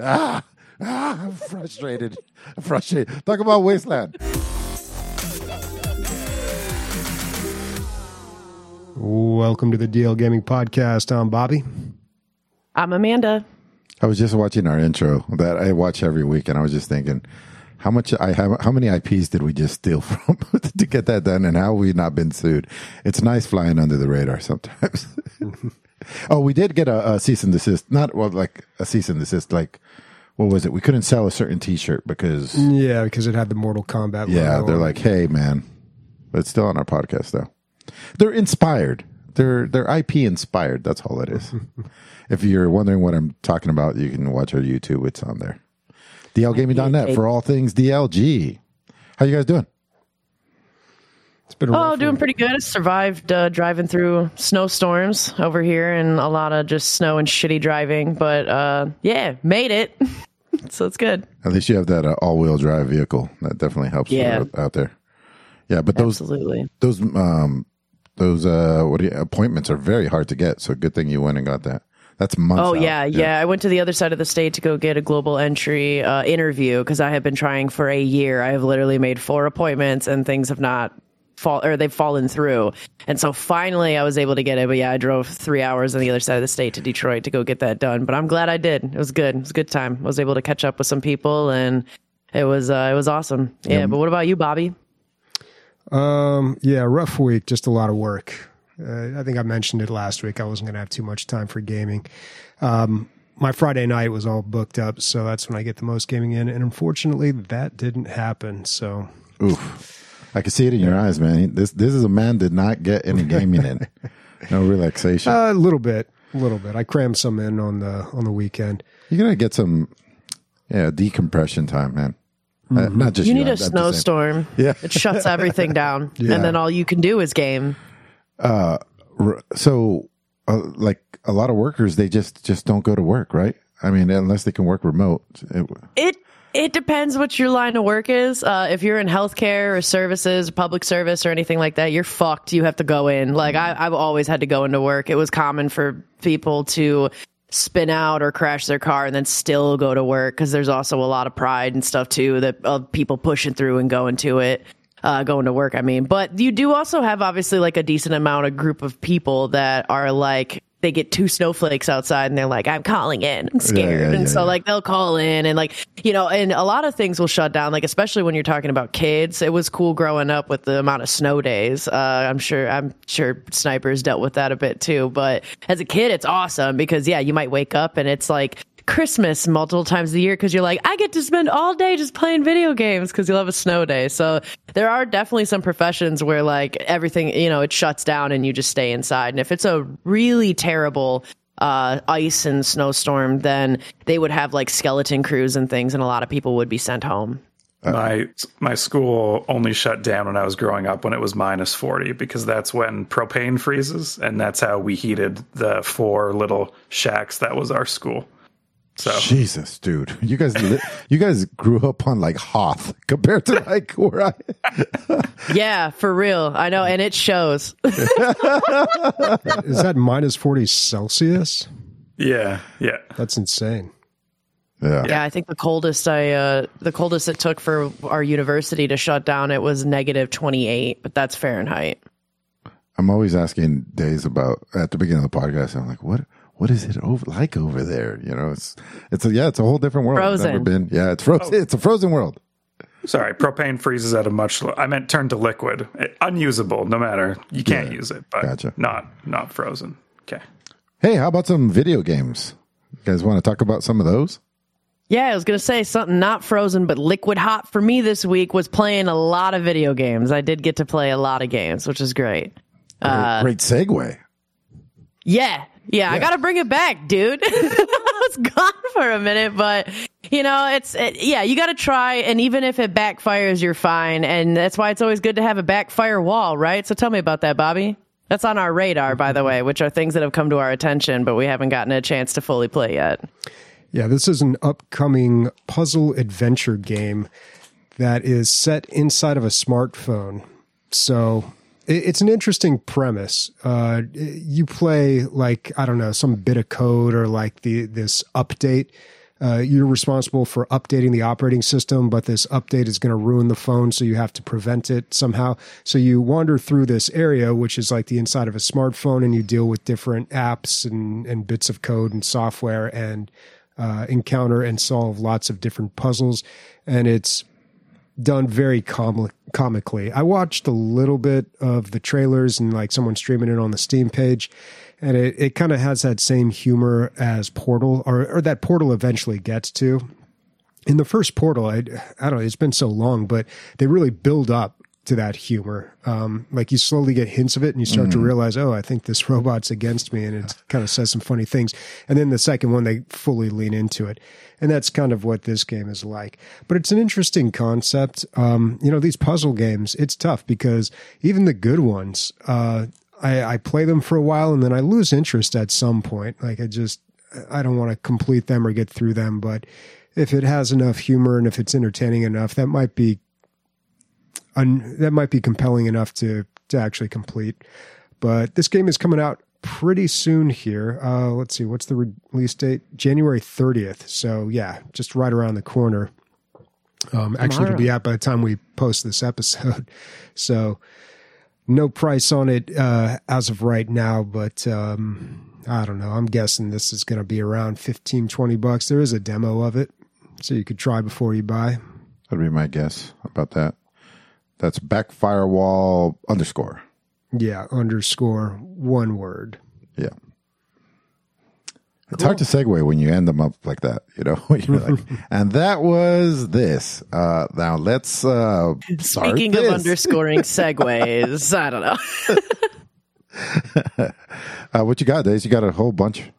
Ah, ah, I'm frustrated. I'm frustrated. Talk about Wasteland. Welcome to the DL Gaming Podcast. I'm Bobby. I'm Amanda. I was just watching our intro that I watch every week, and I was just thinking, how much I have, how many IPs did we just steal from to get that done, and how we not been sued? It's nice flying under the radar sometimes. oh, we did get a, a cease and desist, not well, like a cease and desist, like what was it? We couldn't sell a certain T-shirt because Yeah, because it had the Mortal Kombat. yeah, they're on like, hey man, but it's still on our podcast though. They're inspired. They're they're IP inspired. That's all it is. if you're wondering what I'm talking about, you can watch our YouTube. It's on there. DLGaming.net for all things DLG. How you guys doing? It's been Oh, doing week. pretty good. I Survived uh, driving through snowstorms over here and a lot of just snow and shitty driving. But uh, yeah, made it. so it's good. At least you have that uh, all-wheel drive vehicle. That definitely helps Yeah. out, out there. Yeah, but those Absolutely. those um those uh what you, appointments are very hard to get. So good thing you went and got that. That's months. Oh out. yeah, yeah, I went to the other side of the state to go get a global entry uh, interview because I have been trying for a year. I have literally made four appointments and things have not fall or they've fallen through. And so finally, I was able to get it. But yeah, I drove three hours on the other side of the state to Detroit to go get that done. But I'm glad I did. It was good. It was a good time. I was able to catch up with some people and it was uh, it was awesome. Yeah. But what about you, Bobby? Um, yeah, rough week. Just a lot of work. Uh, I think I mentioned it last week. I wasn't going to have too much time for gaming. Um, my Friday night was all booked up, so that's when I get the most gaming in. And unfortunately, that didn't happen. So Oof. I can see it in your eyes, man. This this is a man did not get any gaming in. No relaxation. uh, a little bit, a little bit. I crammed some in on the on the weekend. You're gonna get some yeah, decompression time, man. Uh, not just You you, need I'm- a I'm just saying. snowstorm. Yeah. It shuts everything down. Yeah. And then all you can do is game. R- So uh, like a lot of workers they just just don't go to work, right? I mean, unless they can work remote. It, It it depends what your line of work is. Uh, if you're in healthcare or services, public service or anything like that, you're fucked. You have to go in. Like I, I've always had to go into work. It was common for people to spin out or crash their car and then still go to work because there's also a lot of pride and stuff too that of people pushing through and going to it. Uh, going to work, I mean, but you do also have obviously like a decent amount of group of people that are like they get two snowflakes outside and they're like, "I'm calling in, I'm scared," yeah, and yeah, so yeah. like they'll call in and like you know and a lot of things will shut down like especially when you're talking about kids. It was cool growing up with the amount of snow days. Uh, i'm sure i'm sure snipers dealt with that a bit too. But as a kid it's awesome because yeah you might wake up and it's like Christmas multiple times a year because you're like, I get to spend all day just playing video games because you'll have a snow day. So there are definitely some professions where like everything, you know, it shuts down and you just stay inside. And if it's a really terrible uh, ice and snowstorm, then they would have like skeleton crews and things, and a lot of people would be sent home. my my school only shut down when I was growing up when it was minus 40 because that's when propane freezes and that's how we heated the four little shacks that was our school. So Jesus, dude, you guys li- you guys grew up on like Hoth compared to like where I. Yeah, for real. I know, and it shows. Is that minus forty Celsius? yeah, yeah. That's insane. Yeah. Yeah, I think the coldest I uh the coldest it took for our university to shut down it was negative 28, but that's Fahrenheit. I'm always asking Days about at the beginning of the podcast. I'm like, what what is it over like over there? You know, it's it's a yeah, it's a whole different world. I've never been. Yeah, it's frozen. It's a frozen world. Sorry, propane freezes at a much. Lo- I meant turned to liquid, It- unusable. No matter you can't Yeah, use it, but gotcha. not not frozen. Okay. Hey, how about some video games? You guys want to talk about some of those? Yeah, I was going to say something not frozen but liquid hot for me this week was playing a lot of video games. I did get to play a lot of games, which is great. Uh, Great segue. Yeah, yeah, I got to bring it back, dude. I was gone for a minute, but you know, it's it, yeah, you got to try, and even if it backfires, you're fine, and that's why it's always good to have a backfire wall, right? So tell me about that, Bobby. That's on our radar, by the way, which are things that have come to our attention, but we haven't gotten a chance to fully play yet. Yeah, this is an upcoming puzzle adventure game that is set inside of a smartphone. So it's an interesting premise. Uh, you play like I don't know some bit of code or like the this update uh, you're responsible for updating the operating system, but this update is going to ruin the phone, so you have to prevent it somehow. So you wander through this area, which is like the inside of a smartphone, and you deal with different apps and, and bits of code and software and uh, encounter and solve lots of different puzzles. And it's done very com- comically. I watched a little bit of the trailers and like someone streaming it on the Steam page, and it, it kind of has that same humor as Portal, or, or that Portal eventually gets to. In the first Portal, I, I don't know, it's been so long, but they really build up to that humor. Um, like you slowly get hints of it and you start to realize, oh, I think this robot's against me and it kind of says some funny things. And then the second one, they fully lean into it. And that's kind of what this game is like. But it's an interesting concept. Um, you know, these puzzle games, it's tough because even the good ones, uh, I, I play them for a while and then I lose interest at some point. Like I just, I don't want to complete them or get through them, but if it has enough humor and if it's entertaining enough, that might be un, that might be compelling enough to to actually complete. But this game is coming out pretty soon here. Uh, let's see, what's the release date? January 30th. So yeah, just right around the corner. Um, actually, it'll be out by the time we post this episode. So no price on it uh, as of right now, but um, I don't know. I'm guessing this is going to be around 15, 20 bucks. There is a demo of it, so you could try before you buy. That'd be my guess about that. That's backfirewall underscore. Yeah, underscore one word. Yeah. It's hard to segue when you end them up like that, you know. You're like, and that was this. Uh, now let's uh, start Speaking this. of underscoring segues, I don't know. uh, what you got, Days? You got a whole bunch.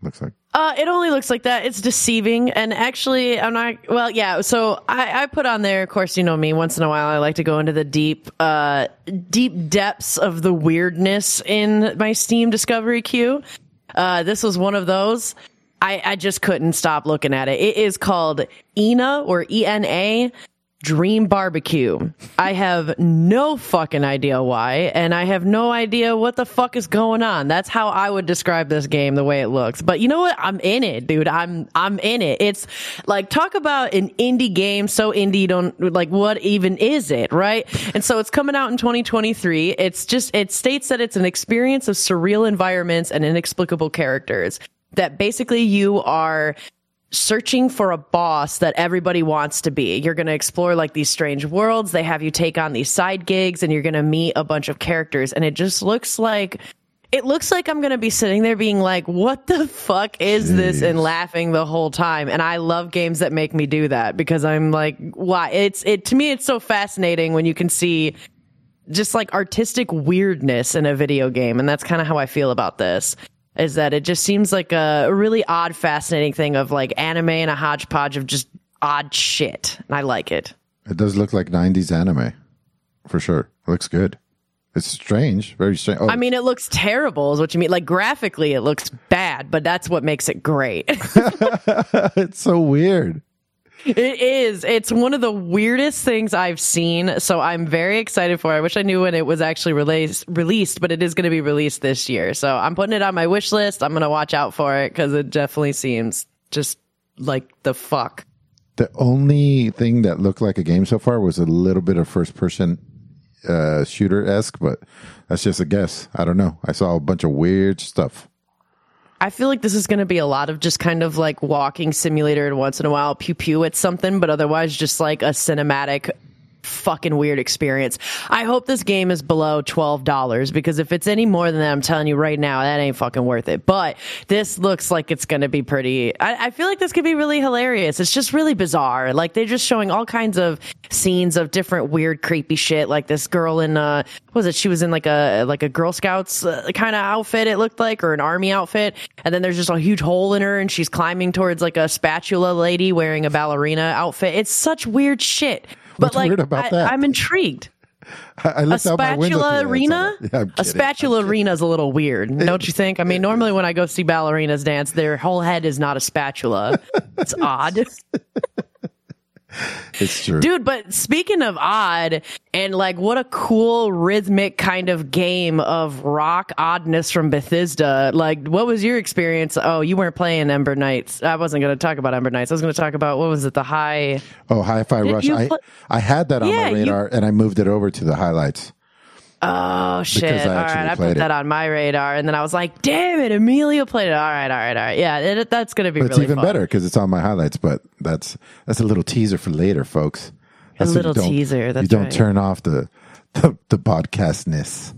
Looks like. Uh, it only looks like that. It's deceiving. And actually, I'm not, well, yeah. So I, I put on there, of course, you know me, once in a while, I like to go into the deep, uh, deep depths of the weirdness in my Steam discovery queue. Uh, this was one of those. I, I just couldn't stop looking at it. It is called ENA or ENA Dream Barbecue. I have no fucking idea why, and I have no idea what the fuck is going on. That's how I would describe this game the way it looks. But you know what? I'm in it, dude. I'm I'm in it. It's like talk about an indie game, so indie you don't like what even is it, right? And so it's coming out in 2023. It's just it states that it's an experience of surreal environments and inexplicable characters. That basically you are searching for a boss that everybody wants to be. You're going to explore like these strange worlds. They have you take on these side gigs and you're going to meet a bunch of characters. And it just looks like, it looks like I'm going to be sitting there being like, what the fuck is this? And laughing the whole time. And I love games that make me do that because I'm like, why? It's, it, to me, it's so fascinating when you can see just like artistic weirdness in a video game. And that's kind of how I feel about this is that it just seems like a really odd, fascinating thing of like anime and a hodgepodge of just odd shit. And I like it. It does look like 90s anime, for sure. It looks good. It's strange, very strange. Oh, I mean, it looks terrible, is what you mean. Like graphically, it looks bad, but that's what makes it great. it's so weird. It is. It's one of the weirdest things I've seen. So I'm very excited for it. I wish I knew when it was actually released, released, but it is going to be released this year. So I'm putting it on my wish list. I'm going to watch out for it because it definitely seems just like the fuck. The only thing that looked like a game so far was a little bit of first person uh, shooter esque, but that's just a guess. I don't know. I saw a bunch of weird stuff. I feel like this is going to be a lot of just kind of like walking simulator and once in a while pew pew at something, but otherwise just like a cinematic fucking weird experience. I hope this game is below $12 because if it's any more than that, I'm telling you right now, that ain't fucking worth it. But this looks like it's going to be pretty, I, I, feel like this could be really hilarious. It's just really bizarre. Like they're just showing all kinds of scenes of different weird, creepy shit. Like this girl in, uh, was it? She was in like a, like a Girl Scouts uh, kind of outfit, it looked like, or an army outfit. And then there's just a huge hole in her and she's climbing towards like a spatula lady wearing a ballerina outfit. It's such weird shit. What's but like, weird about I, that? I'm intrigued. I A spatula arena? Yeah, a spatula arena is a little weird, don't you think? I mean, normally when I go see ballerinas dance, their whole head is not a spatula. It's odd. it's true. Dude, but speaking of odd, and like what a cool rhythmic kind of game of rock oddness from Bethesda. Like, what was your experience? Oh, you weren't playing Ember Knights. I wasn't going to talk about Ember Knights. I was going to talk about what was it, the high. Oh, Hi-Fi Rush. you I, I had that on Yeah, my you- radar, and I moved it over to the highlights. Oh shit! I All I put it. that on my radar, and then I was like, "Damn it, Amelia played it." All right, all right, all right. Yeah, it, that's going to be But really it's even fun. better because it's on my highlights. But that's that's a little teaser for later, folks. That's you little teaser, that's you don't right. turn off the the, the podcastness.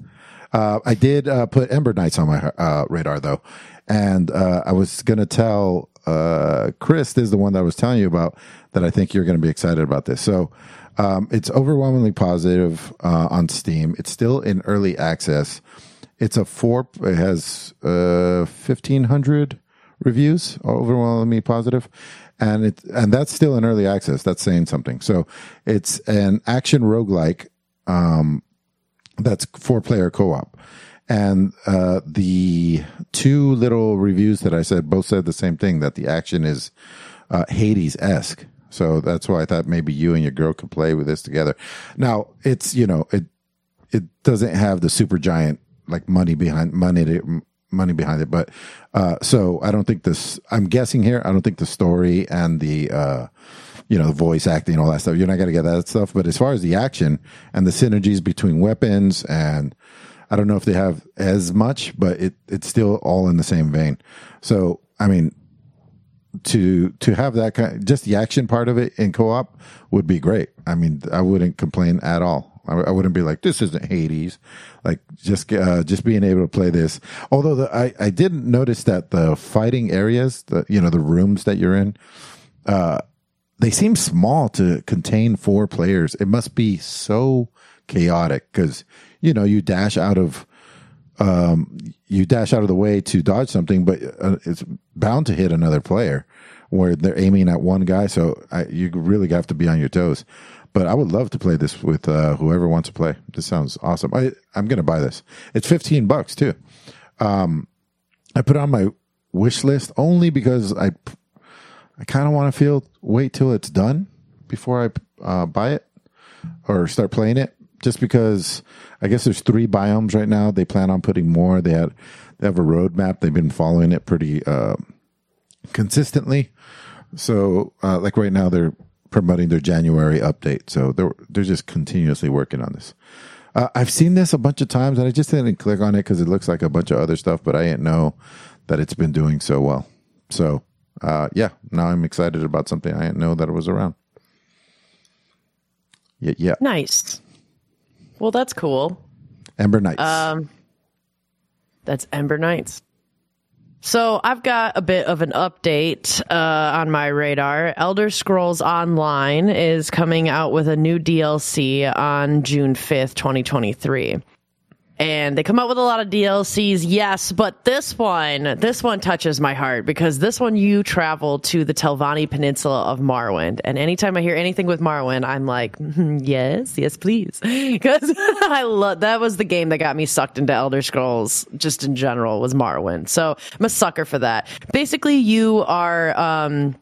Uh, I did uh, put Ember Knights on my uh, radar though, and uh, I was gonna tell uh, Chris this is the one that I was telling you about that I think you're gonna be excited about this. So um, it's overwhelmingly positive uh, on Steam. It's still in early access. It's a four. It has uh, fifteen hundred reviews, overwhelmingly positive, and it and that's still in early access. That's saying something. So it's an action roguelike um, that's four player co op. And uh, the two little reviews that I said both said the same thing that the action is uh, Hades esque. So that's why I thought maybe you and your girl could play with this together. Now it's you know it it doesn't have the Supergiant like money behind money to, money behind it. But uh so i don't think this i'm guessing here i don't think the story and the uh you know the voice acting and all that stuff you're not to get that stuff. But as far as the action and the synergies between weapons and i don't know if they have as much but it it's still all in the same vein. So i mean to to have that kind just the action part of it in co-op would be great. I mean i wouldn't complain at all. I, I wouldn't be like this isn't hades. Like just uh just being able to play this. Although the, i i didn't notice that the fighting areas the you know the rooms that you're in uh they seem small to contain four players. It must be so chaotic because you know you dash out of um, you dash out of the way to dodge something, but uh, it's bound to hit another player where they're aiming at one guy. So I, you really have to be on your toes. But I would love to play this with uh, whoever wants to play. This sounds awesome. I, I'm going to buy this. It's 15 bucks too. Um, I put on my wish list only because I, I kind of want to feel wait till it's done before I uh, buy it or start playing it just because I guess there's three biomes right now. They plan on putting more. They had they have a roadmap. They've been following it pretty uh, consistently. So uh, like right now they're promoting their January update. So they're they're just continuously working on this. Uh, I've seen this a bunch of times and I just didn't click on it because it looks like a bunch of other stuff, but I didn't know that it's been doing so well. So uh, yeah, now I'm excited about something I didn't know that it was around. Yeah, yeah. Nice. Well, that's cool. Ember Knights. Um, that's Ember Knights. So I've got a bit of an update uh, on my radar. Elder Scrolls Online is coming out with a new DLC on June 5th, 2023. And they come out with a lot of DLCs, yes, but this one, this one touches my heart because this one you travel to the Telvanni Peninsula of Morrowind. And anytime I hear anything with Morrowind, I'm like, "Mhm, yes, yes, please. Because I love that was the game that got me sucked into Elder Scrolls just in general was Morrowind. So I'm a sucker for that. Basically, you are um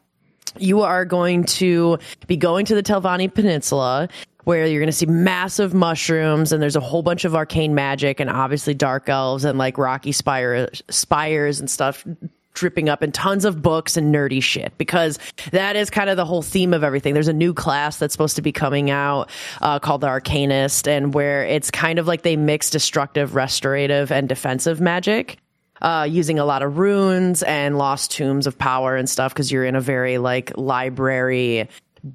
you are going to be going to the Telvanni Peninsula where you're going to see massive mushrooms and there's a whole bunch of arcane magic and obviously dark elves and like rocky spire, spires and stuff dripping up and tons of books and nerdy shit because that is kind of the whole theme of everything. There's a new class that's supposed to be coming out uh, called the Arcanist and where it's kind of like they mix destructive, restorative, and defensive magic uh, using a lot of runes and lost tombs of power and stuff because you're in a very like library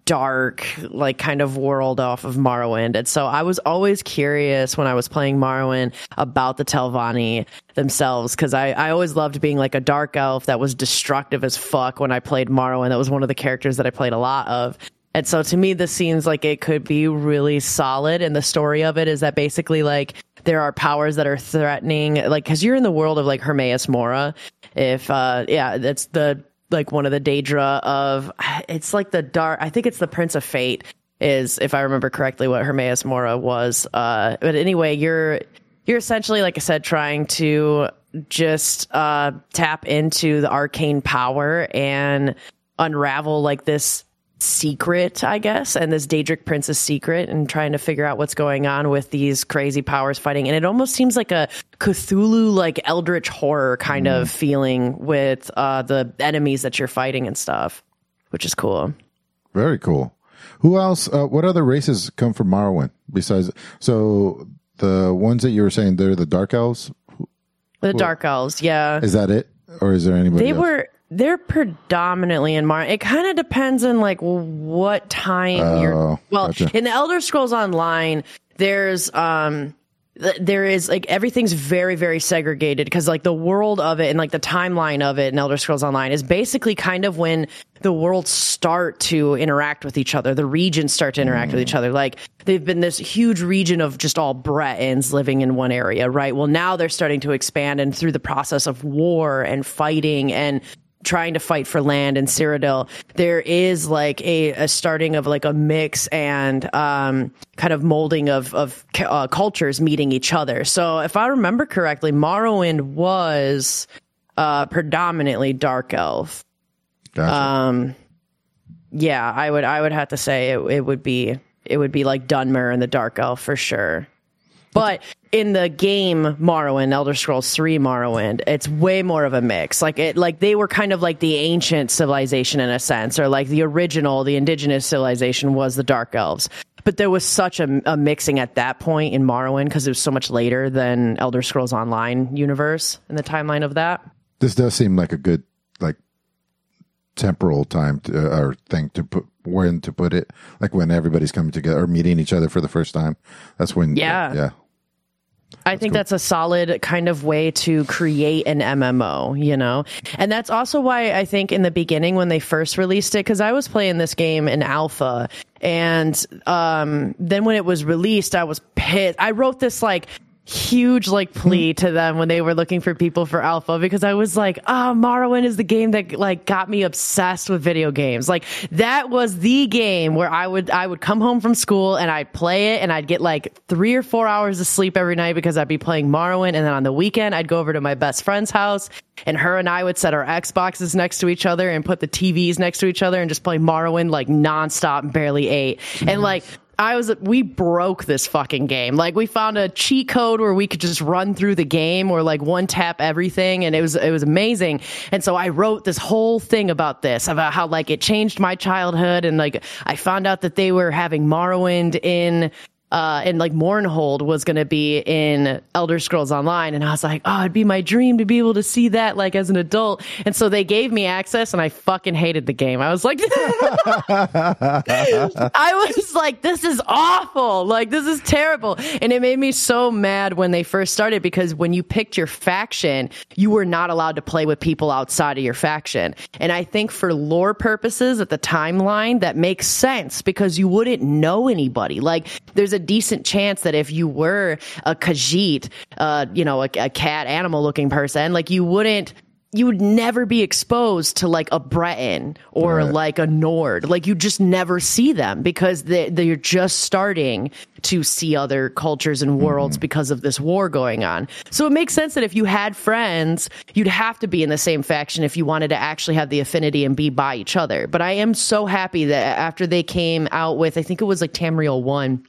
dark like kind of world off of Morrowind. And so I was always curious when I was playing Morrowind about the Telvanni themselves because I, I always loved being like a dark elf that was destructive as fuck when I played Morrowind. That was one of the characters that I played a lot of. And so to me, this seems like it could be really solid. And the story of it is that basically like there are powers that are threatening, like, cause you're in the world of like Hermaeus Mora. If, uh, yeah, that's the, like one of the Daedra of, it's like the dark, I think it's the Prince of Fate is, if I remember correctly, what Hermaeus Mora was. Uh, but anyway, you're, you're essentially, like I said, trying to just, uh, tap into the arcane power and unravel like this secret, I guess, and this Daedric Prince's secret, and trying to figure out what's going on with these crazy powers fighting. And it almost seems like a Cthulhu, like eldritch horror kind of feeling with uh, the enemies that you're fighting and stuff, which is cool. Very cool. Who else? Uh, what other races come from Morrowind besides? So the ones that you were saying they're the Dark Elves. The Dark Elves, yeah. Is that it, or is there anybody? They else? were they're predominantly in Mar. It kind of depends on like what time you're. Oh, Well, gotcha. in the Elder Scrolls Online, there's um th- there is like everything's very very segregated because like the world of it and like the timeline of it in Elder Scrolls Online is basically kind of when the worlds start to interact with each other. The regions start to interact with each other. Like they've been this huge region of just all Bretons living in one area, right? Well, now they're starting to expand and through the process of war and fighting and trying to fight for land in Cyrodiil, there is like a, a starting of like a mix and um, kind of molding of of uh, cultures meeting each other. So if I remember correctly, Morrowind was uh, predominantly dark elf. Gotcha. Um, yeah, I would I would have to say it, it would be it would be like Dunmer and the Dark Elf for sure. But in the game Morrowind, Elder Scrolls 3 Morrowind, it's way more of a mix. Like it like they were kind of like the ancient civilization in a sense, or like the original, the indigenous civilization was the Dark Elves. But there was such a, a mixing at that point in Morrowind because it was so much later than Elder Scrolls Online universe in the timeline of that. this does seem like a good like temporal time to, uh, or thing to put when to put it like when everybody's coming together or meeting each other for the first time that's when Yeah. yeah I think that's a solid kind of way to create an MMO, you know? And that's also why I think in the beginning when they first released it, because I was playing this game in alpha, and um, then when it was released, I was pissed. I wrote this like huge like plea to them when they were looking for people for alpha because I was like, ah, Morrowind is the game that like got me obsessed with video games. Like that was the game where I would I would come home from school and I'd play it and I'd get like three or four hours of sleep every night because I'd be playing Morrowind and then on the weekend I'd go over to my best friend's house and her and I would set our Xboxes next to each other and put the TVs next to each other and just play Morrowind like nonstop and barely ate. And like I was we broke this fucking game. Like we found a cheat code where we could just run through the game or like one tap everything and it was it was amazing. And so I wrote this whole thing about this about how like it changed my childhood and like I found out that they were having Morrowind in uh, and like Mournhold was going to be in Elder Scrolls Online. And I was like, oh, it'd be my dream to be able to see that like as an adult. And so they gave me access and I fucking hated the game. I was like, I was like, this is awful. Like, this is terrible. And it made me so mad when they first started because when you picked your faction, you were not allowed to play with people outside of your faction. And I think for lore purposes at the timeline, that makes sense because you wouldn't know anybody. Like, there's a decent chance that if you were a Khajiit, uh, you know, a, a cat animal looking person, like, you wouldn't you would never be exposed to like a Breton or Right. like a Nord. Like you just never see them because they, they're just starting to see other cultures and worlds because of this war going on. So it makes sense that if you had friends, you'd have to be in the same faction if you wanted to actually have the affinity and be by each other. But I am so happy that after they came out with, I think it was like Tamriel 1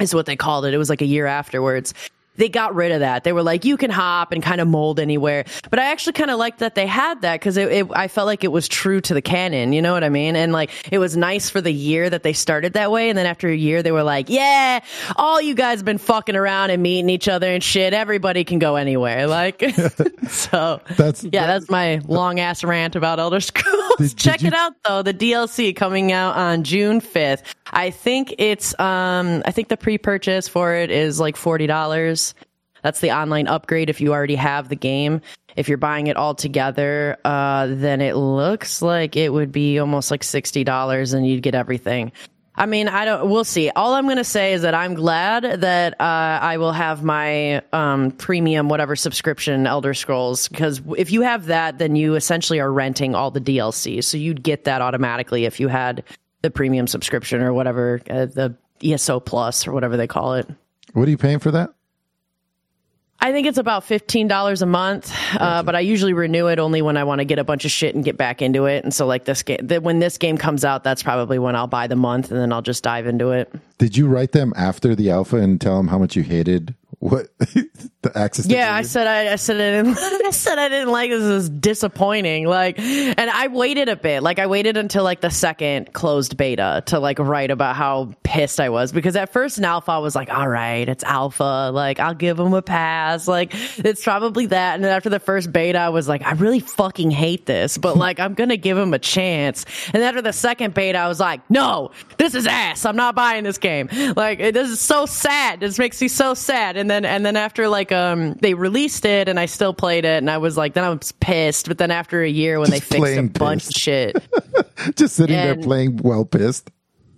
is what they called it. It was like a year afterwards. They got rid of that. They were like, you can hop and kind of mold anywhere. But I actually kind of liked that they had that because it, it, I felt like it was true to the canon. You know what I mean? And like, it was nice for the year that they started that way. And then after a year, they were like, yeah, all you guys have been fucking around and meeting each other and shit. Everybody can go anywhere. Like, so That's- yeah, that's my long ass rant about Elder Scrolls. Did- did Check you- it out though. The DLC coming out on June 5th. I think it's um I think the pre-purchase for it is like $40. That's the online upgrade if you already have the game. If you're buying it all together, uh then it looks like it would be almost like $60 and you'd get everything. I mean, I don't. We'll see. All I'm going to say is that I'm glad that uh, I will have my um, premium whatever subscription Elder Scrolls because if you have that, then you essentially are renting all the DLC, so you'd get that automatically if you had the premium subscription or whatever uh, the ESO Plus or whatever they call it. what are you paying for that I think it's about fifteen dollars a month, uh, but I usually renew it only when I want to get a bunch of shit and get back into it. And so, like this game, the, when this game comes out, that's probably when I'll buy the month, and then I'll just dive into it. Did you write them after the alpha and tell them how much you hated what the access? to Yeah, I said I, I said I didn't. I said I didn't like this. Is disappointing. Like, and I waited a bit. Like, I waited until like the second closed beta to like write about how pissed I was because at first in alpha I was like, all right, it's alpha. Like, I'll give them a pass. Like, it's probably that. And then after the first beta, I was like, I really fucking hate this, but like, I'm gonna give him a chance. And after the second beta, I was like, no, this is ass. I'm not buying this game. Like, it- this is so sad. This makes me so sad. And then and then after like um they released it and I still played it and I was like then I was pissed. But then after a year when Just they fixed a plain bunch of shit, just sitting there playing well pissed.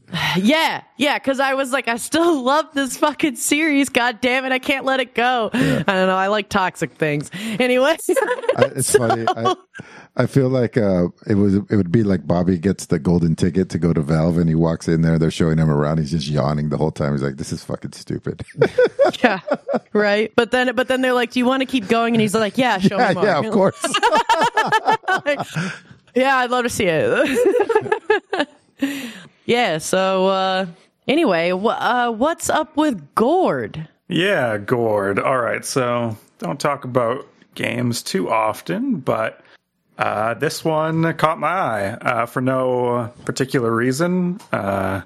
yeah, yeah, because I was like I still love this fucking series. God damn it, I can't let it go. I don't know. I like toxic things. Anyway, I, it's funny. I, I feel like uh, it was it would be like Bobby gets the golden ticket to go to Valve, and he walks in there. They're showing him around. He's just yawning the whole time. He's like, "This is fucking stupid." yeah, right. But then but then they're like, "Do you want to keep going?" And he's like, "Yeah, show yeah, me more." yeah, of course. yeah, I'd love to see it. yeah. So uh, anyway, wh- uh, what's up with Gord? Yeah, Gord. All right, so don't talk about games too often, but uh, this one caught my eye uh, for no particular reason. Uh,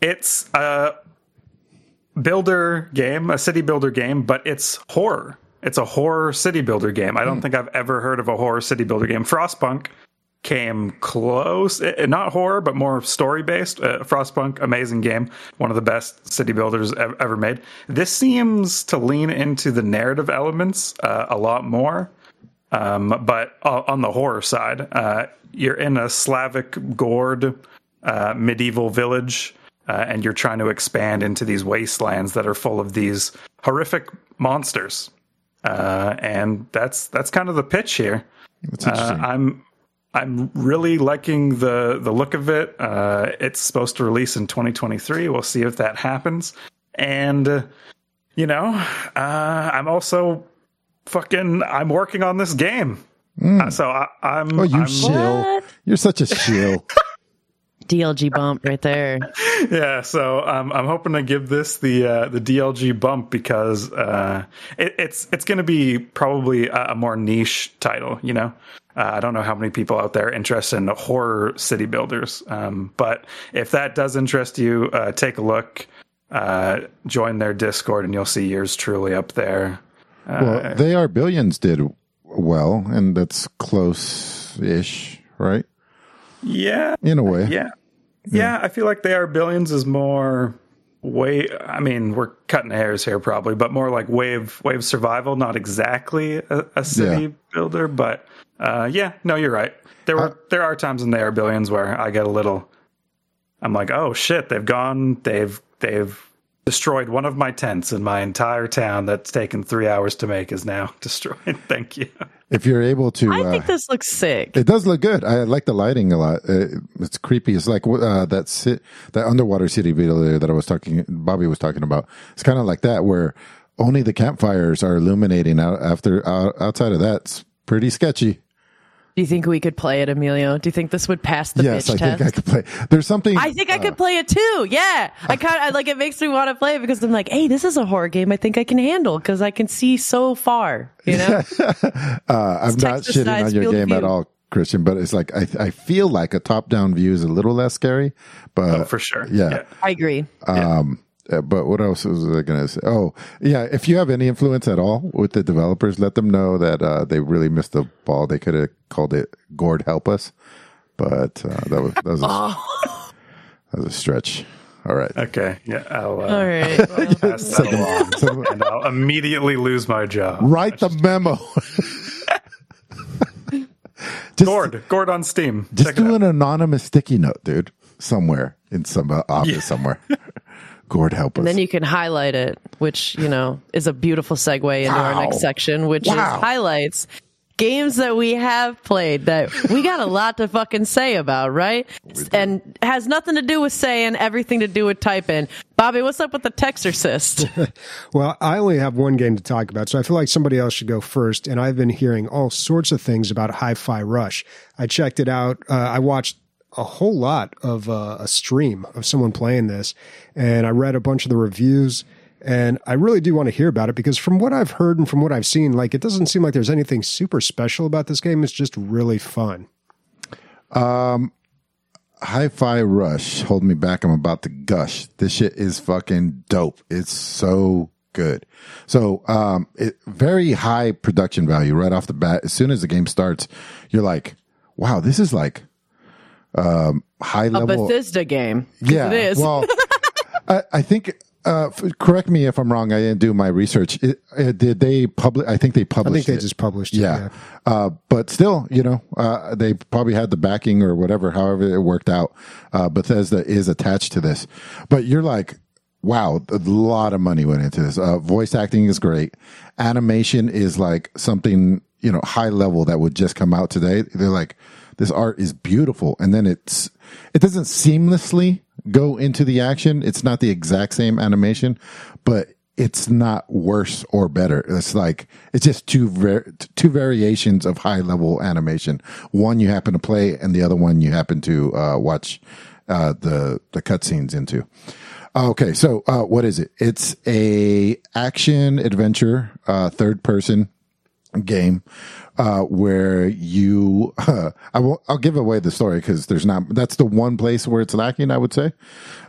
it's a builder game, a city builder game, but it's horror. It's a horror city builder game. I don't think I've ever heard of a horror city builder game. Frostpunk came close, eh, not horror, but more story based. Uh, Frostpunk, amazing game, one of the best city builders ev- ever made. This seems to lean into the narrative elements uh, a lot more. Um, but on the horror side, uh, you're in a Slavic Gord uh, medieval village, uh, and you're trying to expand into these wastelands that are full of these horrific monsters. Uh, and that's that's kind of the pitch here. That's Uh. I'm I'm really liking the the look of it. Uh, it's supposed to release in 2023. We'll see if that happens. And uh, you know, uh, I'm also fucking. I'm working on this game. Uh, so I, I'm. oh, you I'm shill. What? You're such a shill. DLG bump right there. yeah, so um, I'm hoping to give this the uh, the DLG bump because uh, it, it's it's going to be probably a, a more niche title. You know, uh, I don't know how many people out there are interested in horror city builders, um, but if that does interest you, uh, take a look. Uh, join their Discord, and you'll see yours truly up there. Well, they are billions did well, and that's close-ish, right? Yeah, In a way. Yeah. Yeah, I feel like they are billions is more way I mean, we're cutting hairs here probably, but more like wave wave survival, not exactly a, a city Yeah. builder, but uh yeah, no, you're right. There were there are times in they are billions where I get a little I'm like, "Oh shit, they've gone, they've they've destroyed one of my tents in my entire town that's taken 3 hours to make is now destroyed. Thank you." If you're able to, I uh, think this looks sick. It does look good. I like the lighting a lot. Uh, It's creepy. It's like uh, that sit, that underwater city video that I was talking, Bobby was talking about. It's kind of like that, where only the campfires are illuminating. Out after out, outside of that, it's pretty sketchy. Do you think we could play it, Emilio? Do you think this would pass the yes, bitch I test? think I could play. There's something. I think I could play it too. Yeah, I kind of like it. Makes me want to play it because I'm like, hey, this is a horror game. I think I can handle because I can see so far. You know, uh, I'm not Texas shitting on your field game at all, Christian. But it's like I I feel like a top down view is a little less scary. But For sure. yeah. I agree. Um, uh, but what else was I going to say? Oh, yeah. If you have any influence at all with the developers, let them know that uh, they really missed the ball. They could have called it "Gord Help Us," but uh, that was that was, a, that was a stretch. All right. Okay. Yeah, I'll uh, All right. Well, pass that along and I'll immediately lose my job. Write the memo. just Gord, Gord on Steam. just Check do an anonymous sticky note, dude, somewhere in some uh, office somewhere. Gord Help Us. then you can highlight it, which you know is a beautiful segue into our next section, which Wow. is highlights. games that we have played that we got a lot to fucking say about, right? And has nothing to do with saying, everything to do with typing. Bobby, what's up with the Texorcist? well, I only have one game to talk about, so I feel like somebody else should go first. And I've been hearing all sorts of things about Hi-Fi Rush. I checked it out. Uh, I watched a whole lot of uh, a stream of someone playing this, and I read a bunch of the reviews. And I really do want to hear about it because from what I've heard and from what I've seen, like it doesn't seem like there's anything super special about this game. It's just really fun. Um, Hi-Fi Rush, hold me back. I'm about to gush. This shit is fucking dope. It's so good. So, um, it very high production value right off the bat. As soon as the game starts, you're like, wow, this is like, um, high A. Bethesda game. Yeah. It is. Well, I, I think. Uh, f- correct me if I'm wrong. I didn't do my research. It, uh, did they publish? I think they published. I published. think they it. just published it. Yeah. Uh, but still, you know, uh, they probably had the backing or whatever, however it worked out. Uh, Bethesda is attached to this. But you're like, wow, a lot of money went into this. Uh, voice acting is great. Animation is like something, you know, high level that would just come out today. They're like, this art is beautiful. And then it's, it doesn't seamlessly go into the action. It's not the exact same animation, but it's not worse or better. It's like it's just two ver- two variations of high level animation. One you happen to play, and the other one you happen to uh, watch uh, the the cutscenes into. Okay, so uh, what is it? It's a action adventure, uh, third person game uh, where you uh, I won't I'll give away the story because there's not that's the one place where it's lacking I would say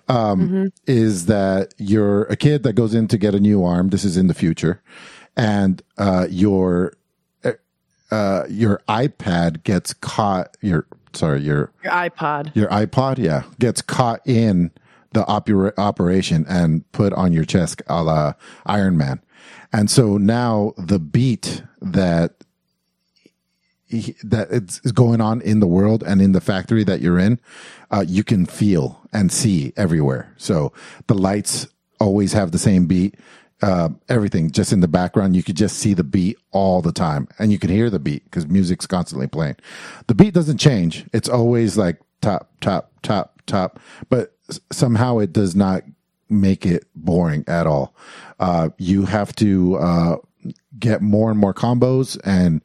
um, is that you're a kid that goes in to get a new arm this is in the future and uh, your uh, your iPad gets caught your sorry your Your iPod. your iPod, yeah, gets caught in the opera- operation and put on your chest a la Iron Man. And so now the beat that that it's going on in the world and in the factory that you're in, uh, you can feel and see everywhere. So the lights always have the same beat. Uh, everything just in the background, you could just see the beat all the time and you can hear the beat because music's constantly playing. The beat doesn't change. It's always like top, top, top, top, but somehow it does not make it boring at all. Uh, you have to, uh, get more and more combos and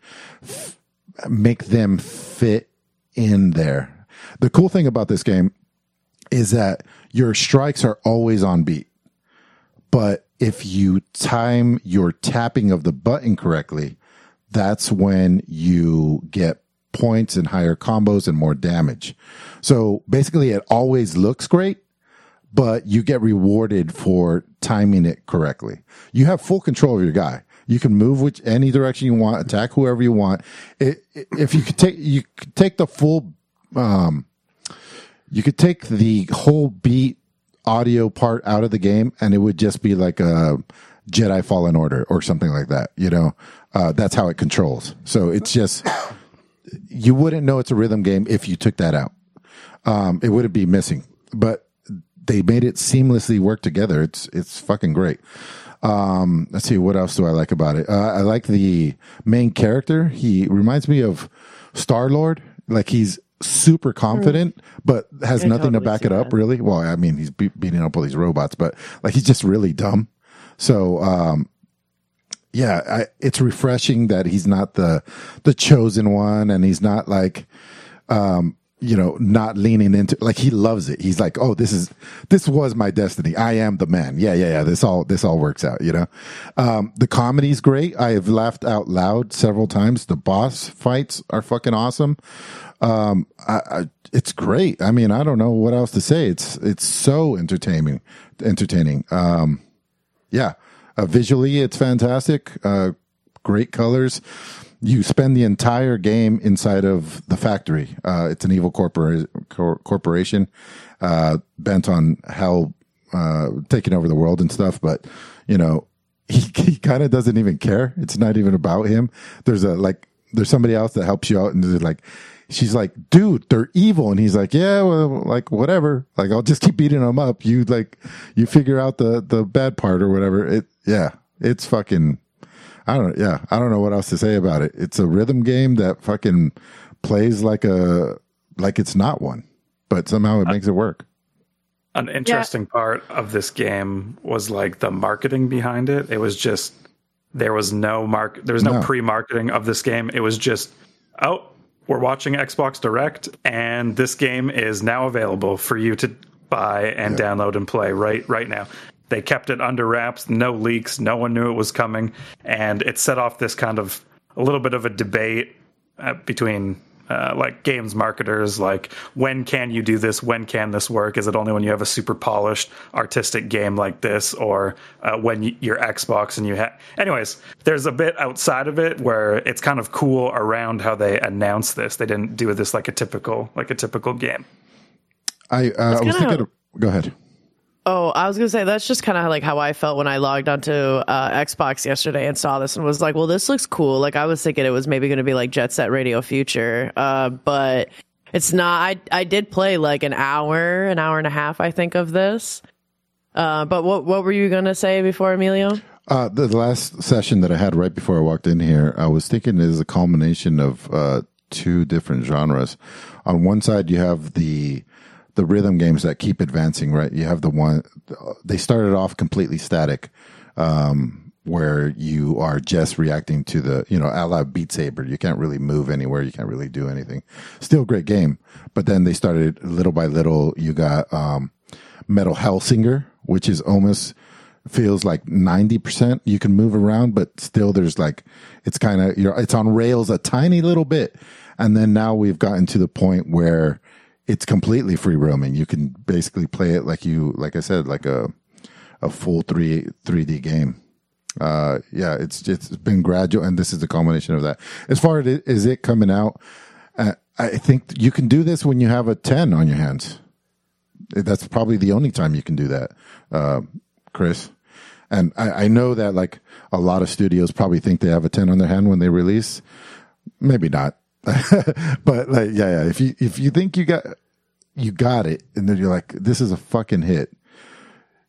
make them fit in there. The cool thing about this game is that your strikes are always on beat. But if you time your tapping of the button correctly, that's when you get points and higher combos and more damage. So basically it always looks great, but you get rewarded for timing it correctly. You have full control of your guy. You can move which any direction you want, attack whoever you want. It, it- if you could take you could take the full um you could take the whole beat audio part out of the game and it would just be like a Jedi Fallen Order or something like that, you know. Uh that's how it controls. So it's just you wouldn't know it's a rhythm game if you took that out. Um it wouldn't be missing. But they made it seamlessly work together. It's it's fucking great. Um, let's see what else do I like about it. Uh, I like the main character. He reminds me of Star Lord. Like he's super confident, but has nothing to back it up. that. Really. Well, I mean, he's be- beating up all these robots, but like he's just really dumb. So, um, yeah, I, it's refreshing that he's not the the chosen one, and he's not like, um, you know, not leaning into like he loves it. He's like, oh, this is this was my destiny. I am the man. Yeah, yeah, yeah. This all this all works out. You know, um, the comedy's great. I have laughed out loud several times. The boss fights are fucking awesome. Um, I, I, it's great. I mean, I don't know what else to say. It's it's so entertaining, entertaining. Um, yeah, uh, visually it's fantastic. Uh, great colors. You spend the entire game inside of the factory. Uh, it's an evil corpora- cor- corporation uh, bent on hell uh, taking over the world and stuff. But you know, he, he kind of doesn't even care. It's not even about him. There's a like, there's somebody else that helps you out, and like, she's like, dude, they're evil, and he's like, yeah, well, like whatever. Like I'll just keep beating them up. You like, you figure out the the bad part or whatever. It, yeah, it's fucking. I don't. Yeah, I don't know what else to say about it. It's a rhythm game that fucking plays like a like it's not one, but somehow it makes it work. An interesting part of this game was like the marketing behind it. It was just there was no mark there was no, No. pre-marketing of this game. It was just oh, we're watching Xbox Direct and this game is now available for you to buy and download and play right right now. They kept it under wraps, no leaks, no one knew it was coming, and it set off this kind of a little bit of a debate uh, between uh, like games marketers like when can you do this when can this work is it only when you have a super polished artistic game like this or uh, when y- you're xbox and you have anyways there's a bit outside of it where it's kind of cool around how they announced this they didn't do this like a typical like a typical game I, uh, I was kinda- thinking. Of, go ahead. Oh, I was gonna say that's just kind of like how I felt when I logged onto uh, Xbox yesterday and saw this and was like, "Well, this looks cool." Like I was thinking it was maybe going to be like Jet Set Radio Future, uh, but it's not. I I did play like an hour, an hour and a half, I think, of this. Uh, but what what were you gonna say before, Emilio? Uh, the last session that I had right before I walked in here, I was thinking it is a culmination of uh, two different genres. On one side, you have the the rhythm games that keep advancing. Right, you have the one they started off completely static, um, where you are just reacting to the you know a la Beat Saber. You can't really move anywhere. You can't really do anything. Still great game, but then they started little by little. You got um, Metal Hellsinger, which is almost feels like 90% you can move around but still there's like it's kind of you're it's on rails a tiny little bit and then now we've gotten to the point where it's completely free roaming. You can basically play it like you like i said like a a full 3 3d game. Uh yeah it's it's been gradual and this is a culmination of that. As far as it, as it coming out uh, i think you can do this when you have a 10 on your hands. That's probably the only time you can do that, uh, Chris. And I, I know that like a lot of studios probably think they have a ten on their hand when they release. Maybe not, but like yeah, yeah. If you if you think you got you got it, and then you're like, this is a fucking hit.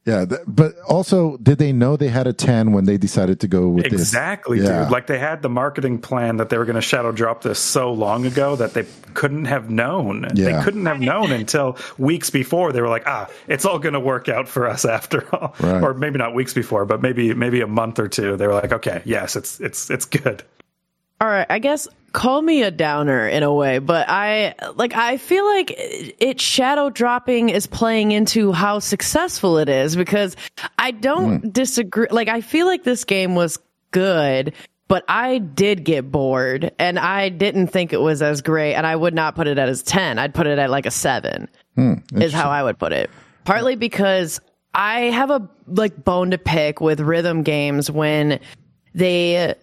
Yeah, th- but also, did they know they had a ten when they decided to go with exactly this? Yeah. dude like they had the marketing plan that they were going to shadow drop this so long ago that they couldn't have known Yeah. they couldn't have known until weeks before they were like ah it's all going to work out for us after all Right. or maybe not weeks before but maybe maybe a month or two they were like okay yes it's it's it's good All right, I guess call me a downer in a way, but I like I feel like it shadow dropping is playing into how successful it is because I don't hmm. disagree like I feel like this game was good, but I did get bored and I didn't think it was as great and I would not put it at as 10. I'd put it at like a 7. Hmm, is how I would put it. Partly because I have a like bone to pick with rhythm games when they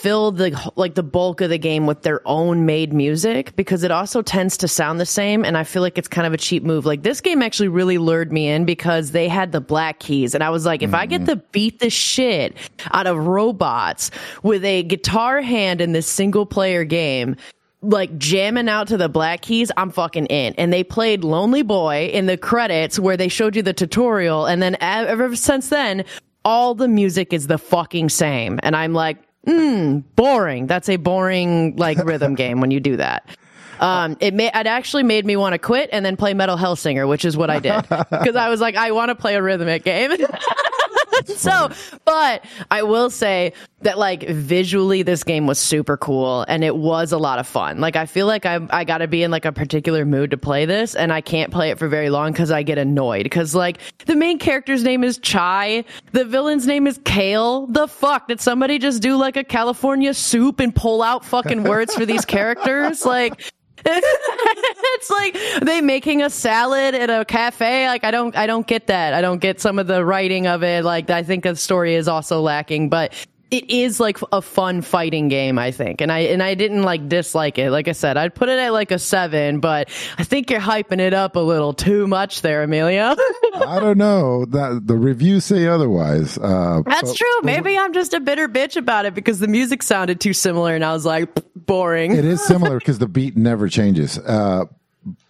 fill the like the bulk of the game with their own made music because it also tends to sound the same and I feel like it's kind of a cheap move. Like this game actually really lured me in because they had the black keys and I was like if I get to mm-hmm. beat the shit out of robots with a guitar hand in this single player game like jamming out to the black keys, I'm fucking in. And they played Lonely Boy in the credits where they showed you the tutorial. And then ever since then, all the music is the fucking same. And I'm like, hmm, boring. That's a boring like rhythm game when you do that. Um, it may, it actually made me want to quit and then play Metal Hellsinger, which is what I did. Cause I was like, I want to play a rhythmic game. so, but I will say that like visually this game was super cool and it was a lot of fun. Like I feel like I I got to be in like a particular mood to play this and I can't play it for very long cuz I get annoyed cuz like the main character's name is Chai, the villain's name is Kale. The fuck did somebody just do like a California soup and pull out fucking words for these characters? Like it's like they making a salad at a cafe. Like I don't, I don't get that. I don't get some of the writing of it. Like I think the story is also lacking, but it is like a fun fighting game. I think, and I and I didn't like dislike it. Like I said, I'd put it at like a seven, but I think you're hyping it up a little too much there, Amelia. I don't know. That the reviews say otherwise. Uh, That's but- true. Maybe I'm just a bitter bitch about it because the music sounded too similar, and I was like boring. It is similar because the beat never changes. Uh,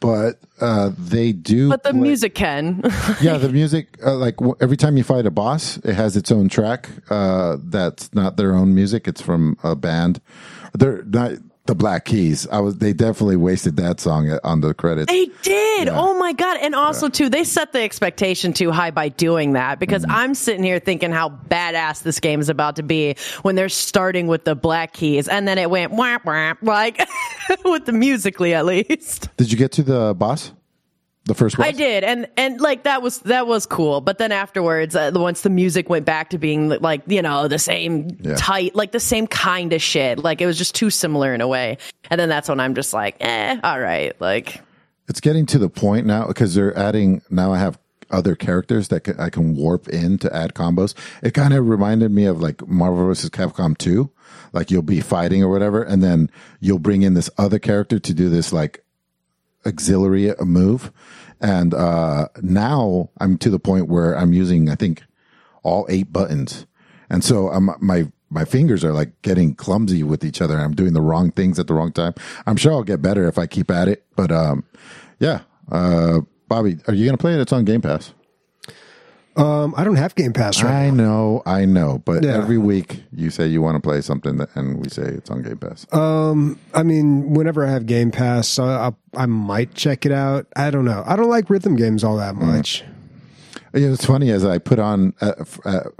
but uh, they do. But the play- music can. yeah, the music. Uh, like w- every time you fight a boss, it has its own track. Uh, that's not their own music. It's from a band. They're not the Black Keys. I was. They definitely wasted that song on the credits. They did. Oh my god! And also too, they set the expectation too high by doing that because Mm-hmm. I'm sitting here thinking how badass this game is about to be when they're starting with the black keys, and then it went whap whap like with the musically at least. Did you get to the boss? The first boss. I did, and and like that was that was cool. But then afterwards, uh, once the music went back to being like you know the same Yeah. tight, like the same kind of shit, like it was just too similar in a way. And then that's when I'm just like, eh, all right, like It's getting to the point now because they're adding. Now I have other characters that can, I can warp in to add combos. It kind of reminded me of like Marvel vs. Capcom 2. Like you'll be fighting or whatever, and then you'll bring in this other character to do this like auxiliary move. And uh, now I'm to the point where I'm using, I think, all eight buttons. And so I'm, my, my fingers are like getting clumsy with each other. I'm doing the wrong things at the wrong time. I'm sure I'll get better if I keep at it. But, um, yeah. Uh, Bobby, are you going to play it? It's on Game Pass. Um, I don't have Game Pass right I know, I know. But Yeah. every week you say you want to play something that, and we say it's on Game Pass. Um, I mean, whenever I have Game Pass, I, I, I might check it out. I don't know. I don't like rhythm games all that much. It was funny as I put on at,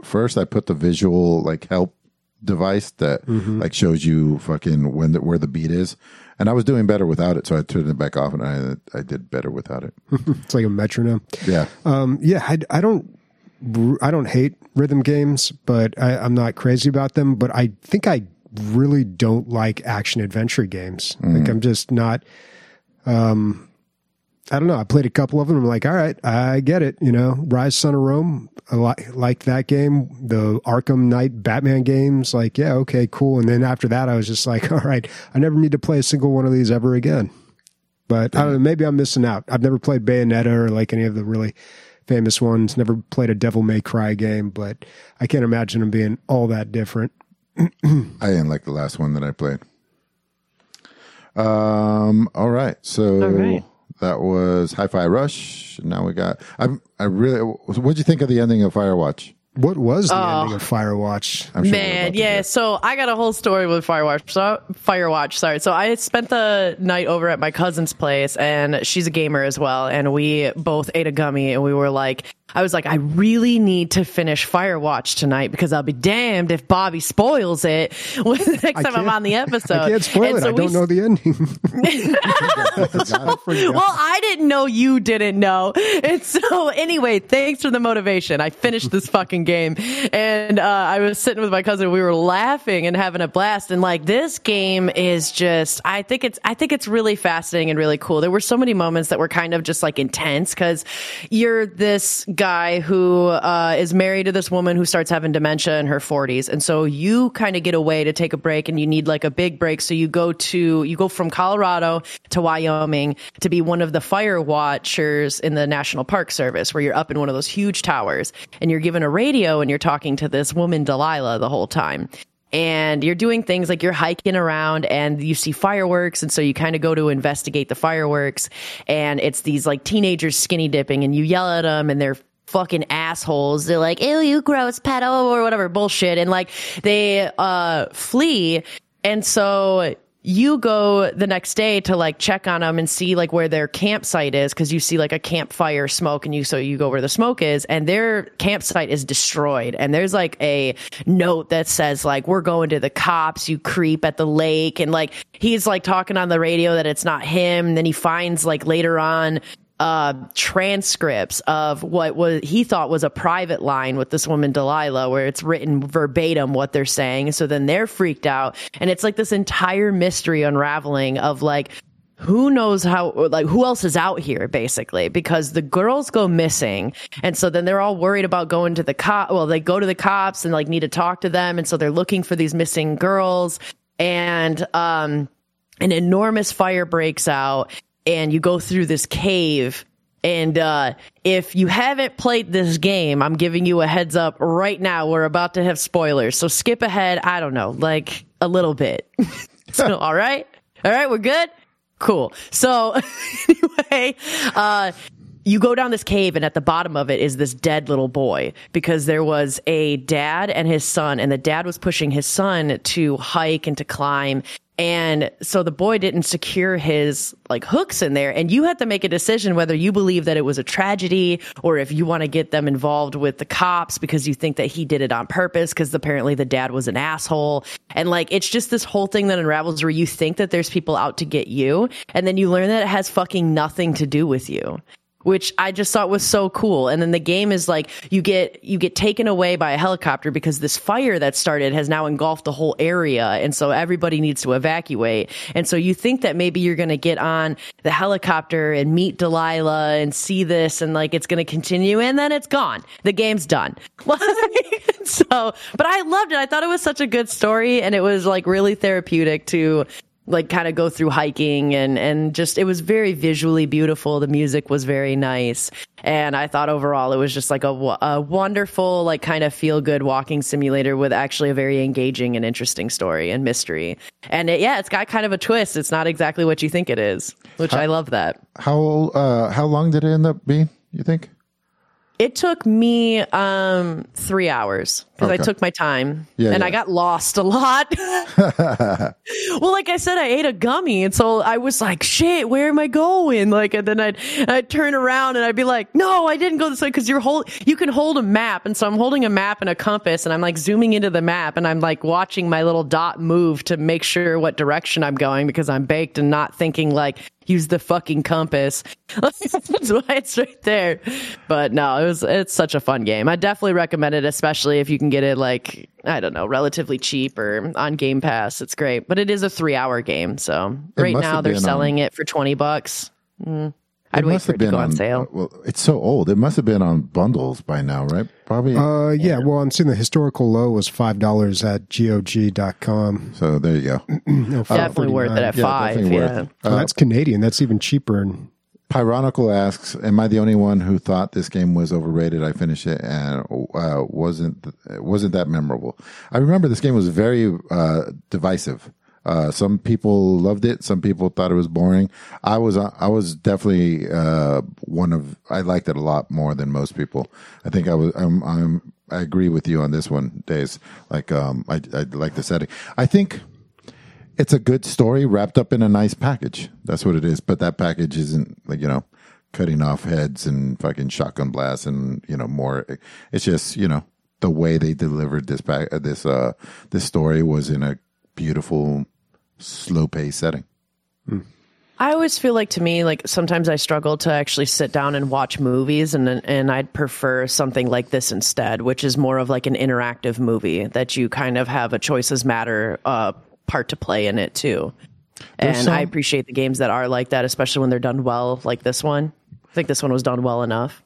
first. I put the visual like help device that like shows you fucking when the, where the beat is, and I was doing better without it. So I turned it back off, and I I did better without it. It's like a metronome. Yeah, Um, yeah, I, I don't, I don't hate rhythm games, but I, I'm not crazy about them. But I think I really don't like action adventure games. Like I'm just not. Um, I don't know. I played a couple of them. I'm like, all right, I get it. You know, Ryse, Son of Rome. I li- like that game. The Arkham Knight Batman games. Like, yeah, okay, cool. And then after that, I was just like, all right, I never need to play a single one of these ever again. But I don't know. Maybe I'm missing out. I've never played Bayonetta or like any of the really famous ones. Never played a Devil May Cry game, but I can't imagine them being all that different. I didn't like the last one that I played. Um. All right. So All right. that was Hi-Fi Rush. Now we got. I'm. I really. What'd you think of the ending of Firewatch? What was the oh. ending of Firewatch? I'm sure Man, yeah. So I got a whole story with Firewatch. So, Firewatch, sorry. So I spent the night over at my cousin's place, and she's a gamer as well. And we both ate a gummy, and we were like, I was like, I really need to finish Firewatch tonight because I'll be damned if Bobby spoils it when the next time I'm on the episode. I can't spoil And it. so I don't know the ending. well, I didn't know you didn't know. And so, anyway, thanks for the motivation. I finished this fucking game. And uh, I was sitting with my cousin. We were laughing and having a blast. And like, this game is just, I think it's, I think it's really fascinating and really cool. There were so many moments that were kind of just like intense because you're this guy who uh, is married to this woman who starts having dementia in her 40s. And so you kind of get away to take a break and you need like a big break. So you go to, you go from Colorado to Wyoming to be one of the fire watchers in the National Park Service, where you're up in one of those huge towers and you're given a radio and you're talking to this woman, Delilah, the whole time. And you're doing things like you're hiking around and you see fireworks. And so you kind of go to investigate the fireworks. And it's these like teenagers skinny dipping and you yell at them and they're fucking assholes. They're like, ew, you gross pedo or whatever bullshit. And like they uh flee. And so you go the next day to like check on them and see like where their campsite is because you see like a campfire smoke and you so you go where the smoke is and their campsite is destroyed and there's like a note that says like we're going to the cops you creep at the lake and like he's like talking on the radio that it's not him and then he finds like later on uh, transcripts of what was he thought was a private line with this woman Delilah, where it's written verbatim what they're saying. So then they're freaked out, and it's like this entire mystery unraveling of like who knows how like who else is out here basically because the girls go missing. And so then they're all worried about going to the cop well they go to the cops and like need to talk to them. And so they're looking for these missing girls. And um an enormous fire breaks out and you go through this cave and uh, if you haven't played this game, I'm giving you a heads up right now. We're about to have spoilers. So skip ahead, I don't know, like a little bit. so, all right. All right, we're good. Cool. So anyway, uh, you go down this cave and at the bottom of it is this dead little boy because there was a dad and his son and the dad was pushing his son to hike and to climb and so the boy didn't secure his like hooks in there. And you had to make a decision whether you believe that it was a tragedy or if you want to get them involved with the cops because you think that he did it on purpose because apparently the dad was an asshole. And like it's just this whole thing that unravels where you think that there's people out to get you. And then you learn that it has fucking nothing to do with you which I just thought was so cool. And then the game is like you get you get taken away by a helicopter because this fire that started has now engulfed the whole area and so everybody needs to evacuate. And so you think that maybe you're going to get on the helicopter and meet Delilah and see this and like it's going to continue and then it's gone. The game's done. so, but I loved it. I thought it was such a good story and it was like really therapeutic to like kind of go through hiking and and just it was very visually beautiful the music was very nice and i thought overall it was just like a, a wonderful like kind of feel good walking simulator with actually a very engaging and interesting story and mystery and it, yeah it's got kind of a twist it's not exactly what you think it is which i love that How uh, how long did it end up being? You think? It took me um, three hours because I took my time Yeah, and yeah. I got lost a lot. well, like I said, I ate a gummy, and so I was like, "Shit, where am I going?" Like, and then I'd I'd turn around and I'd be like, "No, I didn't go this way," because you're hold you can hold a map, and so I'm holding a map and a compass, and I'm like zooming into the map, and I'm like watching my little dot move to make sure what direction I'm going because I'm baked and not thinking like use the fucking compass. That's why it's right there. But no, it was it's such a fun game. I definitely recommend it, especially if you can get it like I don't know, relatively cheap or on Game Pass. It's great, but it is a three hour game. So right now they're selling on- it for twenty bucks. Mm. I'd It wait must for have it to been go on, sale. Well, it's so old. It must have been on bundles by now, right? Probably. Uh, yeah. Well, I'm seeing the historical low was five dollars at gog.com. so there you go. No, definitely worth it at Yeah, five. definitely Yeah. worth it. Oh, that's Canadian. That's even cheaper. And Pyronical asks, "Am I the only one who thought this game was overrated? I finished it and uh, wasn't wasn't that memorable. I remember this game was very uh, divisive. Uh, some people loved it. Some people thought it was boring. I was I was definitely uh, one of I liked it a lot more than most people. I think I was I'm, I'm I agree with you on this one, Days. Like um I I like the setting. I think it's a good story wrapped up in a nice package. That's what it is. But that package isn't like, you know, cutting off heads and fucking shotgun blasts and, you know, more. It's just, you know, the way they delivered this pack, this, uh, this story was in a beautiful, slow pace setting. I always feel like to me, like sometimes I struggle to actually sit down and watch movies, and and I'd prefer something like this instead, which is more of like an interactive movie that you kind of have a choices matter uh, part to play in it too. and some- I appreciate the games that are like that, especially when they're done well, like this one. I think this one was done well enough.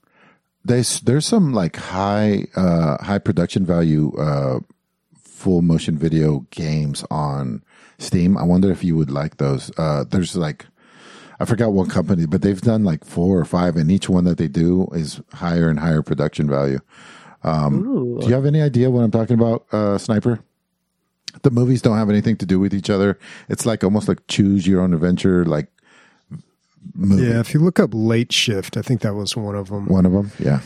There's, there's some like high, uh, high production value, uh, full motion video games on Steam. I wonder if you would like those. Uh, there's like, I forgot what company, but they've done like four or five, and each one that they do is higher and higher production value. Um, do you have any idea what I'm talking about, uh, Sniper? The movies don't have anything to do with each other. It's like almost like choose your own adventure, like movie. yeah, if you look up Late Shift, I think that was one of them. One of them, yeah.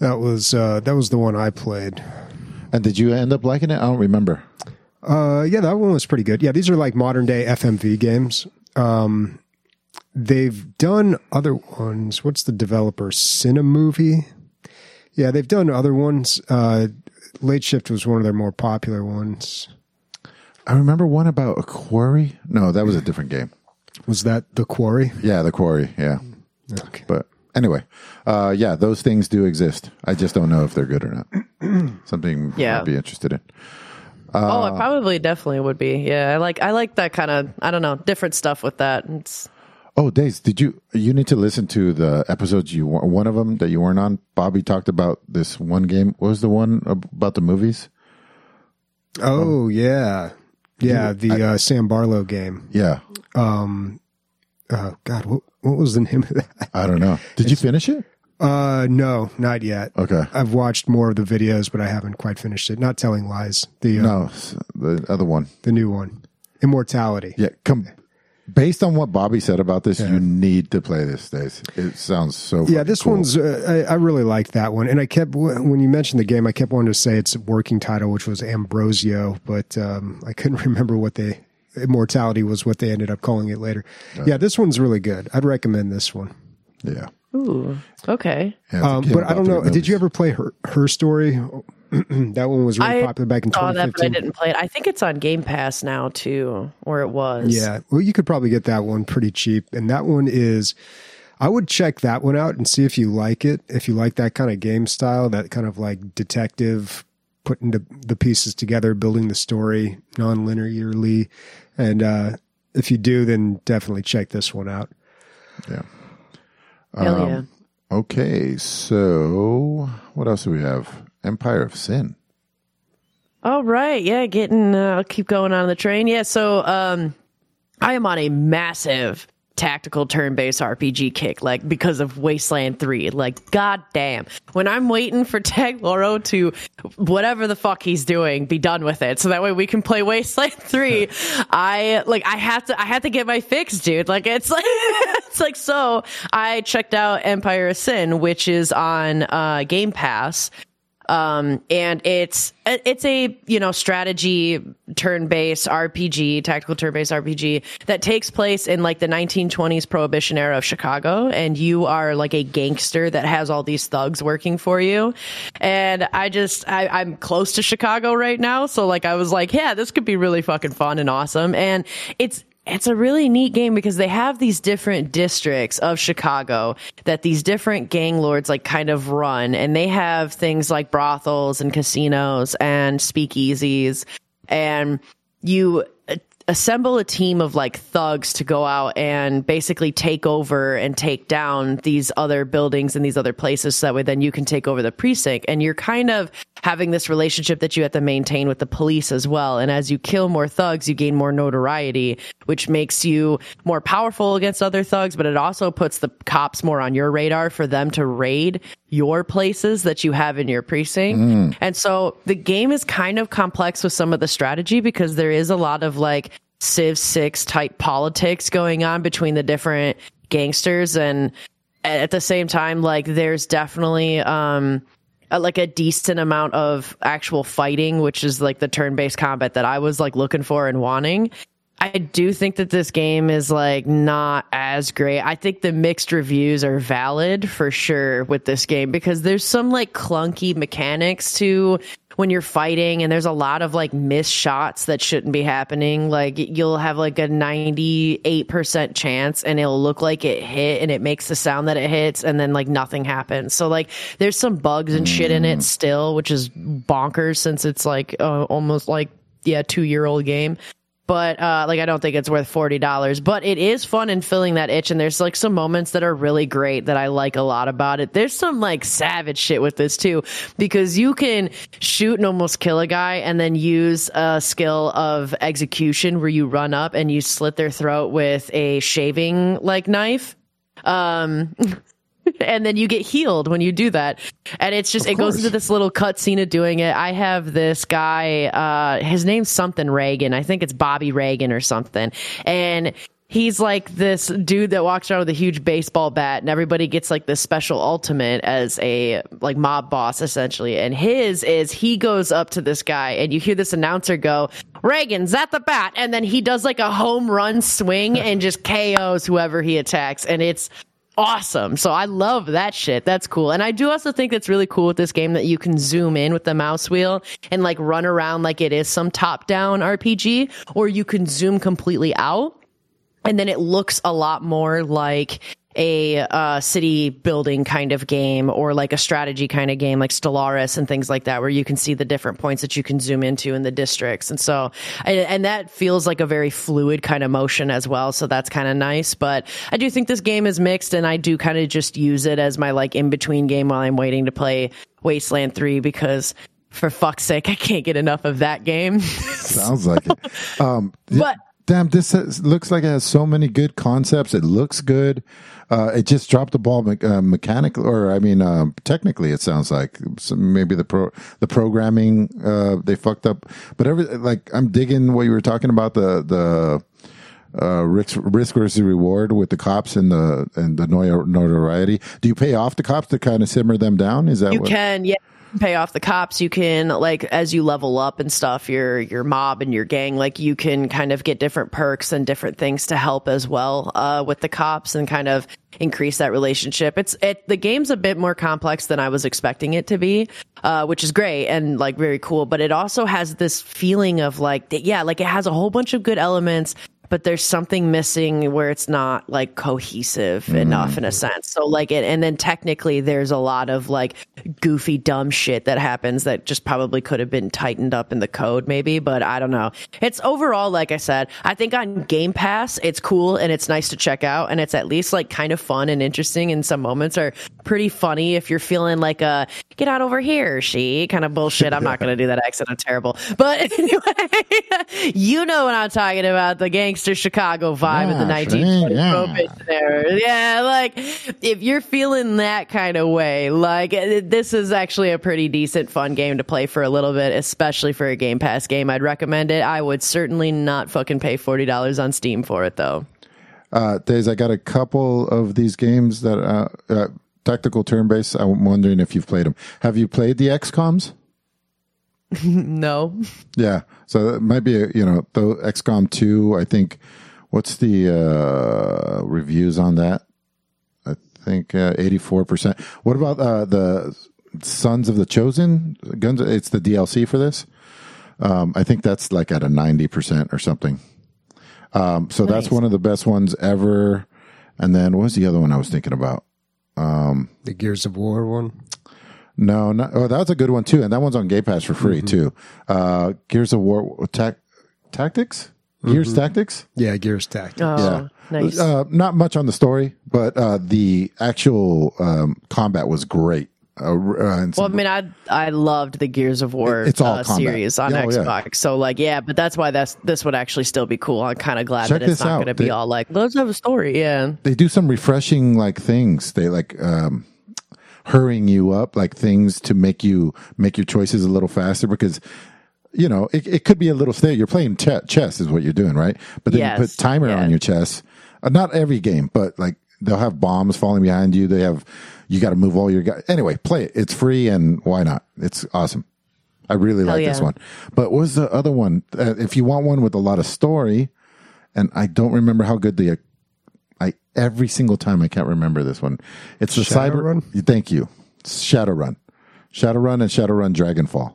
That was uh, that was the one I played. And did you end up liking it? I don't remember. Uh, yeah, that one was pretty good. Yeah, these are like modern day FMV games. Um, they've done other ones. What's the developer? Cinemovie. Yeah, they've done other ones. Uh, Late Shift was one of their more popular ones. I remember one about a quarry. No, that was a different game. Was that The Quarry? Yeah, the quarry. Yeah, Okay. but anyway, uh, yeah, those things do exist. I just don't know if they're good or not. Something Yeah. I'd be interested in. oh, I probably definitely would be. Yeah, I like I like that kind of I don't know different stuff with that. It's Oh, Days, did you? You need to listen to the episodes you were- one of them that you weren't on. Bobby talked about this one game. What was the one about the movies? Oh yeah, yeah. The uh, Sam Barlow game. Yeah, Um Oh God, what what was the name of that? I don't know. Did you finish it? Uh, no, not yet. Okay. I've watched more of the videos, but I haven't quite finished it. Not telling lies. The uh, No, the other one. the new one, Immortality. Yeah, come. Based on what Bobby said about this, you need to play this. Days. It sounds so. Yeah, this cool. one's. Uh, I, I really like that one, and I kept when you mentioned the game, I kept wanting to say its working title, which was Ambrosio, but um, I couldn't remember what they Immortality was what they ended up calling it later. Yeah, this one's really good. I'd recommend this one. Yeah. Ooh, okay. Yeah, Um, but I don't know. Did you ever play her her story? that one was really I popular back in saw that, but I didn't play it. I think it's on Game Pass now too, or it was. Yeah, well, you could probably get that one pretty cheap, and that one is. I would check that one out and see if you like it. If you like that kind of game style, that kind of like detective, putting the, the pieces together, building the story non-linearly, and uh, if you do, then definitely check this one out. Yeah. Hell Um, yeah. Okay, so what else do we have? Empire of Sin. All right, yeah, getting. Uh, I'll keep going on the train. Yeah, so um, I am on a massive tactical turn-based RPG kick, like because of Wasteland Three. Like, goddamn, when I'm waiting for Tag Loro to whatever the fuck he's doing, be done with it, so that way we can play Wasteland Three. I like, I have to, I have to get my fix, dude. Like, it's like, it's like so. I checked out Empire of Sin, which is on uh, Game Pass um, and it's it's a you know strategy turn-based RPG, tactical turn-based RPG that takes place in like the 1920s Prohibition era of Chicago, and you are like a gangster that has all these thugs working for you. And I just I, I'm close to Chicago right now, so like I was like, yeah, this could be really fucking fun and awesome. And it's it's a really neat game because they have these different districts of Chicago that these different gang lords like kind of run. And they have things like brothels and casinos and speakeasies. And you assemble a team of like thugs to go out and basically take over and take down these other buildings and these other places so that way then you can take over the precinct. And you're kind of having this relationship that you have to maintain with the police as well. And as you kill more thugs you gain more notoriety which makes you more powerful against other thugs but it also puts the cops more on your radar for them to raid your places that you have in your precinct. Mm. And so the game is kind of complex with some of the strategy because there is a lot of like civ 6 type politics going on between the different gangsters and at the same time like there's definitely um uh, like a decent amount of actual fighting, which is like the turn-based combat that I was like looking for and wanting. I do think that this game is like not as great. I think the mixed reviews are valid for sure with this game because there's some like clunky mechanics to when you're fighting and there's a lot of like missed shots that shouldn't be happening. Like you'll have like a 98% chance and it'll look like it hit and it makes the sound that it hits and then like nothing happens. So like there's some bugs and shit in it still, which is bonkers since it's like uh, almost like yeah, 2 year old game but uh, like I don't think it's worth forty dollars. But it is fun and filling that itch, and there's like some moments that are really great that I like a lot about it. There's some like savage shit with this too, because you can shoot and almost kill a guy, and then use a skill of execution where you run up and you slit their throat with a shaving like knife. Um, and then you get healed when you do that. And it's just, it goes into this little cutscene of doing it. I have this guy, uh, his name's something Reagan. I think it's Bobby Reagan or something. And he's like this dude that walks around with a huge baseball bat and everybody gets like this special ultimate as a like mob boss essentially. And his is he goes up to this guy and you hear this announcer go, Reagan's at the bat. And then he does like a home run swing and just KOs whoever he attacks. And it's, awesome. So I love that shit. That's cool. And I do also think that's really cool with this game that you can zoom in with the mouse wheel and like run around like it is some top down RPG, or you can zoom completely out and then it looks a lot more like a uh, city building kind of game or like a strategy kind of game like Stellaris and things like that where you can see the different points that you can zoom into in the districts. And so and, and that feels like a very fluid kind of motion as well. So that's kind of nice. But I do think this game is mixed and I do kind of just use it as my like in between game while I'm waiting to play Wasteland 3 because for fuck's sake I can't get enough of that game. Sounds like it. Um, But- damn, this has, looks like it has so many good concepts. It looks good. Uh, it just dropped the ball me- uh, mechanically, or I mean, um, technically, it sounds like so maybe the pro the programming uh, they fucked up. But every like, I'm digging what you were talking about the the uh, risk risk versus reward with the cops and the and the notoriety. Do you pay off the cops to kind of simmer them down? Is that what you what? can? Yeah, pay off the cops you can like as you level up and stuff your your mob and your gang like you can kind of get different perks and different things to help as well uh, with the cops and kind of increase that relationship. It's it the game's a bit more complex than i was expecting it to be uh, which is great and like very cool but it also has this feeling of like yeah like it has a whole bunch of good elements but there's something missing where it's not like cohesive mm. enough in a sense. So like it, and then technically there's a lot of like goofy, dumb shit that happens that just probably could have been tightened up in the code maybe, but I don't know. It's overall, like I said, I think on Game Pass, it's cool and it's nice to check out and it's at least like kind of fun and interesting in some moments are pretty funny if you're feeling like a get out over here, she kind of bullshit. I'm not going to do that accent. I'm terrible. But anyway, you know what I'm talking about. The gang gangster Chicago vibe yeah, in the 1920s yeah. there. Yeah, like if you're feeling that kind of way, like this is actually a pretty decent, fun game to play for a little bit, especially for a Game Pass game. I'd recommend it. I would certainly not fucking pay forty dollars on Steam for it though. Uh, Days, I got a couple of these games that uh, uh, tactical turn based. I'm wondering if you've played them. Have you played the XComs? no. Yeah. So it might be, a, you know, the XCOM 2, I think, what's the uh, reviews on that? I think uh, 84%. What about uh, the Sons of the Chosen? Guns, it's the DLC for this. Um, I think that's like at a 90% or something. Um, so nice. that's one of the best ones ever. And then what was the other one I was thinking about? Um, the Gears of War one. No, not, oh, that was a good one too, and that one's on Game Pass for free mm-hmm. too. Uh, Gears of War ta- Tactics, Gears mm-hmm. Tactics. Yeah, Gears Tactics. Oh, yeah, nice. Uh, not much on the story, but uh, the actual um, combat was great. Uh, well, I mean, I I loved the Gears of War it's all uh, series on oh, Xbox. Yeah. So, like, yeah, but that's why that's this would actually still be cool. I'm kind of glad Check that it's not going to be all like, let's have a story. Yeah, they do some refreshing like things. They like um, hurrying you up, like things to make you make your choices a little faster because you know it, it could be a little stay. You're playing ch- chess is what you're doing, right? But then yes. you put timer on your chess. Uh, not every game, but like they'll have bombs falling behind you. They have you got to move all your guys. Anyway, play it. It's free and why not? It's awesome. I really Hell like yeah. this one. But what was the other one? Uh, if you want one with a lot of story, and I don't remember how good the every single time. I can't remember this one. It's the cyber. Run? Thank you. It's Shadowrun, Shadowrun, and Shadow Shadowrun Dragonfall.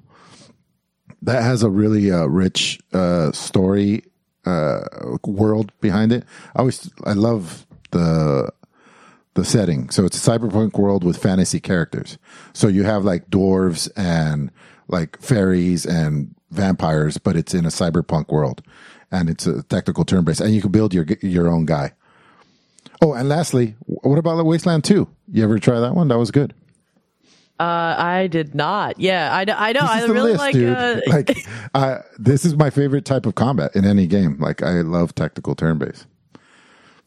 That has a really uh, rich uh, story uh, world behind it. I always I love the the setting. So it's a cyberpunk world with fantasy characters. So you have like dwarves and like fairies and vampires, but it's in a cyberpunk world, and it's a tactical turn based, and you can build your your own guy. Oh, and lastly, what about the Wasteland 2? You ever try that one? That was good. Uh, I did not. Yeah, I, I know. I really list, like. Uh... like, uh, this is my favorite type of combat in any game. Like, I love tactical turn based.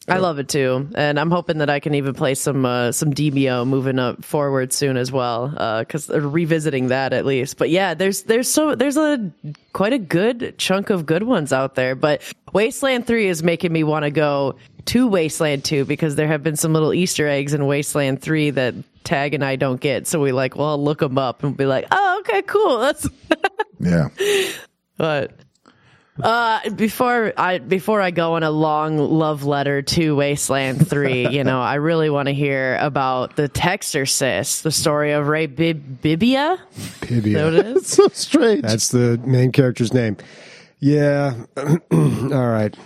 I love it too, and I'm hoping that I can even play some uh, some DBO moving up forward soon as well, because uh, revisiting that at least. But yeah, there's there's so there's a quite a good chunk of good ones out there. But Wasteland Three is making me want to go to Wasteland 2 because there have been some little Easter eggs in Wasteland 3 that Tag and I don't get. So we like, well, I'll look them up and be like, oh, okay, cool. That's yeah. But uh, before I before I go on a long love letter to Wasteland Three, you know, I really want to hear about the Textorcist, the story of Ray Bib- Bibbia. Bibbia, that it is. so strange. That's the main character's name. Yeah. All right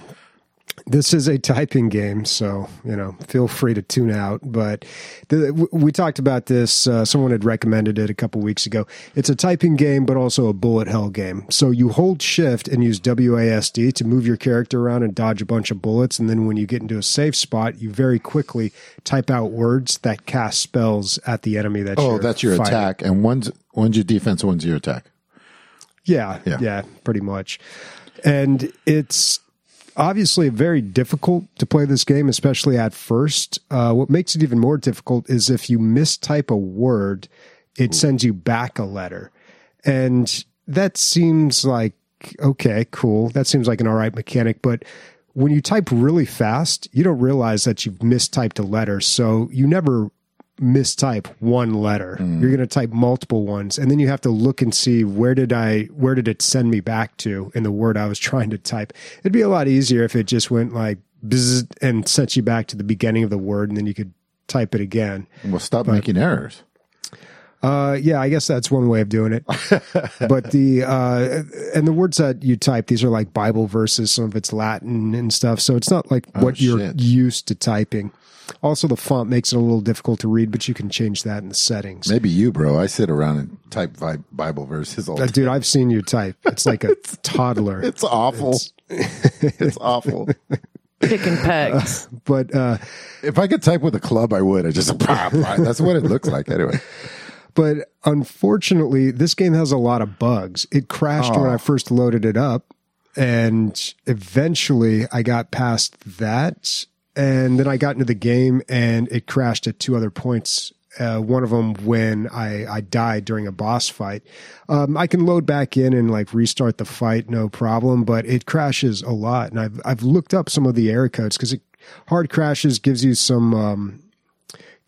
this is a typing game, so you know, feel free to tune out. But the, we talked about this. Uh, someone had recommended it a couple weeks ago. It's a typing game, but also a bullet hell game. So you hold Shift and use WASD to move your character around and dodge a bunch of bullets, and then when you get into a safe spot, you very quickly type out words that cast spells at the enemy. That oh, that's your fighting. attack, and one's one's your defense, one's your attack. Yeah, yeah, yeah, pretty much. And it's obviously very difficult to play this game, especially at first. Uh, what makes it even more difficult is if you mistype a word, it sends you back a letter. And that seems like, okay, cool. That seems like an all right mechanic. But when you type really fast, you don't realize that you've mistyped a letter. So you never mistype one letter. You're going to type multiple ones and then you have to look and see where did I where did it send me back to in the word I was trying to type. It'd be a lot easier if it just went like bzz and sent you back to the beginning of the word and then you could type it again. Well, stop making errors. Uh, yeah, I guess that's one way of doing it. but the uh, and the words that you type, these are like Bible verses. Some of it's Latin and stuff, so it's not like what you're used to typing. Also, the font makes it a little difficult to read, but you can change that in the settings. Maybe you, bro. I sit around and type vi- Bible verses all Uh, day. dude, I've seen you type. It's like a toddler. It's awful. It's, awful. Picking pegs. But uh, If I could type with a club, I would. I just that's what it looks like anyway. but unfortunately, this game has a lot of bugs. It crashed when I first loaded it up, and eventually I got past that, and then I got into the game, and it crashed at two other points. Uh, one of them when I, I died during a boss fight. Um, I can load back in and like restart the fight, no problem, but it crashes a lot. And I've I've looked up some of the error codes because it hard crashes gives you some um,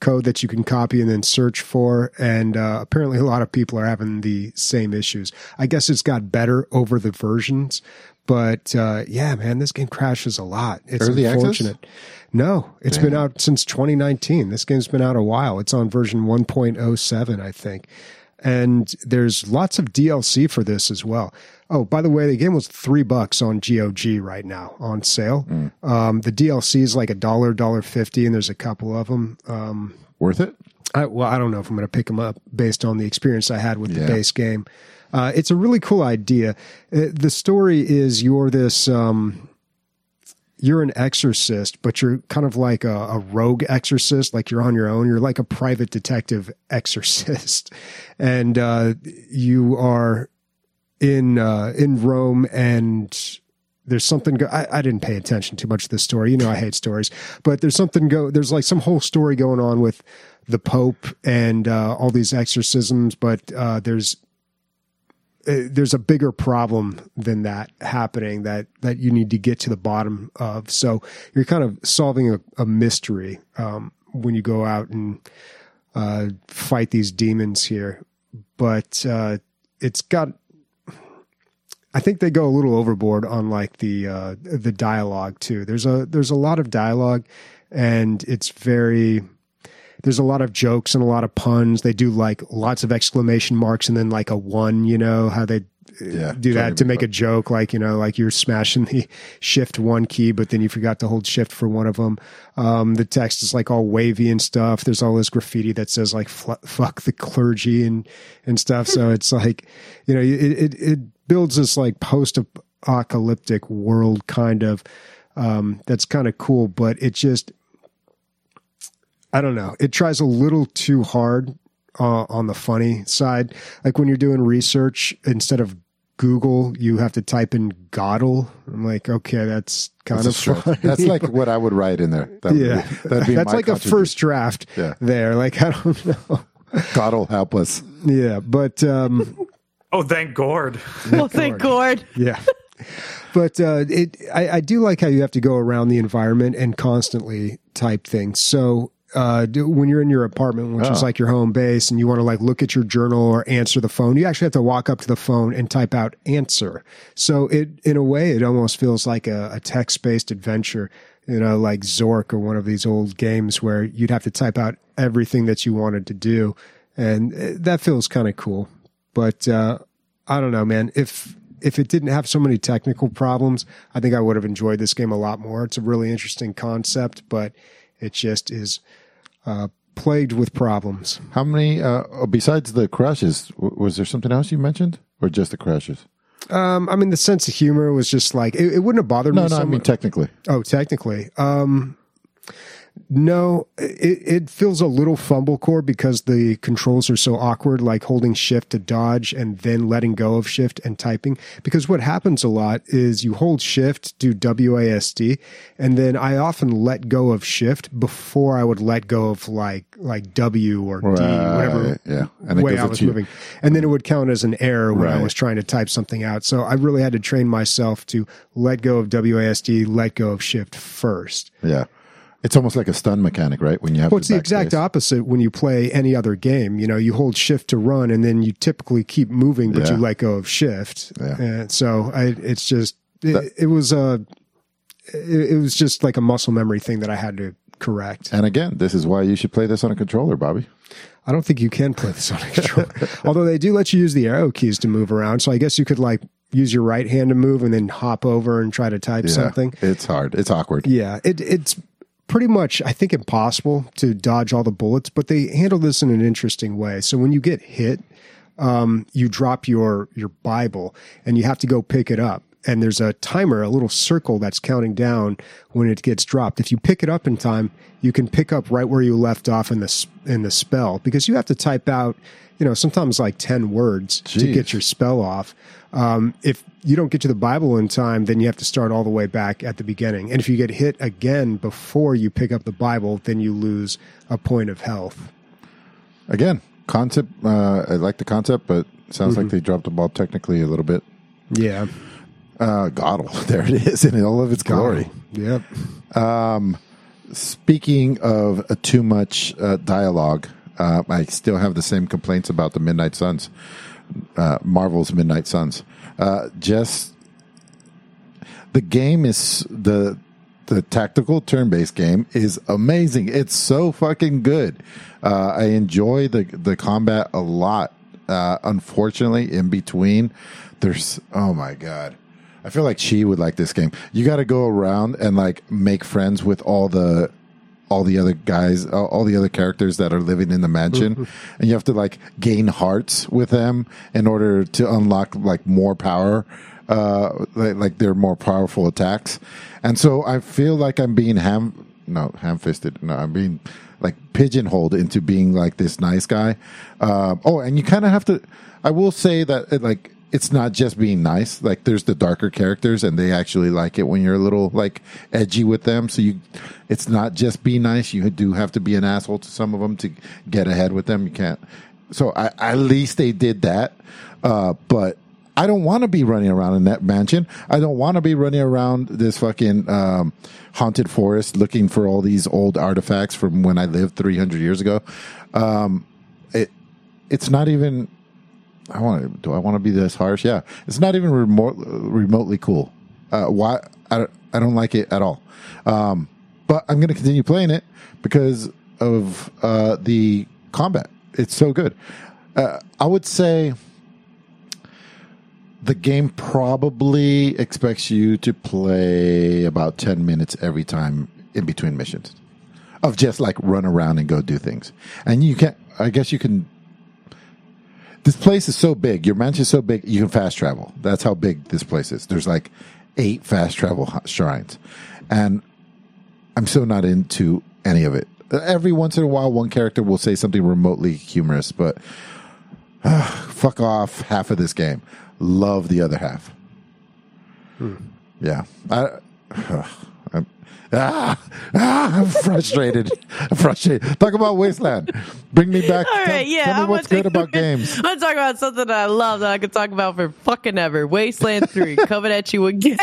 code that you can copy and then search for. And uh, apparently, a lot of people are having the same issues. I guess it's got better over the versions, but uh, yeah, man, this game crashes a lot. It's Early access? unfortunate. No, it's been out since 2019. This game's been out a while. It's on version 1.07, I think. And there's lots of DLC for this as well. Oh, by the way, the game was three bucks on GOG right now on sale. Um, the DLC is like a dollar, dollar fifty, and there's a couple of them. Um, Worth it? I, well, I don't know if I'm going to pick them up based on the experience I had with Yeah. the base game. Uh, it's a really cool idea. Uh, the story is you're this, um, you're an exorcist, but you're kind of like a, a rogue exorcist, like you're on your own. You're like a private detective exorcist, and uh, you are in uh, in Rome and there's something go- I, I didn't pay attention too much to this story you know i hate stories but there's something go there's like some whole story going on with the pope and uh, all these exorcisms but uh, there's there's a bigger problem than that happening that that you need to get to the bottom of so you're kind of solving a, a mystery um, when you go out and uh, fight these demons here but uh, it's got I think they go a little overboard on like the uh, the dialogue too. There's a there's a lot of dialogue, and it's very there's a lot of jokes and a lot of puns. They do like lots of exclamation marks and then like a one. You know how they Yeah. do that to make fun. a joke, like you know, like you're smashing the shift one key, but then you forgot to hold shift for one of them. Um, the text is like all wavy and stuff. There's all this graffiti that says like "fuck the clergy" and and stuff. So it's like, you know, it it, it builds this like post-apocalyptic world kind of. Um, that's kind of cool, but it just, I don't know. It tries a little too hard uh, on the funny side. Like when you're doing research, instead of Google, you have to type in Goddle. I'm like, okay, that's kind That's, of funny. That's like what I would write in there. That would yeah, be, that'd be that's my like a first draft Yeah. there. Like I don't know. God will help us. Yeah, but um, Oh, thank Gord. well, thank God. yeah. But uh, it, I, I do like how you have to go around the environment and constantly type things. So uh, do, when you're in your apartment, which is Oh. like your home base, and you want to like look at your journal or answer the phone, you actually have to walk up to the phone and type out answer. So it, in a way, it almost feels like a, a text based adventure. You know, like Zork or one of these old games where you'd have to type out everything that you wanted to do, and uh, that feels kind of cool. But uh, I don't know, man. If if it didn't have so many technical problems, I think I would have enjoyed this game a lot more. It's a really interesting concept, but it just is uh, plagued with problems. How many, uh, oh, besides the crashes, was there something else you mentioned or just the crashes? Um, I mean, the sense of humor was just like it, it wouldn't have bothered No, me. no, so I mean, much. technically. Oh, technically. Um, no, it, it feels a little fumble core because the controls are so awkward, like holding shift to dodge and then letting go of shift and typing. Because what happens a lot is you hold shift, do WASD, and then I often let go of shift before I would let go of like, like W or D, whatever. Yeah. Way I was you. moving, and then it would count as an error when I was trying to type something out. So I really had to train myself to let go of WASD, let go of Shift first. Yeah. It's almost like a stun mechanic, right? When you have Well, it's the exact opposite when you play any other game. You know, you hold Shift to run, and then you typically keep moving, but Yeah. you let go of Shift. Yeah. And so I, it's just it, it was a it, it was just like a muscle memory thing that I had to correct. And again, this is why you should play this on a controller, Bobby. I don't think you can play this on a controller, although they do let you use the arrow keys to move around. So I guess you could like use your right hand to move and then hop over and try to type Yeah. something. It's hard. It's awkward. Yeah, it, it's pretty much, I think, impossible to dodge all the bullets, but they handle this in an interesting way. So when you get hit, um, you drop your your Bible and you have to go pick it up. And there's a timer, a little circle that's counting down when it gets dropped. If you pick it up in time, you can pick up right where you left off in the in the spell because you have to type out, you know, sometimes like ten words to get your spell off. Um, if you don't get to the Bible in time, then you have to start all the way back at the beginning. And if you get hit again before you pick up the Bible, then you lose a point of health. Again, concept. Uh, I like the concept, but sounds Mm-hmm. like they dropped the ball technically a little bit. Yeah. Uh, Goddle, there it is in all of its glory. Yep. Speaking of too much uh, dialogue, uh, I still have the same complaints about the Midnight Suns, uh, Marvel's Midnight Suns. Uh, just the game is the the tactical turn-based game is amazing. It's so fucking good. Uh, I enjoy the the combat a lot. Uh, unfortunately, in between, there's oh my god. I feel like she would like this game. You got to go around and like make friends with all the all the other guys, all all the other characters that are living in the mansion, and you have to like gain hearts with them in order to unlock like more power, uh, like, like their more powerful attacks. And so I feel like I'm being ham, no, ham fisted. No, I'm being like pigeonholed into being like this nice guy. Um, oh, and you kind of have to. I will say that it, like it's not just being nice. Like there's the darker characters, and they actually like it when you're a little like edgy with them. So you, it's not just be nice. You do have to be an asshole to some of them to get ahead with them. You can't. So I, at least they did that. Uh, but I don't want to be running around in that mansion. I don't want to be running around this fucking um, haunted forest looking for all these old artifacts from when I lived 300 years ago. Um, it it's not even. I want to. Do I want to be this harsh? Yeah, it's not even remote, remotely cool. Uh, why? I don't, I don't like it at all. Um, but I'm going to continue playing it because of uh, the combat. It's so good. Uh, I would say the game probably expects you to play about 10 minutes every time in between missions of just like run around and go do things. And you can't. I guess you can. This place is so big. Your mansion is so big. You can fast travel. That's how big this place is. There's like eight fast travel shrines, and I'm so not into any of it. Every once in a while, one character will say something remotely humorous, but uh, fuck off half of this game. Love the other half. Hmm. Yeah, I, I'm, ah, ah, I'm frustrated. I'm frustrated. Talk about Wasteland. Bring me back. All tell, yeah. tell me I'm what's good about games. I'm talk about something that I love that I could talk about for fucking ever. Wasteland Three coming at you again.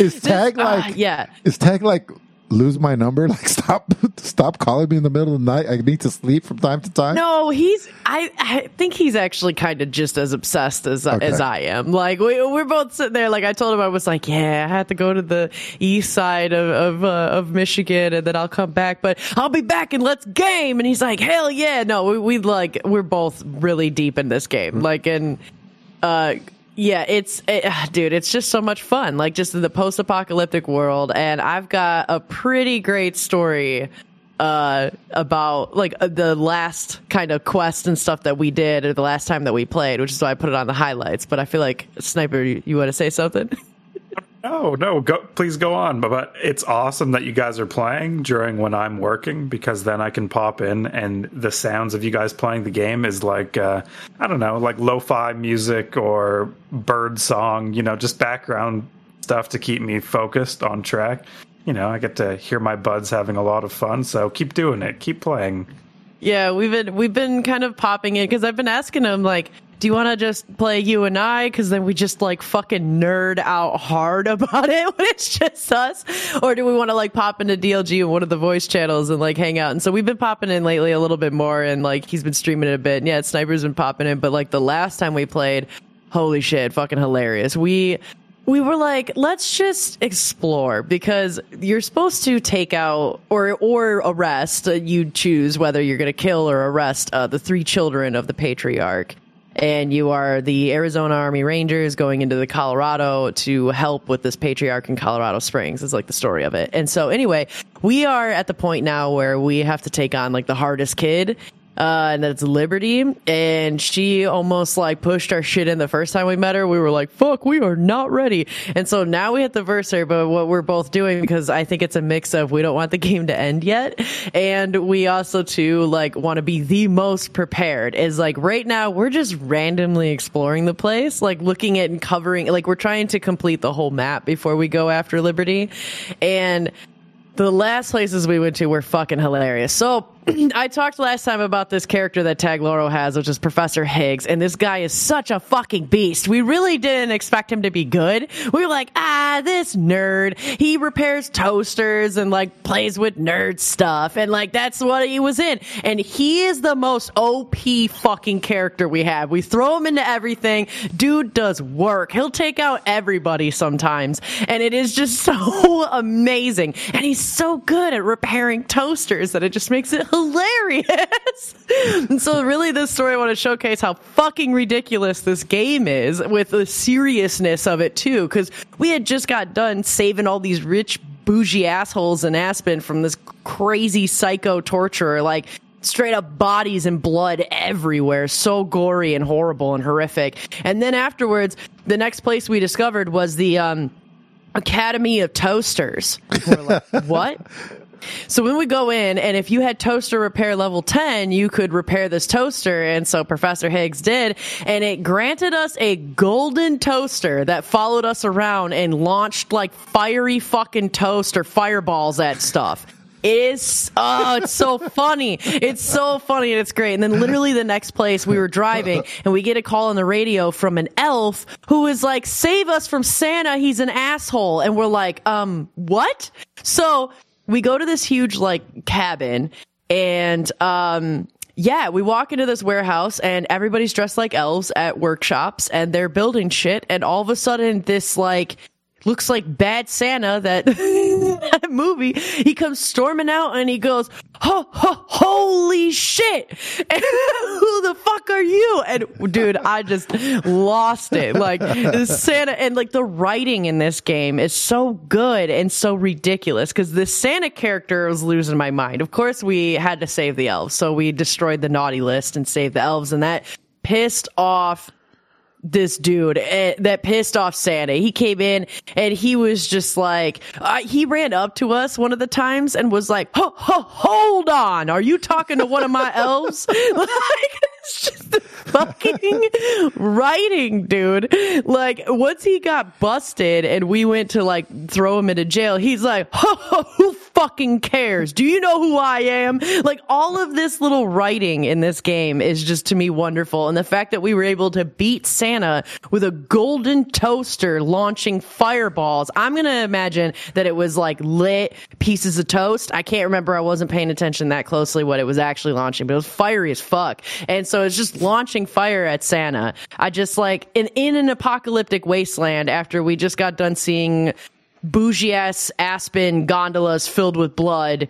Is tag Ah, like yeah. Is tag like lose my number? Like stop stop calling me in the middle of the night. I need to sleep from time to time. No, he's. I, I think he's actually kind of just as obsessed as Okay. as I am. Like we we're both sitting there. Like I told him, I was like, yeah, I had to go to the east side of of, uh, of Michigan, and then I'll come back. But I'll be back and let's game. And he's like, hell yeah, no, we, we like we're both really deep in this game. Like and uh. Yeah, it's it, ah, dude, it's just so much fun. Like just in the post-apocalyptic world, and I've got a pretty great story uh about like uh, the last kind of quest and stuff that we did or the last time that we played which is why i put it on the highlights. But i feel like sniper you, you want to say something No, no, go please go on. But, but it's awesome that you guys are playing during when I'm working because then I can pop in and the sounds of you guys playing the game is like uh, I don't know, like lo-fi music or bird song, you know, just background stuff to keep me focused on track. You know, I get to hear my buds having a lot of fun, so keep doing it, keep playing. Yeah, we've been we've been kind of popping it because I've been asking him like, do you want to just play you and I? Because then we just like fucking nerd out hard about it when it's just us, or do we want to like pop into DLG and one of the voice channels and like hang out? And so we've been popping in lately a little bit more, and like he's been streaming it a bit. And yeah, Sniper's been popping in, but like the last time we played, holy shit, fucking hilarious. We we were like, let's just explore because you're supposed to take out or or arrest. Uh, you choose whether you're going to kill or arrest uh, the three children of the patriarch. And you are the Arizona Army Rangers going into the Colorado to help with this patriarch in Colorado Springs. Is like the story of it. And so, anyway, we are at the point now where we have to take on like the hardest kid uh, and that's Liberty. And she almost like pushed our shit in the first time we met her. We were like, fuck, we are not ready. And so now we hit the verse her, but what we're both doing, because I think it's a mix of we don't want the game to end yet. And we also too like want to be the most prepared is like right now we're just randomly exploring the place, like looking at and covering, like we're trying to complete the whole map before we go after Liberty. And the last places we went to were fucking hilarious. So I talked last time about this character that Tag Loro has, which is Professor Higgs, and this guy is such a fucking beast. We really didn't expect him to be good. We were like, ah, this nerd. He repairs toasters and like plays with nerd stuff, and like that's what he was in. And he is the most OP fucking character we have. We throw him into everything. Dude does work. He'll take out everybody sometimes, and it is just so amazing. And he's so good at repairing toasters that it just makes it hilarious. and so really this story I want to showcase how fucking ridiculous this game is with the seriousness of it too. Cause we had just got done saving all these rich bougie assholes in Aspen from this crazy psycho torturer. Like straight up bodies and blood everywhere. So gory and horrible and horrific. And then afterwards, the next place we discovered was the, um, Academy of Toasters. Like, what? So when we go in, and if you had toaster repair level 10, you could repair this toaster. And so Professor Higgs did. And it granted us a golden toaster that followed us around and launched like fiery fucking toast or fireballs at stuff. It is, oh, it's so funny. It's so funny and it's great. And then literally the next place we were driving and we get a call on the radio from an elf who is like, save us from Santa. He's an asshole. And we're like, um, what? So we go to this huge like cabin and, um, yeah, we walk into this warehouse and everybody's dressed like elves at workshops and they're building shit. And all of a sudden this like, looks like Bad Santa, that, that movie. He comes storming out and he goes, ho, ho, holy shit. And who the fuck are you? And dude, I just lost it. Like Santa and like the writing in this game is so good and so ridiculous because this Santa character was losing my mind. Of course, we had to save the elves. So we destroyed the naughty list and saved the elves and that pissed off this dude uh, that pissed off Santa. He came in and he was just like, uh, he ran up to us one of the times and was like, ho, ho, hold on. Are you talking to one of my elves? like, it's just fucking writing, dude. Like, once he got busted and we went to like throw him into jail, he's like, ho, ho, fucking cares? Do you know who I am? Like, all of this little writing in this game is just to me wonderful. And the fact that we were able to beat Santa with a golden toaster launching fireballs. I'm going to imagine that it was like lit pieces of toast. I can't remember. I wasn't paying attention that closely what it was actually launching, but it was fiery as fuck. And so it's just launching fire at Santa. I just like in, in an apocalyptic wasteland after we just got done seeing bougie ass Aspen gondolas filled with blood.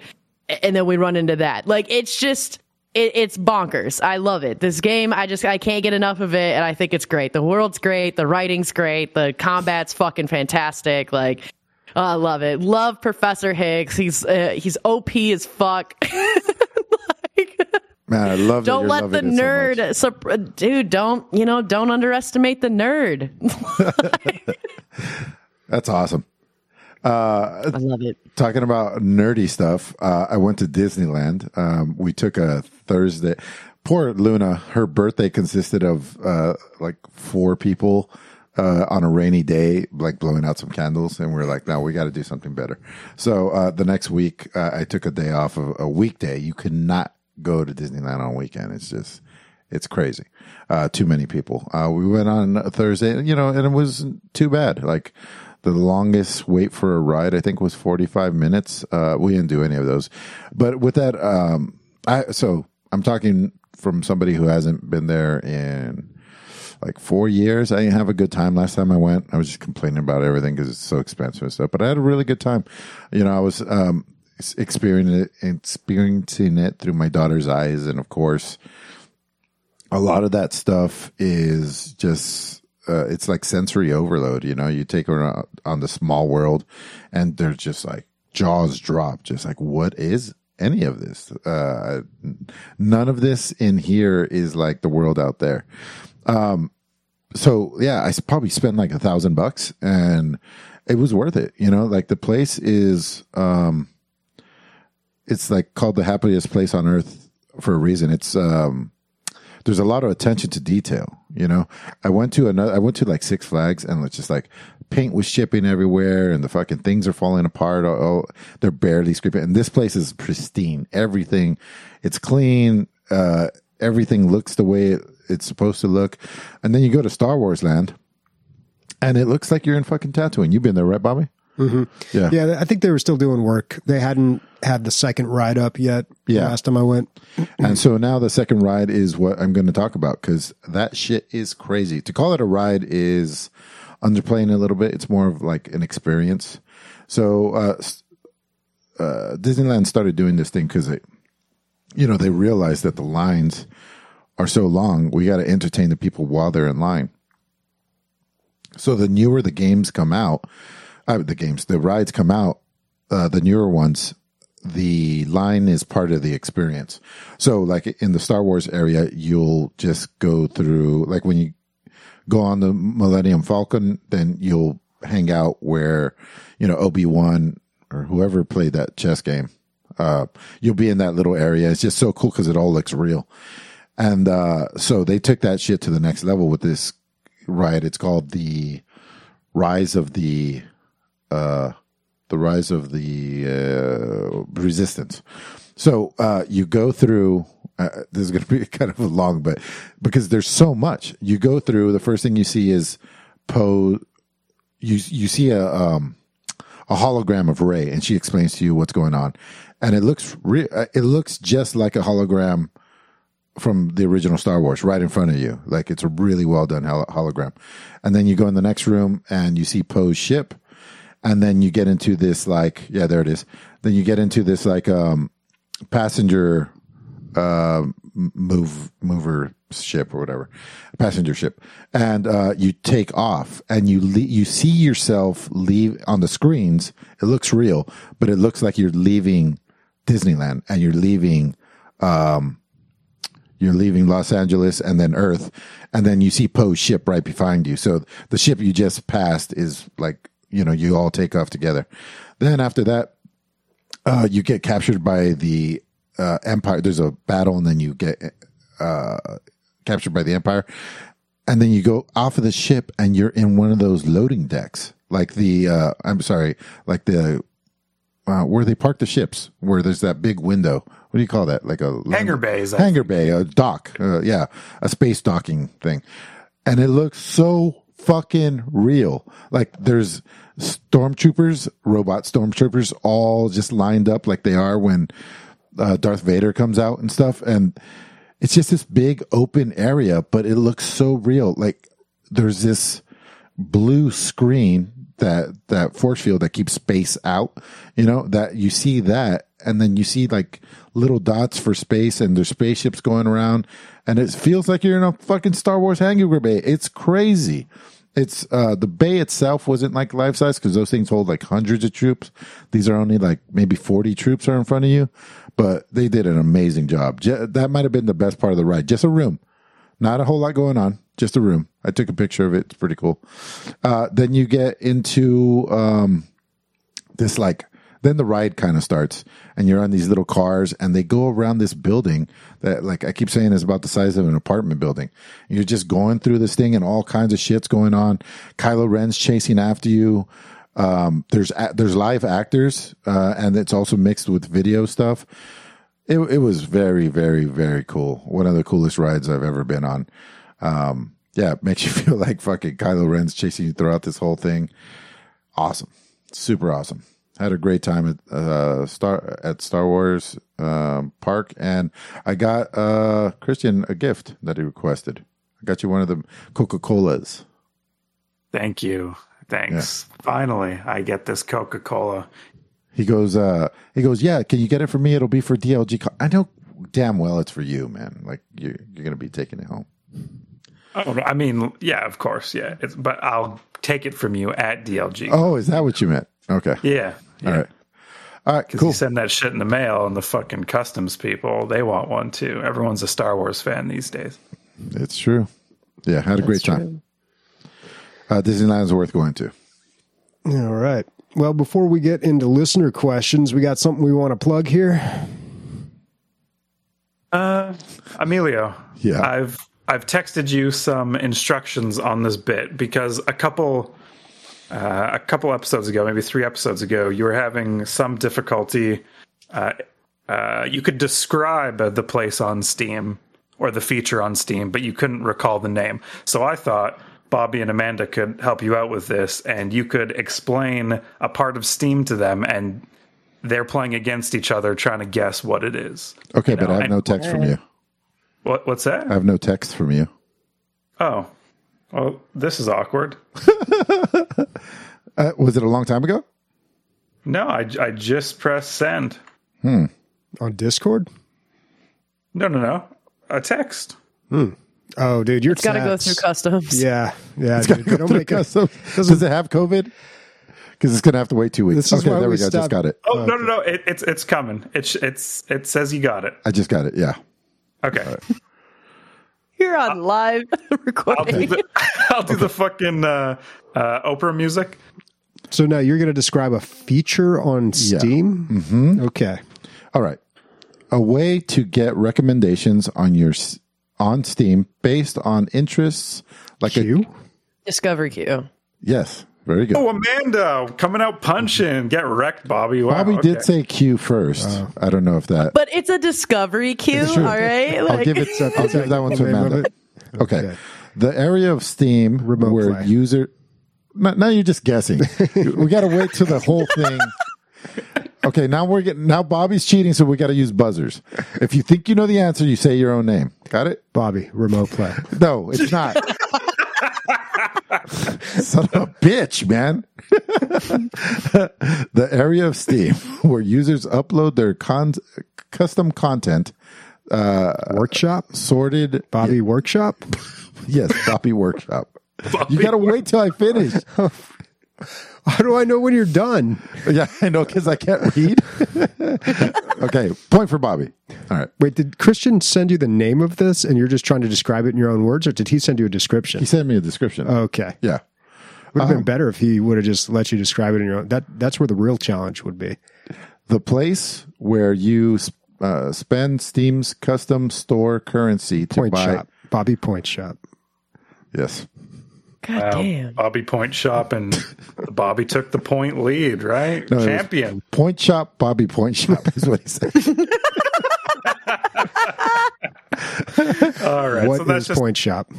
And then we run into that. Like it's just, it, it's bonkers. I love it. This game, I just I can't get enough of it, and I think it's great. The world's great, the writing's great, the combat's fucking fantastic. Like, oh, I love it. Love Professor Higgs. He's uh, he's OP as fuck. like, Man, I love. don't let the it so nerd, dude. Don't you know? Don't underestimate the nerd. That's awesome. I love it. Talking about nerdy stuff, uh, I went to Disneyland. Um, we took a Thursday. Poor Luna, her birthday consisted of uh, like four people uh, on a rainy day, like blowing out some candles, and we are like, "No, we got to do something better." So uh, the next week, uh, I took a day off of a weekday. You cannot go to Disneyland on a weekend. It's just it's crazy. Uh, too many people. Uh, we went on a Thursday, you know, and it was too bad. Like the longest wait for a ride, I think, was 45 minutes. Uh, we didn't do any of those. But with that, um, I, so I'm talking from somebody who hasn't been there in like four years. I didn't have a good time last time I went. I was just complaining about everything because it's so expensive and stuff. But I had a really good time. You know, I was um, experiencing it, experiencing it through my daughter's eyes, and of course, a lot of that stuff is just uh, it's like sensory overload. You know, you take her on the small world, and they're just like jaws drop, just like what is any of this? Uh, none of this in here is like the world out there. Um, so yeah, I probably spent like a thousand bucks, and it was worth it. You know, like the place is, um, it's like called the happiest place on earth for a reason. It's um, there's a lot of attention to detail. You know, I went to another, I went to like Six Flags and it's just like paint was shipping everywhere and the fucking things are falling apart. Oh, oh they're barely scraping. And this place is pristine. Everything, it's clean. Uh, everything looks the way it, it's supposed to look. And then you go to Star Wars land and it looks like you're in fucking Tatooine. You've been there, right, Bobby? Mm-hmm. Yeah. Yeah. I think they were still doing work. They hadn't had the second ride up yet. Yeah. Last time I went. and so now the second ride is what I'm going to talk about because that shit is crazy. To call it a ride is underplaying a little bit. It's more of like an experience. So, uh, uh, Disneyland started doing this thing because they, you know, they realized that the lines are so long. We got to entertain the people while they're in line. So the newer the games come out, uh, the games, the rides come out, uh, the newer ones, the line is part of the experience. So, like in the Star Wars area, you'll just go through, like when you go on the Millennium Falcon, then you'll hang out where, you know, Obi Wan or whoever played that chess game. Uh, you'll be in that little area. It's just so cool because it all looks real. And uh, so they took that shit to the next level with this ride. It's called the Rise of the uh, the rise of the uh, resistance. So uh, you go through. Uh, this is going to be kind of long, but because there's so much, you go through. The first thing you see is Poe. You you see a um, a hologram of Rey, and she explains to you what's going on, and it looks re- uh, it looks just like a hologram from the original Star Wars right in front of you. Like it's a really well done hol- hologram. And then you go in the next room and you see Poe's ship and then you get into this like yeah there it is. Then you get into this like um passenger uh move mover ship or whatever passenger ship. And uh you take off and you le- you see yourself leave on the screens it looks real but it looks like you're leaving disneyland and you're leaving um you're leaving Los Angeles and then Earth, and then you see Poe's ship right behind you. So the ship you just passed is like you know you all take off together. Then after that, uh, you get captured by the uh, Empire. There's a battle, and then you get uh, captured by the Empire, and then you go off of the ship, and you're in one of those loading decks, like the uh, I'm sorry, like the uh, where they park the ships, where there's that big window. What do you call that? Like a hangar bays. I hangar bay, a dock. Uh, yeah, a space docking thing, and it looks so fucking real. Like there's stormtroopers, robot stormtroopers, all just lined up like they are when uh, Darth Vader comes out and stuff. And it's just this big open area, but it looks so real. Like there's this blue screen that that force field that keeps space out. You know that you see that, and then you see like little dots for space, and there's spaceships going around, and it feels like you're in a fucking Star Wars hangar bay. It's crazy. It's uh, the bay itself wasn't like life size because those things hold like hundreds of troops. These are only like maybe forty troops are in front of you, but they did an amazing job. that might have been the best part of the ride. Just a room, not a whole lot going on. Just a room. I took a picture of it. It's pretty cool. Uh, then you get into um, this like then the ride kind of starts and you're on these little cars and they go around this building that like I keep saying is about the size of an apartment building. You're just going through this thing and all kinds of shit's going on. Kylo Ren's chasing after you. Um, there's there's live actors uh, and it's also mixed with video stuff. it it was very very very cool. One of the coolest rides I've ever been on. Um, yeah, it makes you feel like fucking Kylo Ren's chasing you throughout this whole thing. Awesome, super awesome. Had a great time at uh, Star at Star Wars um, Park, and I got uh, Christian a gift that he requested. I got you one of the Coca Colas. Thank you. Thanks. Finally, I get this Coca Cola. He goes, uh, he goes, yeah. Can you get it for me? It'll be for DLG. Co-" I know damn well it's for you, man. Like you're you're gonna be taking it home. Oh, I mean, yeah, of course, yeah. It's, but I'll take it from you at DLG. Oh, is that what you meant? Okay, Yeah. Yeah. all right, all right, Because cool. you send that shit in the mail, and the fucking customs people, they want one too. Everyone's a Star Wars fan these days. It's true. Yeah, had a great time. Uh, Disneyland's worth going to. All right. Well, before we get into listener questions, we got something we want to plug here. Uh, Emilio. Yeah. I've I've texted you some instructions on this bit because a couple uh, a couple episodes ago, maybe three episodes ago, you were having some difficulty. Uh, uh, you could describe uh, the place on Steam or the feature on Steam, but you couldn't recall the name. So I thought Bobby and Amanda could help you out with this, and you could explain a part of Steam to them, and they're playing against each other, trying to guess what it is. Okay, You but I have and- no text from you. What, what's that? I have no text from you. Oh, well, this is awkward. Uh, was it a long time ago? No, I, I just pressed send. Hmm. On Discord? No, no, no. A text. Hmm. Oh, dude, you're It's got to go through customs. Yeah, yeah. Dude, they don't make it. So, does it have COVID? Because it's gonna have to wait two weeks. This is okay, why there we, we go. Just got it. Oh, no, no, no. It, it's it's coming. It's it's it says you got it. I just got it. Yeah. Okay. You're on live I'll do recording. the, I'll do the fucking uh, uh, Oprah music. So now you're going to describe a feature on Steam? Mm-hmm. Okay. All right. A way to get recommendations on your on Steam based on interests like Q? a Discover queue. yes, very good. Oh, Amanda coming out punching. Get wrecked, Bobby. Wow, Bobby okay. did say Q first. I don't know if that. But it's a discovery queue, all right? true. right? I'll give it. I'll give that one to Amanda. Okay. Okay. The area of Steam Remote where play. user. Now now you're just guessing. we got to wait till the whole thing. Okay, now we're getting now Bobby's cheating, so we got to use buzzers. If you think you know the answer, you say your own name. Got it? Bobby, remote play. No, it's not. Son of a bitch, man. the area of Steam where users upload their con- custom content, uh, Workshop? sorted. Bobby Workshop? Yes, Bobby Workshop. you got to wait till I finish. How do I know when you're done? Yeah, I know because I can't read. okay, point for Bobby. All right. Wait, did Christian send you the name of this and you're just trying to describe it in your own words, or did he send you a description? He sent me a description. Okay. yeah. Would have Um, been better if he would have just let you describe it in your own. That that's where the real challenge would be. The place where you uh, spend Steam's custom store currency to Point buy. shop. Bobby Point Shop. Yes. God Wow, damn. Bobby point shop and Bobby took the point lead, right? No, Champion. Point shop, Bobby Point shop is what he said. All right. What so is just Point Shop?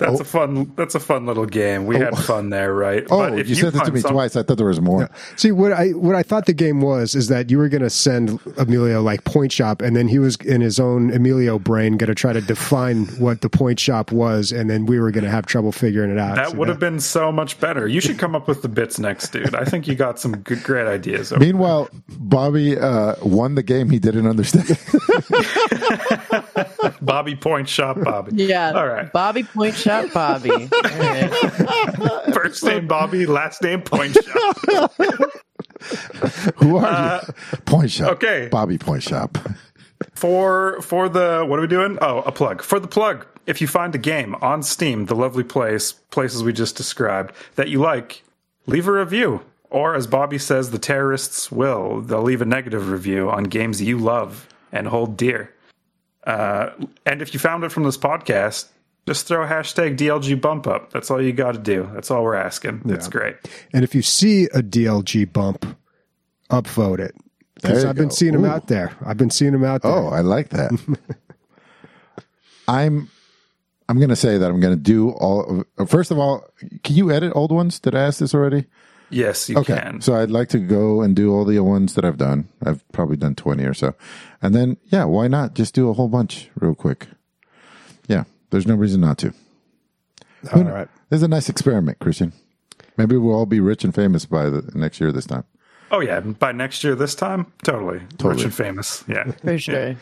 That's a fun that's a fun little game. We had fun there, right? Oh, But if you said this to me some- twice. I thought there was more. See what I what I thought the game was is that you were going to send Emilio like Point Shop, and then he was in his own Emilio brain going to try to define what the Point Shop was, and then we were going to have trouble figuring it out. That So would have been so much better. You should come up with the bits next, dude. I think you got some good, great ideas. Meanwhile, Bobby uh, won the game he didn't understand. Bobby Point Shop Bobby. Yeah. All right. Bobby Point Shop Bobby. All right. First name Bobby, last name Point Shop. Who are you? Point shop. Uh, okay. Bobby Point shop. For for the what are we doing? Oh, a plug. For the plug. If you find a game on Steam, the lovely place, places we just described, that you like, leave a review. Or as Bobby says, the terrorists will. They'll leave a negative review on games you love and hold dear. Uh, and if you found it from this podcast, just throw hashtag DLG bump up. That's all you got to do. That's all we're asking. It's great. And if you see a DLG bump, upvote it. Because I've been seeing him Ooh. out there. I've been seeing them out oh, there. Oh, I like that. I'm I'm going to say that I'm going to do all. First of all, can you edit old ones? Did I ask this already? Yes, you Okay, can. so I'd like to go and do all the ones that I've done. I've probably done twenty or so, and then yeah, why not just do a whole bunch real quick? Yeah, there's no reason not to. all right. This is a nice experiment, Christian. Maybe we'll all be rich and famous by the next year this time. Oh yeah, by next year this time, totally, rich and famous. Yeah, For sure.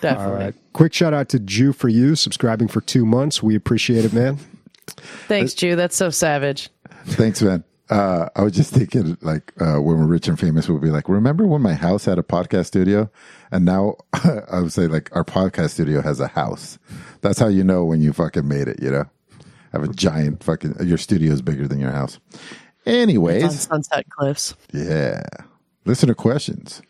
Definitely. All right. Quick shout out to Jew for you, subscribing for two months. We appreciate it, man. Thanks, Jew. That's so savage. Thanks, man. Uh, I was just thinking, like, uh, when we're rich and famous, we'll be like, remember when my house had a podcast studio? And now I would say, like, our podcast studio has a house. That's how you know when you fucking made it, you know? Have a giant fucking, your studio is bigger than your house. On Anyways, Sunset Cliffs. yeah. Listen to questions.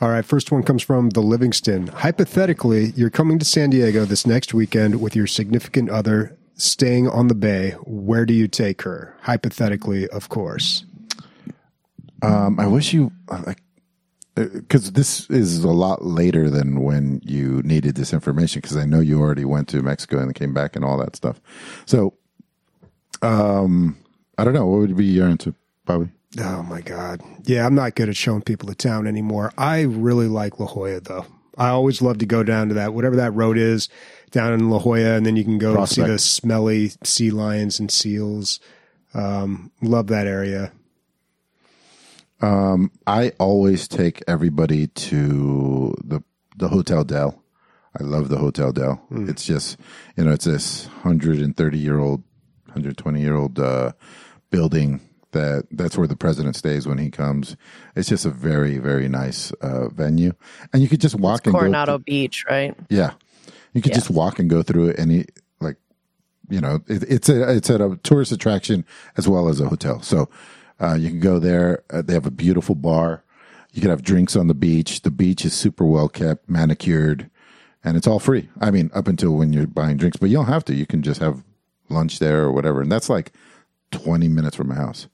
All right. First one comes from the Livingston. Hypothetically, you're coming to San Diego this next weekend with your significant other staying on the bay. Where do you take her? Hypothetically, of course. Um, I wish you, uh, because this is a lot later than when you needed this information because I know you already went to Mexico and came back and all that stuff. So, um, I don't know. What would be your answer, Bobby? Oh my God. Yeah, I'm not good at showing people the town anymore. I really like La Jolla though. I always love to go down to that, whatever that road is down in La Jolla, and then you can go see the smelly sea lions and seals. Um, love that area. I always take everybody to the the Hotel Del. I love the Hotel Del. It's just you know it's this hundred and thirty year old, hundred twenty year old uh, building that that's where the president stays when he comes. It's just a very very nice uh, venue, and you could just walk and go. Coronado Beach, right? Yeah, you could just walk and go through it. Any like, you know, it, it's a it's at a tourist attraction as well as a hotel. So uh, you can go there. Uh, they have a beautiful bar. You can have drinks on the beach. The beach is super well kept, manicured, and it's all free. I mean, up until when you're buying drinks, but you don't have to. You can just have lunch there or whatever, and that's like twenty minutes from my house.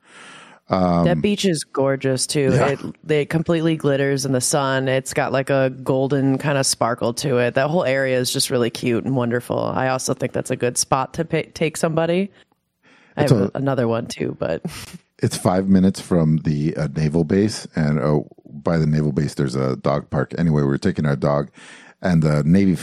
That beach is gorgeous too. Um, yeah. It, it completely glitters in the sun. It's got like a golden kind of sparkle to it. That whole area is just really cute and wonderful. I also think that's a good spot to pay, take somebody. I have a- another one too, but It's five minutes from the uh, naval base, and uh, by the naval base, there's a dog park. Anyway, we were taking our dog, and the Navy,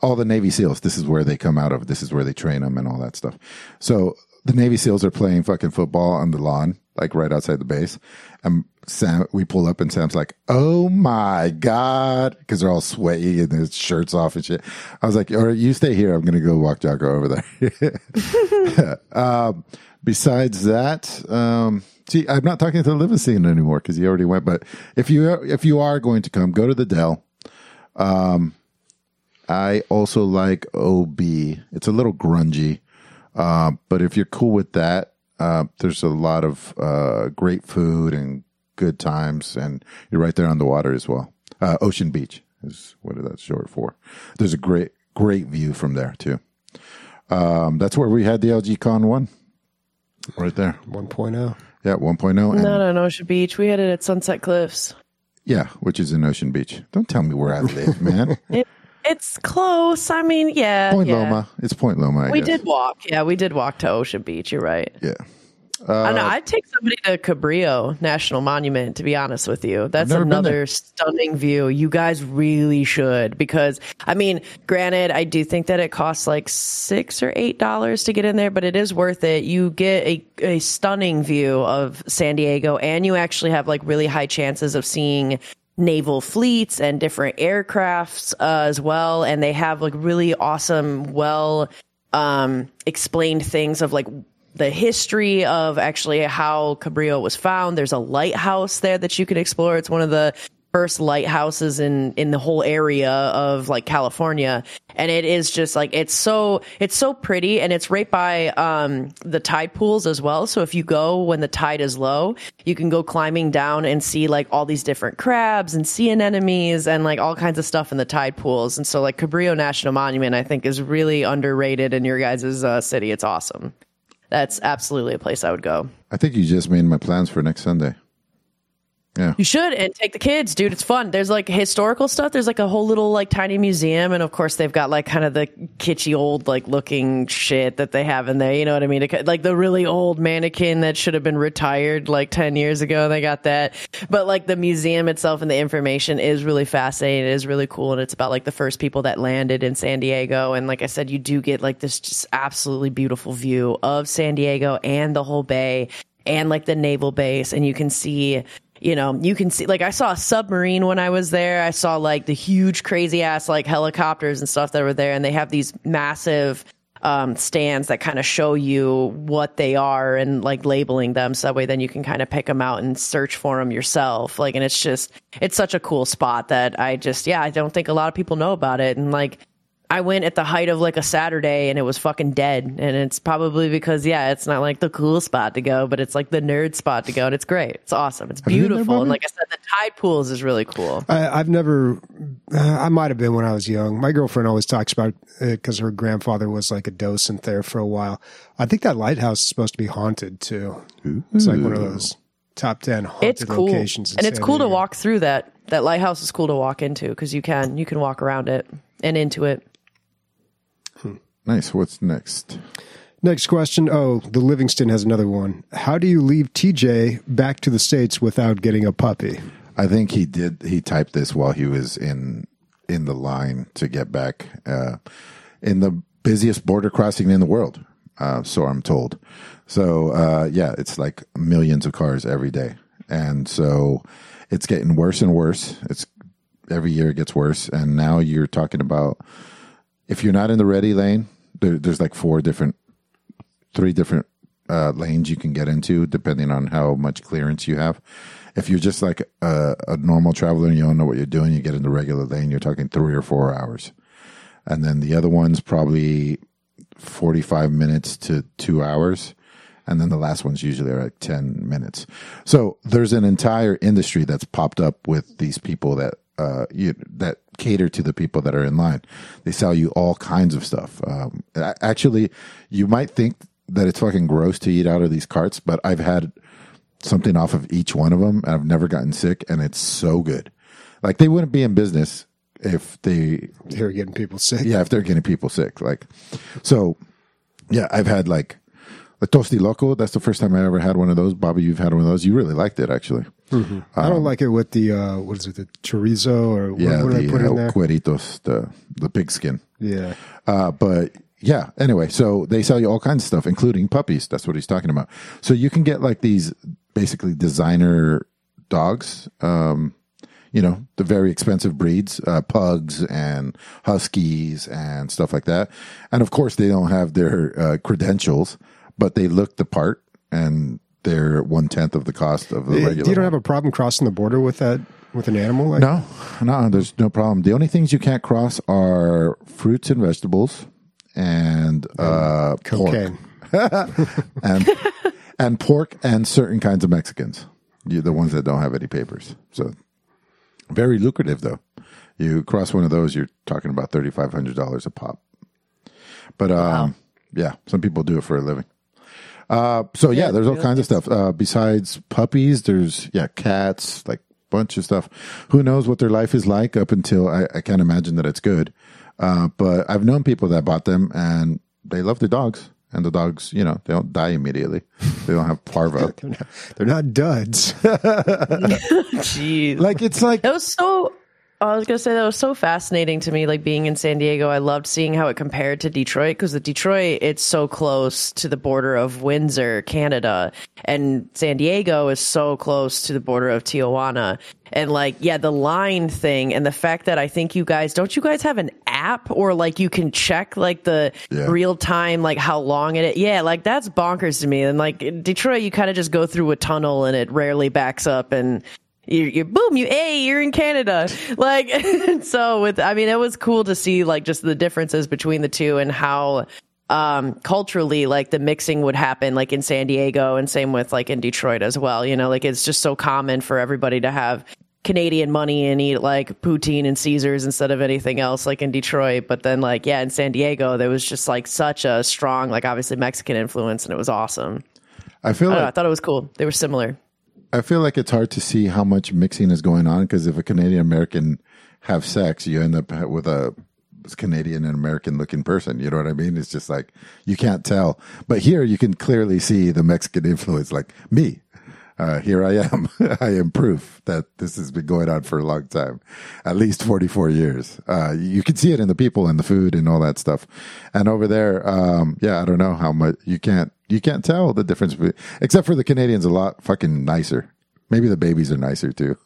all the Navy SEALs. This is where they come out of. This is where they train them and all that stuff. So the Navy SEALs are playing fucking football on the lawn, like right outside the base. And Sam, we pull up, and Sam's like, "Oh my god," because they're all sweaty and their shirts off and shit. I was like, "All right, you stay here. I'm gonna go walk Jocko over there." um, besides that, um, see, I'm not talking to the Livingston anymore because he already went. But if you if you are going to come, go to the Del. Um, I also like OB. It's a little grungy, uh, but if you're cool with that, uh, there's a lot of uh, great food and good times, and you're right there on the water as well. Uh, Ocean Beach is what that's short for. There's a great great view from there too. Um, that's where we had the LG Con one, right there. 1.0. Yeah, 1.0. And, not on Ocean Beach. We had it at Sunset Cliffs. Yeah, which is in Ocean Beach. Don't tell me where I live, man. It, it's close. I mean, yeah. Point yeah. Loma. It's Point Loma. I We guess. did walk. Yeah, we did walk to Ocean Beach. You're right. Yeah. I know. Uh, I'd take somebody to Cabrillo National Monument, to be honest with you. That's another stunning view. You guys really should because, I mean, granted, I do think that it costs like six or eight dollars to get in there, but it is worth it. You get a, a stunning view of San Diego and you actually have like really high chances of seeing naval fleets and different aircrafts uh, as well. And they have like really awesome, well um, explained things of like the history of actually how Cabrillo was found. There's a lighthouse there that you can explore. It's one of the first lighthouses in in the whole area of like California. And it is just like it's so it's so pretty and it's right by um the tide pools as well. So if you go when the tide is low you can go climbing down and see like all these different crabs and sea anemones and like all kinds of stuff in the tide pools. And so like Cabrillo National Monument I think is really underrated in your guys' uh, city. It's awesome. That's absolutely a place I would go. I think you just made my plans for next Sunday. Yeah. You should and take the kids, dude. It's fun. There's like historical stuff. There's like a whole little like tiny museum, and of course they've got like kind of the kitschy old like looking shit that they have in there. You know what I mean? Like the really old mannequin that should have been retired like ten years ago. They got that, but like the museum itself and the information is really fascinating. It is really cool, and it's about like the first people that landed in San Diego. And like I said, you do get like this just absolutely beautiful view of San Diego and the whole bay and like the naval base, and you can see you know, you can see like I saw a submarine when I was there. I saw like the huge crazy ass like helicopters and stuff that were there and they have these massive um, stands that kind of show you what they are and like labeling them so that way then you can kind of pick them out and search for them yourself like and it's just it's such a cool spot that I just yeah I don't think a lot of people know about it and like I went at the height of like a Saturday and it was fucking dead. And it's probably because, yeah, it's not like the cool spot to go, but it's like the nerd spot to go. And it's great. It's awesome. It's beautiful. And like I said, the tide pools is really cool. I, I've never, uh, I might have been when I was young. My girlfriend always talks about it because her grandfather was like a docent there for a while. I think that lighthouse is supposed to be haunted too. It's like one of those top 10 haunted it's cool. locations. And it's cool to walk through that. That lighthouse is cool to walk into because you can, you can walk around it and into it. Nice. What's next? Next question. Oh, the Livingston has another one. How do you leave TJ back to the States without getting a puppy? I think he did. He typed this while he was in in the line to get back uh, in the busiest border crossing in the world. Uh, so I'm told. So uh, yeah, it's like millions of cars every day, and so it's getting worse and worse. It's every year it gets worse, and now you're talking about if you're not in the ready lane, there, there's like four different, three different uh, lanes you can get into depending on how much clearance you have. If you're just like a, a normal traveler and you don't know what you're doing, you get in the regular lane, you're talking three or four hours. And then the other one's probably 45 minutes to two hours. And then the last one's usually like 10 minutes. So there's an entire industry that's popped up with these people that, uh, you, that cater to the people that are in line. They sell you all kinds of stuff. Um, actually, you might think that it's fucking gross to eat out of these carts, but I've had something off of each one of them and I've never gotten sick and it's so good. Like they wouldn't be in business if they They're getting people sick. yeah, if they're getting people sick. Like, so yeah, I've had like the Tosti Loco. That's the first time I ever had one of those. Bobby, you've had one of those. You really liked it, actually. I don't like it with the uh, what is it, the chorizo or what, Yeah, what do the I put in uh, there? cueritos, the the pig skin. Yeah, Uh, but yeah, anyway, so they sell you all kinds of stuff, including puppies. That's what he's talking about. So you can get like these basically designer dogs. Um, you know, the very expensive breeds, uh, pugs and huskies and stuff like that. And of course, they don't have their uh, credentials, but they look the part and they're one tenth of the cost of the Eh, regular. you don't one. have a problem crossing the border with that with an animal? Like, No, no, there's no problem. The only things you can't cross are fruits and vegetables and uh, pork. cocaine. and and pork and certain kinds of Mexicans. You the ones that don't have any papers. So very lucrative though. You cross one of those, you're talking about thirty five hundred dollars a pop. But um, yeah, some people do it for a living. Uh, so yeah, there's all kinds of stuff. Uh, besides puppies, there's yeah cats, like bunch of stuff. Who knows what their life is like up until I, I can't imagine that it's good. Uh, but I've known people that bought them and they love their dogs, and the dogs, you know, they don't die immediately. They don't have parvo. They're not, they're not duds. Jeez. like it's like That was so. Oh, I was gonna say that was so fascinating to me, like being in San Diego. I loved seeing how it compared to Detroit because the Detroit it's so close to the border of Windsor, Canada, and San Diego is so close to the border of Tijuana. And like, yeah, the line thing and the fact that I think you guys don't you guys have an app or like you can check like the Yeah. real time like how long it is. Yeah, like that's bonkers to me. And like in Detroit, you kind of just go through a tunnel and it rarely backs up and you you boom you hey you're in Canada. Like so with I mean it was cool to see like just the differences between the two and how um culturally like the mixing would happen like in San Diego and same with like in Detroit as well you know? Like it's just so common for everybody to have Canadian money and eat like poutine and Caesars instead of anything else like in Detroit. But then like yeah in San Diego there was just like such a strong like obviously Mexican influence and it was awesome. I feel I, don't know, I thought it was cool. They were similar I feel like it's hard to see how much mixing is going on because if a Canadian American have sex, you end up with a Canadian and American looking person. You know what I mean? It's just like you can't tell. But here you can clearly see the Mexican influence. Like me, uh, here I am. I am proof that this has been going on for a long time, at least 44 years. Uh, you can see it in the people and the food and all that stuff. And over there, um, yeah, I don't know how much you can't, you can't tell the difference, except for the Canadians a lot fucking nicer. Maybe the babies are nicer too.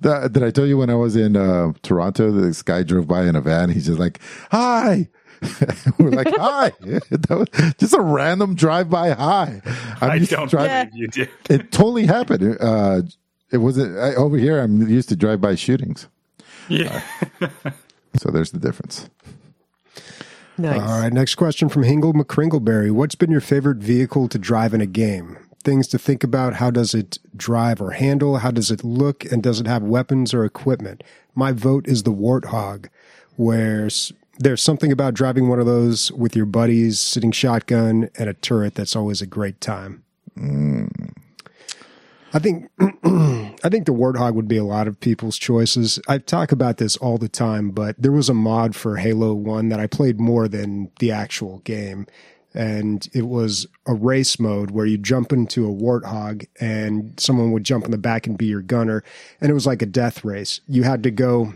The, did I tell you when I was in uh, Toronto, this guy drove by in a van. He's just like, "Hi." We're like, "Hi." just a random drive-by hi. I'm I do not believe you did. it totally happened. Uh, it wasn't I, over here. I'm used to drive-by shootings. Yeah. Uh, so there's the difference. Nice. All right. Next question from Hingle McCringleberry. What's been your favorite vehicle to drive in a game? Things to think about. How does it drive or handle? How does it look? And does it have weapons or equipment? My vote is the Warthog, where there's something about driving one of those with your buddies, sitting shotgun and a turret that's always a great time. Mm. I think I think the Warthog would be a lot of people's choices. I talk about this all the time, but there was a mod for Halo 1 that I played more than the actual game. And it was a race mode where you jump into a warthog and someone would jump in the back and be your gunner. And it was like a death race. You had to go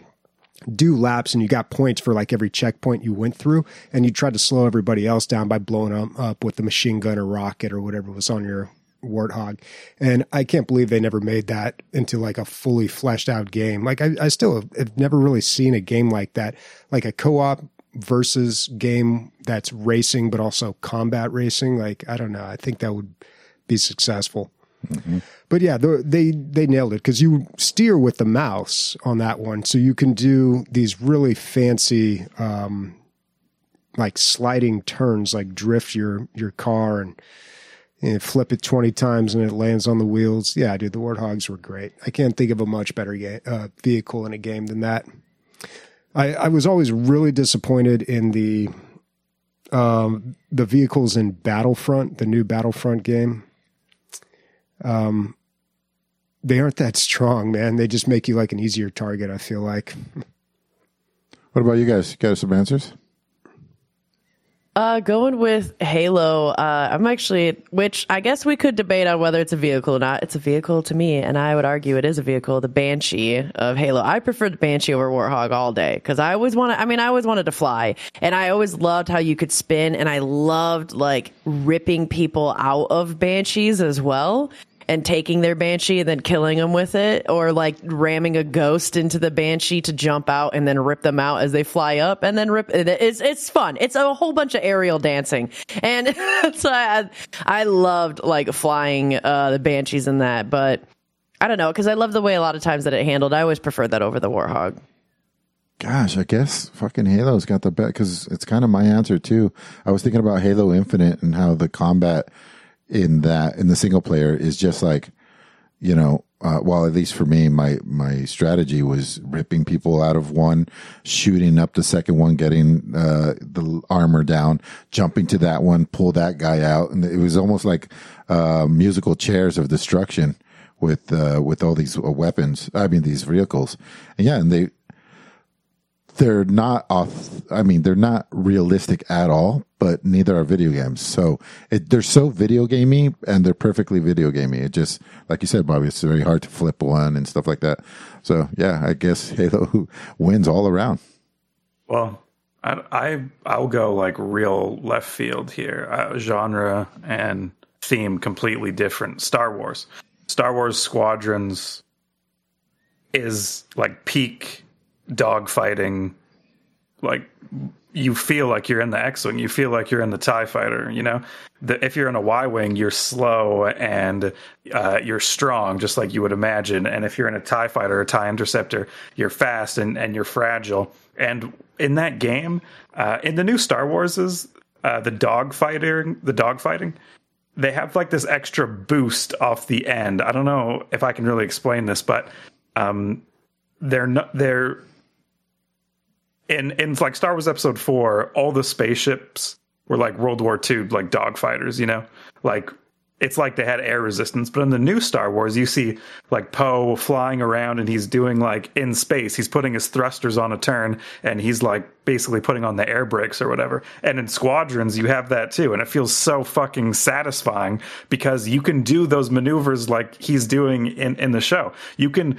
do laps and you got points for like every checkpoint you went through and you tried to slow everybody else down by blowing them up with the machine gun or rocket or whatever was on your warthog. And i can't believe they never made that into like a fully fleshed out game. Like i, I still have, have never really seen a game like that. Like a co-op versus game that's racing but also combat racing. Like i don't know. I think that would be successful mm-hmm. but yeah they they nailed it because you steer with the mouse on that one so you can do these really fancy um like sliding turns like drift your your car and and flip it 20 times and it lands on the wheels. Yeah, dude, the Warthogs were great. I can't think of a much better game, uh, vehicle in a game than that. I, I was always really disappointed in the um, the vehicles in Battlefront, the new Battlefront game. Um, they aren't that strong, man. They just make you like an easier target. I feel like. What about you guys? You got some answers? Uh, going with Halo, uh, I'm actually, which I guess we could debate on whether it's a vehicle or not. It's a vehicle to me, and I would argue it is a vehicle. The Banshee of Halo. I prefer the Banshee over Warthog all day because I always wanted. I mean, I always wanted to fly, and I always loved how you could spin, and I loved like ripping people out of Banshees as well and taking their banshee and then killing them with it, or like ramming a ghost into the banshee to jump out and then rip them out as they fly up, and then rip. It's it's fun. It's a whole bunch of aerial dancing, and so I I loved like flying uh, the banshees in that, but. I don't know because I love the way a lot of times that it handled. I always preferred that over the Warthog. Gosh, I guess fucking Halo's got the best because it's kind of my answer too. I was thinking about Halo Infinite and how the combat in that in the single player is just like you know uh, well at least for me my my strategy was ripping people out of one shooting up the second one getting uh, the armor down jumping to that one pull that guy out. And it was almost like uh, musical chairs of destruction with uh, with all these weapons i mean these vehicles. And yeah and they they're not off i mean they're not realistic at all but neither are video games. So it, they're so video gamey and they're perfectly video gamey. It just like you said bobby it's very hard to flip one and stuff like that. So yeah i guess halo wins all around. Well i, I i'll go like real left field here. Uh, genre and theme completely different. Star wars. Star wars squadrons is like peak dogfighting, like you feel like you're in the X-wing, you feel like you're in the Tie Fighter. You know, the, if you're in a Y-wing, you're slow and uh, you're strong, just like you would imagine. And if you're in a Tie Fighter or Tie Interceptor, you're fast and and you're fragile. And in that game, uh, in the new Star Warses, uh, the dogfighter, the dogfighting, they have like this extra boost off the end. I don't know if I can really explain this, but um, they're not they're in in like Star Wars Episode Four, all the spaceships were like World War II like dogfighters, you know, like it's like they had air resistance. But in the new Star Wars, you see like Poe flying around and he's doing like in space, he's putting his thrusters on a turn and he's like basically putting on the air brakes or whatever. And in Squadrons, you have that too. And it feels so fucking satisfying because you can do those maneuvers like he's doing in, in the show. You can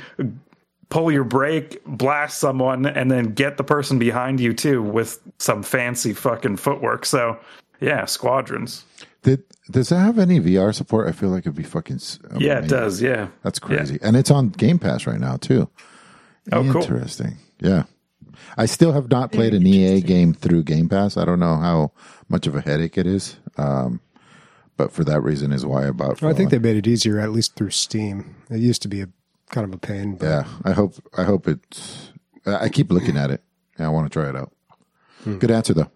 pull your brake, blast someone, and then get the person behind you too with some fancy fucking footwork. So yeah, Squadrons. Did does that have any VR support? I feel like it'd be fucking. s- Yeah, it does. Yeah. That's crazy, and it's on Game Pass right now too. Oh, cool. Interesting. Yeah, I still have not played an EA game through Game Pass. I don't know how much of a headache it is, um, but for that reason is why I bought. I think they made it easier, at least through Steam. It used to be a kind of a pain. But Yeah, I hope. I hope it's. I I keep looking at it. and I want to try it out. Good answer though.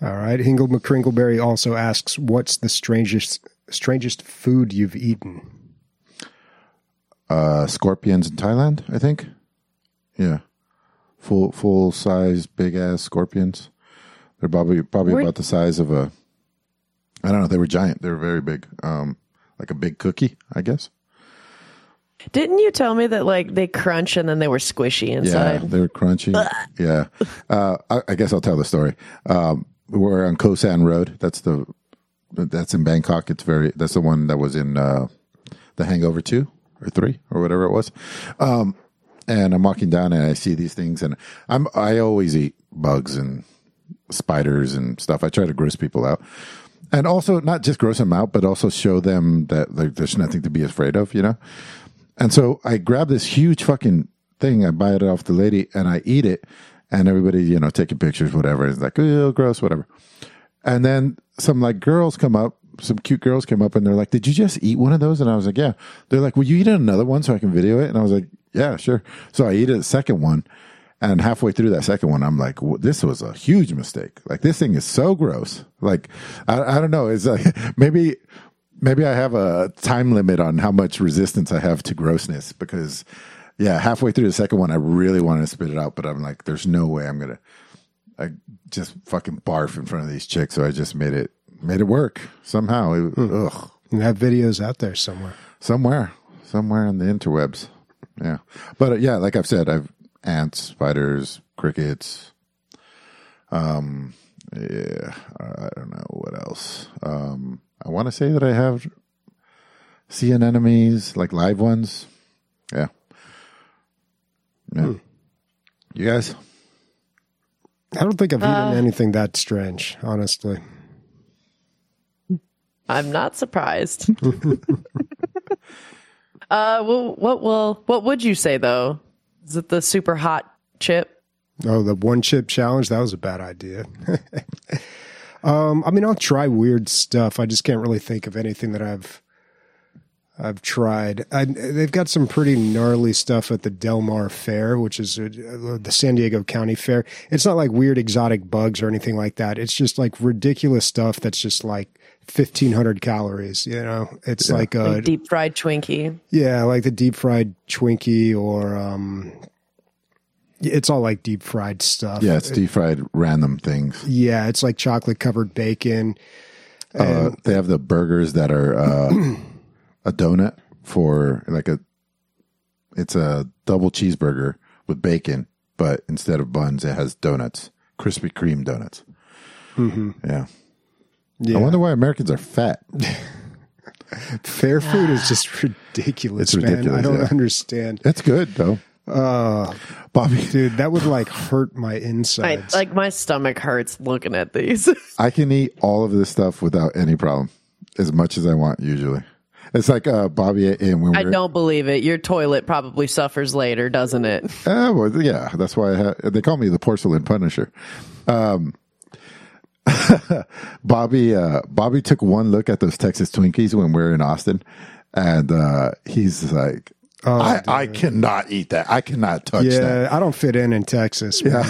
All right. Hingle McCringleberry also asks, "What's the strangest strangest food you've eaten?" uh, scorpions in Thailand. I think. Yeah, full full size big ass scorpions. They're probably probably Were- about the size of a. I don't know. They were giant. They were very big. Um, like a big cookie, I guess. Didn't you tell me that like they crunch and then they were squishy inside? Yeah, they were crunchy. yeah, uh, I, I guess I'll tell the story. Um, we're on Khao San Road. That's the that's in Bangkok. It's very that's the one that was in uh, the Hangover two or three or whatever it was. Um, and I'm walking down and I see these things, and I'm I always eat bugs and spiders and stuff. I try to gross people out. And also, not just gross them out, but also show them that like, there's nothing to be afraid of, you know? And so I grab this huge fucking thing. I buy it off the lady and I eat it. And everybody, you know, taking pictures, whatever. It's like, oh, gross, whatever. And then some like girls come up, some cute girls came up and they're like, did you just eat one of those? And I was like, yeah. They're like, will you eat another one so I can video it? And I was like, yeah, sure. So I eat a second one. And halfway through that second one, I'm like, "Wh- this was a huge mistake. Like, this thing is so gross. Like, I, I don't know. It's like, maybe, maybe I have a time limit on how much resistance I have to grossness because, yeah, halfway through the second one, I really wanted to spit it out, but I'm like, there's no way I'm going to, I just fucking barf in front of these chicks. So I just made it, made it work somehow. It, Ugh And that video's out there somewhere. somewhere, somewhere on the interwebs. Yeah, but uh, yeah, like I've said, I've ants, spiders, crickets. Um, yeah, I don't know what else. Um, I want to say that I have sea anemones, like live ones. Yeah, yeah. You guys, I don't think I've eaten anything that strange, honestly. I'm not surprised. uh, well, what will what would you say though? Is it the super hot chip? Oh, the one chip challenge? That was a bad idea. um, I mean, I'll try weird stuff. I just can't really think of anything that I've I've tried. I, they've got some pretty gnarly stuff at the Del Mar Fair, which is uh, the San Diego County Fair. It's not like weird exotic bugs or anything like that. It's just like ridiculous stuff that's just like 1500 calories, you know? It's like a Like deep fried Twinkie. yeah, like the deep fried Twinkie or um it's all like deep fried stuff. yeah, it's deep fried random things. Yeah, it's like chocolate covered bacon. Uh, they have the burgers that are uh, a donut for like a. It's a double cheeseburger with bacon, but instead of buns, it has donuts, Krispy Kreme donuts. Yeah. Yeah. I wonder why Americans are fat. Fair food is just ridiculous, It's man. ridiculous, I don't yeah. understand. That's good though. Uh Bobby, dude, that would like hurt my I, insides. like my stomach hurts looking at these. I can eat all of this stuff without any problem, as much as I want. Usually, it's like uh, Bobby and when I we're don't believe it. Your toilet probably suffers later, doesn't it? Uh, well, yeah, that's why I ha- they call me the porcelain punisher. Um, Bobby, uh, Bobby took one look at those Texas Twinkies when we were in Austin, and uh, he's like, Oh, I, I cannot eat that. I cannot touch that. yeah, I don't fit in in Texas. man.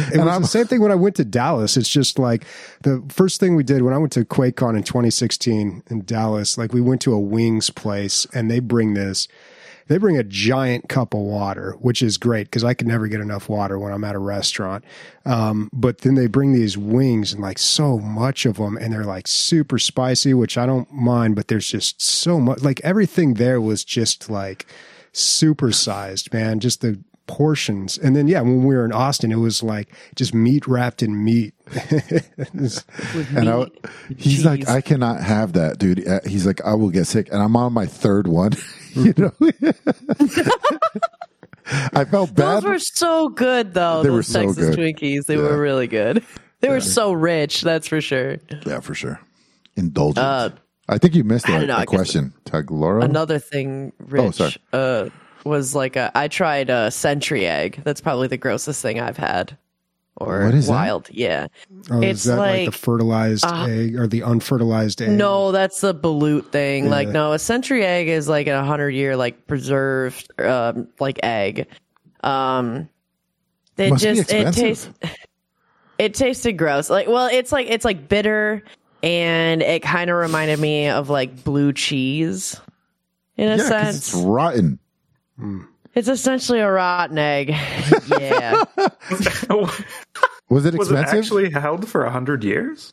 It and was I'm the same thing when I went to Dallas. It's just like the first thing we did when I went to QuakeCon in 2016 in Dallas. Like we went to a wings place and they bring this, they bring a giant cup of water, which is great because I can never get enough water when I'm at a restaurant. Um, but then they bring these wings and like so much of them, and they're like super spicy, which I don't mind. But there's just so much. Like everything there was just like super sized, man. Just the portions. And then, yeah, when we were in Austin, it was like just meat wrapped in meat. With And I, he's cheese. like, I cannot have that, dude. Uh, He's like, I will get sick, and I'm on my third one. you know, I felt bad. Those were so good, though. They those were so Texas good. Twinkies, they Yeah. were really good. They were so rich, that's for sure. yeah, for sure. Indulgent. Uh, I think you missed a, know, a question. Another thing, Rich, sorry. uh, was like a, I tried a century egg. That's probably the grossest thing I've had. Or What is that? wild, yeah. Oh, It's is that like, the fertilized uh, egg or the unfertilized egg? No, that's the balut thing. Like, no, a century egg is like a hundred year, like preserved, um, like egg. Um, it Must just it tastes. It tasted gross. Like, well, it's like it's like bitter, and it kind of reminded me of like blue cheese, in a yeah, 'cause sense. it's rotten. It's essentially a rotten egg. yeah. Was it expensive? Was it actually held for a hundred years?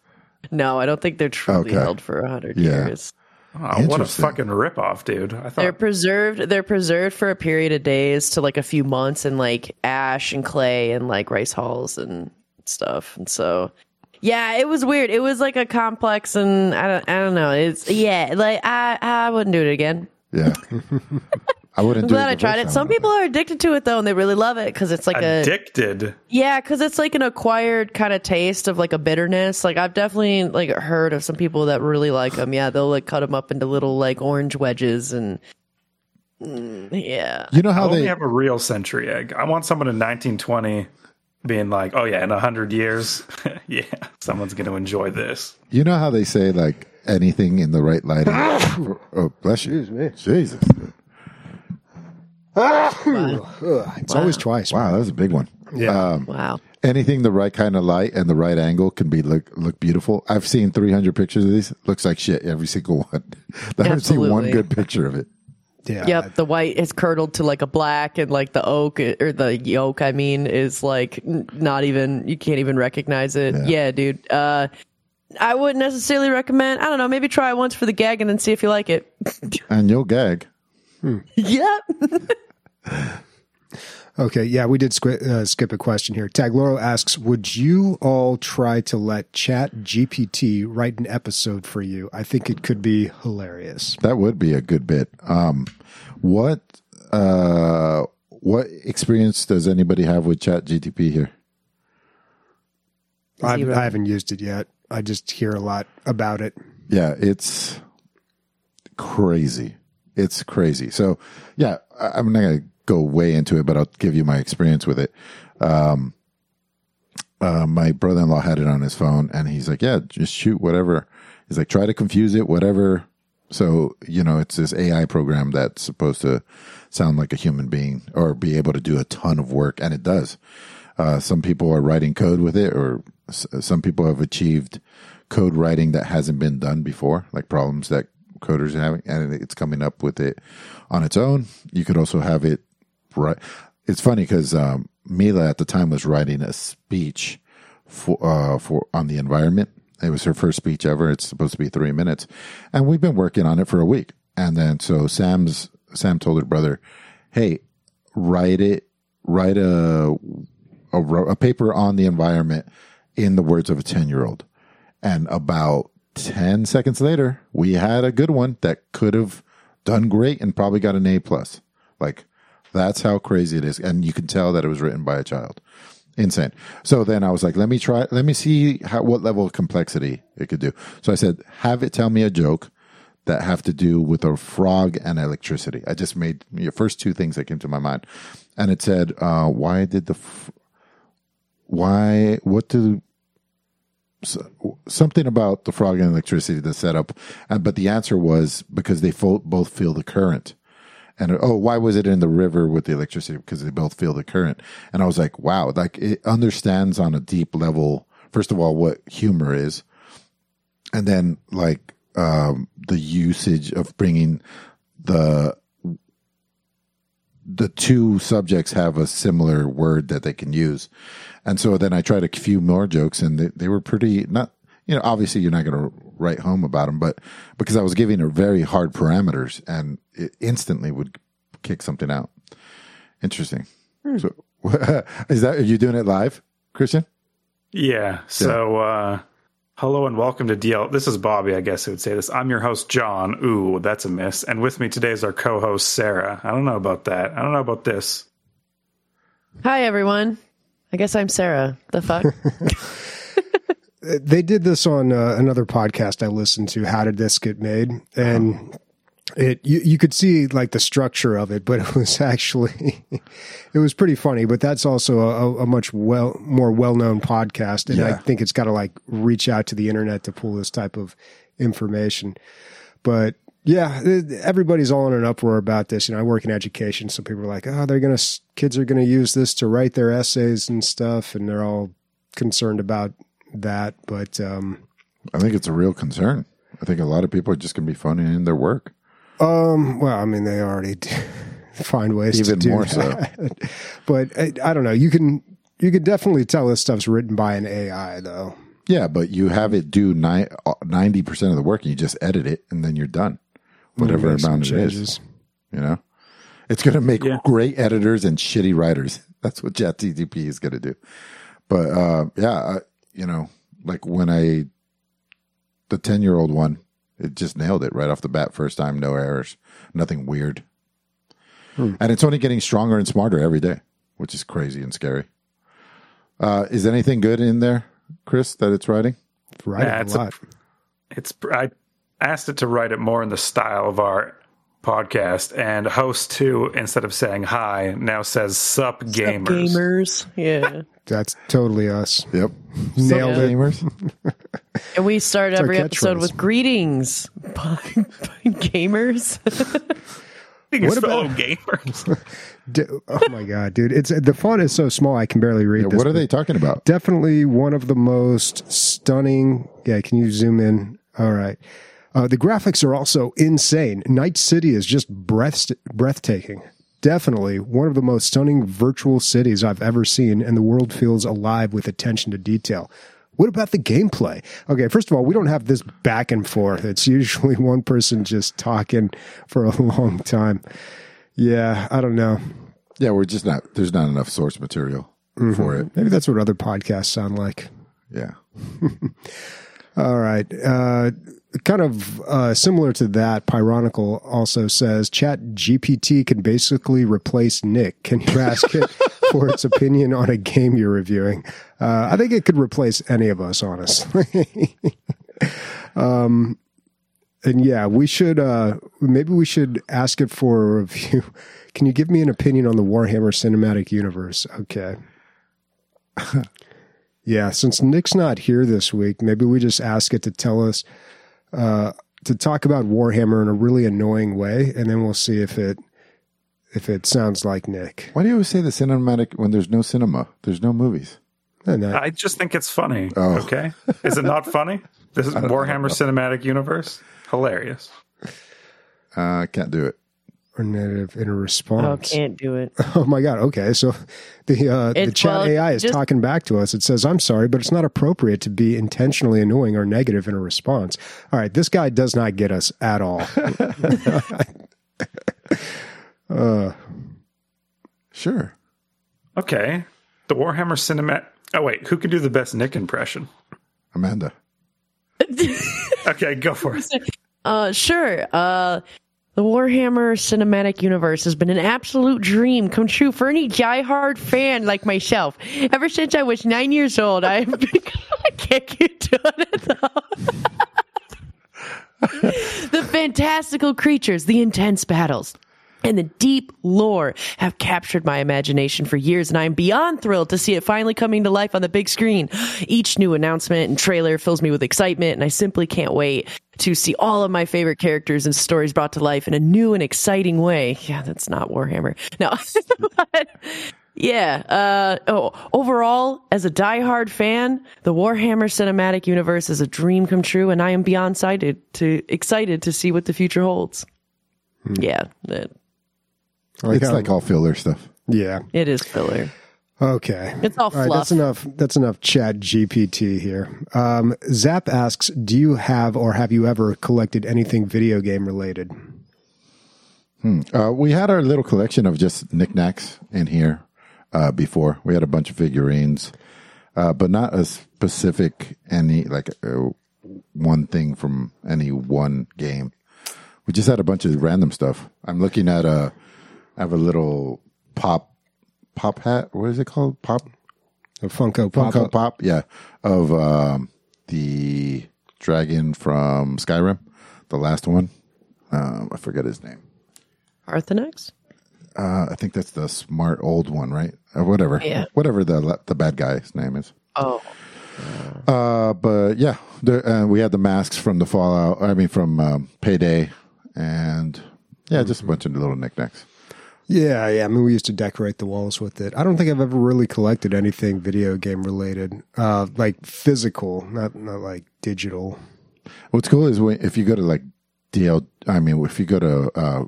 No, I don't think they're truly Okay. held for a hundred Yeah. years. Oh, what a fucking ripoff, dude! I They're thought preserved. They're preserved for a period of days to like a few months in like ash and clay and like rice hulls and stuff. And so, yeah, it was weird. It was like a complex, and I don't, I don't know. It's yeah, like I, I wouldn't do it again. yeah. I wouldn't I'm do glad it I tried it. Some people are addicted to it though, and they really love it because it's like a addicted. Yeah, because it's like an acquired kind of taste of like a bitterness. Like I've definitely like heard of some people that really like them. Yeah, they'll like cut them up into little like orange wedges and Mm, yeah. You know how only they have a real century egg. I want someone in 1920 being like, "Oh yeah, in a hundred years, yeah, someone's going to enjoy this." You know how they say like anything in the right lighting. oh, bless you. Jesus. Ugh, it's always twice. Wow, that was a big one. Yeah. Um, Wow. anything the right kind of light and the right angle can be look look beautiful. I've seen 300 pictures of these. Looks like shit every single one. I haven't seen one good picture of it. yeah. Yep, the white is curdled to like a black, and like the oak or the yolk, I mean, is like not even you can't even recognize it. Yeah. Yeah, dude. Uh, I wouldn't necessarily recommend. I don't know. Maybe try it once for the gag and then see if you like it. And you'll gag. yep. Okay, yeah, we did squi- uh, skip a question here. Tagloro asks, "Would you all try to let Chat GPT write an episode for you? I think it could be hilarious." That would be a good bit. Um, what uh, what experience does anybody have with Chat GTP here? I've, I haven't used it yet. I just hear a lot about it. Yeah, it's crazy. It's crazy. So, yeah, I- I'm not going to go way into it, but I'll give you my experience with it. Um, uh, my brother in law had it on his phone, and he's like, "Yeah, just shoot whatever." He's like, "Try to confuse it, whatever." So, you know, it's this AI program that's supposed to sound like a human being or be able to do a ton of work, and it does. Uh, some people are writing code with it, or s- some people have achieved code writing that hasn't been done before, like problems that coders having, and it's coming up with it on its own. You could also have it right. It's funny because um, Mila at the time was writing a speech for uh, for on the environment. It was her first speech ever. It's supposed to be three minutes, and we've been working on it for a week. And then so Sam's Sam told her brother, "Hey, write it, write a a, a paper on the environment in the words of a 10 year old. And about 10 seconds later, we had a good one that could have done great and probably got an A plus. Like that's how crazy it is. And you can tell that it was written by a child. Insane. So then I was like, let me try, let me see how, what level of complexity it could do. So I said, have it tell me a joke that have to do with a frog and electricity. I just made the first two things that came to my mind. And it said, uh, why did the, f- why, what do, something about the frog and electricity, the setup. And, but the answer was because they fo- both feel the current. And oh, why was it in the river with the electricity? Because they both feel the current. And I was like, wow, like it understands on a deep level, first of all, what humor is. And then like, um, the usage of bringing the the two subjects have a similar word that they can use. And so then I tried a few more jokes and they, they were pretty not, you know, obviously you're not going to write home about them, but because I was giving her very hard parameters and it instantly would kick something out. Interesting. So is that, are you doing it live, Christian? Yeah. So, uh, hello and welcome to DL. This is Bobby, I guess who would say this. I'm your host, John. Ooh, that's a miss. And with me today is our co host, Sarah. I don't know about that. I don't know about this. Hi, everyone. I guess I'm Sarah. The fuck? they did this on uh, another podcast I listened to. How did this get made? And it you, you could see like the structure of it, but it was actually it was pretty funny. But that's also a, a much well more well known podcast, and I think it's got to like reach out to the internet to pull this type of information. But yeah, everybody's all in an uproar about this. You know, I work in education, so people are like, "Oh, they're gonna kids are gonna use this to write their essays and stuff," and they're all concerned about that. But um, I think it's a real concern. I think a lot of people are just going to be phoning in their work. Um, well, I mean, they already find ways Even to do more so. that. But I, I don't know. You can you can definitely tell this stuff's written by an AI, though. Yeah, but you have it do 90% of the work and you just edit it and then you're done. Whatever amount it is. You know, it's going to make Yeah. great editors and shitty writers. That's what ChatGPT is going to do. But uh, yeah, I, you know, like when I the ten year old one, it just nailed it right off the bat. First time, no errors, nothing weird, and it's only getting stronger and smarter every day, which is crazy and scary. Uh, is anything good in there, Chris? That it's writing? Right, Yeah, it's a- lot. It's I asked it to write it more in the style of our podcast, and host two instead of saying hi now says sup gamers. Gamers. Yeah. That's totally us. Yep. Nailed it. Gamers. And we start our every episode catchphrase. with greetings, by gamers. What about- fellow gamers? D- oh my god, dude! It's the font is so small I can barely read Yeah, this. what are they talking about? Definitely one of the most stunning. Yeah, can you zoom in? All right. Uh, the graphics are also insane. Night City is just breath breathtaking. Definitely one of the most stunning virtual cities I've ever seen, and the world feels alive with attention to detail. What about the gameplay? Okay, first of all, we don't have this back and forth. It's usually one person just talking for a long time. Yeah, I don't know. Yeah, we're just not. There's not enough source material for it. Maybe that's what other podcasts sound like. Yeah. All right. Uh, kind of uh, similar to that, Pyronical also says Chat GPT can basically replace Nick. Can you ask it for its opinion on a game you're reviewing? Uh, I think it could replace any of us, honestly. um, and yeah, we should uh, maybe we should ask it for a review. Can you give me an opinion on the Warhammer Cinematic Universe? Okay. Yeah, since Nick's not here this week, maybe we just ask it to tell us uh, to talk about Warhammer in a really annoying way, and then we'll see if it if it sounds like Nick. Why do you always say the cinematic when there's no cinema? There's no movies. And that- I just think it's funny. Oh. Okay, is it not funny? This is Warhammer Cinematic Universe. Hilarious. Uh, I can't do it. or negative in a oh, response. can't do it. Oh my god! Okay, so the uh, the chat well, AI is just- talking back to us. It says, "I'm sorry, but it's not appropriate to be intentionally annoying or negative in a response." All right, this guy does not get us at all. Sure. Okay, the Warhammer Cinematic. Oh wait, who can do the best Nick impression? Amanda. Okay, go for it. Uh, sure. Uh, the Warhammer Cinematic Universe has been an absolute dream come true for any diehard fan like myself. Ever since I was nine years old, I've been. I can't keep doing it though. the fantastical creatures, the intense battles. And the deep lore have captured my imagination for years, and I am beyond thrilled to see it finally coming to life on the big screen. Each new announcement and trailer fills me with excitement, and I simply can't wait to see all of my favorite characters and stories brought to life in a new and exciting way. Yeah, that's not Warhammer. No. But, yeah. Uh, oh, overall, as a diehard fan, the Warhammer Cinematic Universe is a dream come true, and I am beyond excited to excited to see what the future holds. Yeah, that- Like it's how- like all filler stuff. Yeah. It is filler. Okay. It's all All right, that's enough. That's enough chat GPT here. Um, Zap asks, do you have or have you ever collected anything video game related? Uh, we had our little collection of just knickknacks in here uh, before. We had a bunch of figurines, uh, but not a specific any like uh, one thing from any one game. We just had a bunch of random stuff. I'm looking at a. I have a little pop pop hat. What is it called? Pop A Funko Pop. Funko Pop. Yeah, of um, the dragon from Skyrim, the last one. Um, I forget his name. Paarthurnax? Uh, I think that's the smart old one, right? Or whatever. Yeah. Whatever the the bad guy's name is. Oh. Uh, but yeah, the, uh, we had the masks from the Fallout. I mean, from um, Payday, and yeah, just a bunch of little knickknacks. Yeah, yeah. I mean, we used to decorate the walls with it. I don't think I've ever really collected anything video game related, uh, like physical, not not like digital. What's cool is when, if you go to like DL, I mean, if you go to uh,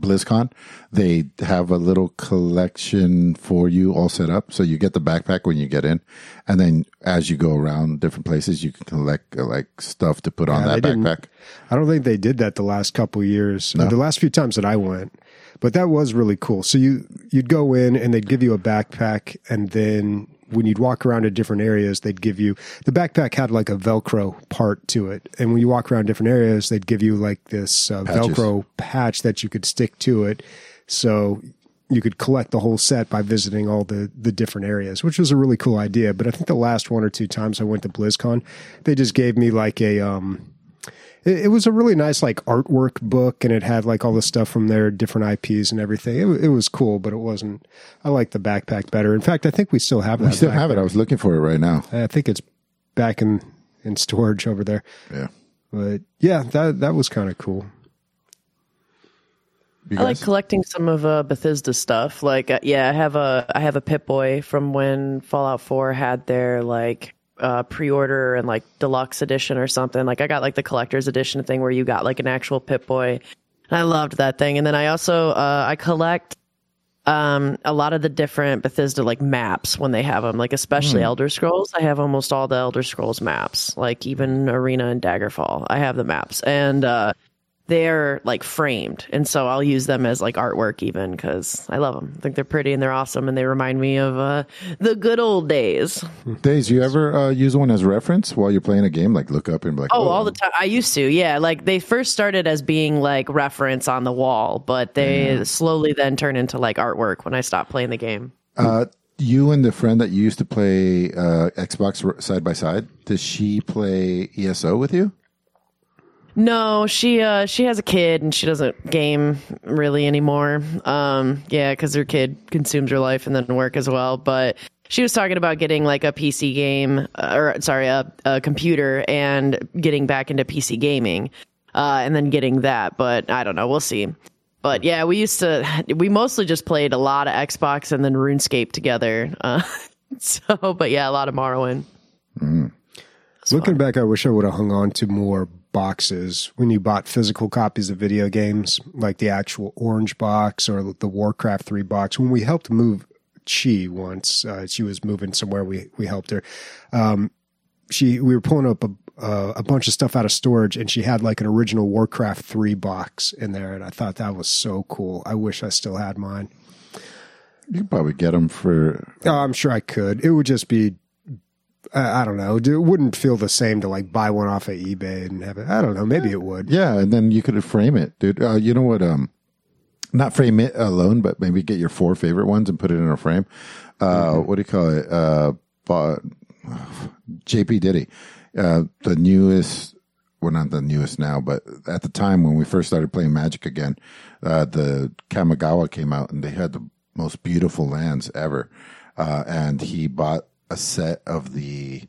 BlizzCon, they have a little collection for you all set up. So you get the backpack when you get in, and then as you go around different places, you can collect uh, like stuff to put on Yeah, that backpack. I don't think they did that the last couple years. The last few times that I went, but that was really cool. So you you'd go in and they'd give you a backpack, and then when you'd walk around to different areas, they'd give you the backpack had like a Velcro part to it, and when you walk around different areas, they'd give you like this uh, Velcro patch that you could stick to it, so you could collect the whole set by visiting all the the different areas, which was a really cool idea. But I think the last one or two times I went to BlizzCon, they just gave me like a um it, it was a really nice like artwork book and it had like all the stuff from their different IPs and everything. It, it was cool, but it wasn't. I like the backpack better. In fact, I think we still have that. We still have it. I was looking for it right now. I think it's back in in storage over there. Yeah. But yeah, that that was kind of cool. I like collecting some of uh, Bethesda stuff. Like, uh, yeah, I have a I have a Pip Boy from when Fallout Four had their like uh, pre-order and like deluxe edition or something. Like, I got like the collector's edition thing where you got like an actual Pip Boy. And I loved that thing. And then I also uh, I collect um a lot of the different Bethesda like maps when they have them. Like, especially Elder Scrolls. I have almost all the Elder Scrolls maps. Like even Arena and Daggerfall. I have the maps and. uh they're like framed. And so i'll use them as like artwork even because i love them i think they're pretty and they're awesome and they remind me of uh, the good old days. Days, you ever uh, use one as reference while you're playing a game? Like look up and be like, oh all the time i used to yeah. Like they first started as being like reference on the wall but they slowly then turn into like artwork when i stopped playing the game. Uh, you and the friend that you used to play uh, Xbox side by side, does she play ESO with you? No, she uh she has a kid and she doesn't game really anymore. Um yeah, cuz her kid consumes her life and then work as well, but she was talking about getting like a PC game uh, or sorry, a, a computer and getting back into PC gaming. Uh and then getting that, but I don't know, we'll see. But yeah, we used to we mostly just played a lot of Xbox and then RuneScape together. Uh so but yeah, a lot of Morrowind. Looking back, I wish I would have hung on to more boxes when you bought physical copies of video games, like the actual orange box or the Warcraft 3 box. When we helped move Chi once, uh, she was moving somewhere, we, we helped her. Um, she, we were pulling up a, uh, a bunch of stuff out of storage and she had like an original Warcraft 3 box in there. And I thought that was so cool. I wish I still had mine. You could probably get them for. Oh, I'm sure I could. It would just be, I I don't know. It wouldn't feel the same to like buy one off of eBay and have it. I don't know. Maybe it would. Yeah, and then you could frame it, dude. Uh, you know what? Um, not frame it alone, but maybe get your four favorite ones and put it in a frame. Uh, what do you call it? Uh, JP Diddy, uh, the newest. Well, not the newest now, but at the time when we first started playing Magic again, uh, the Kamigawa came out and they had the most beautiful lands ever. Uh, and he bought a set of the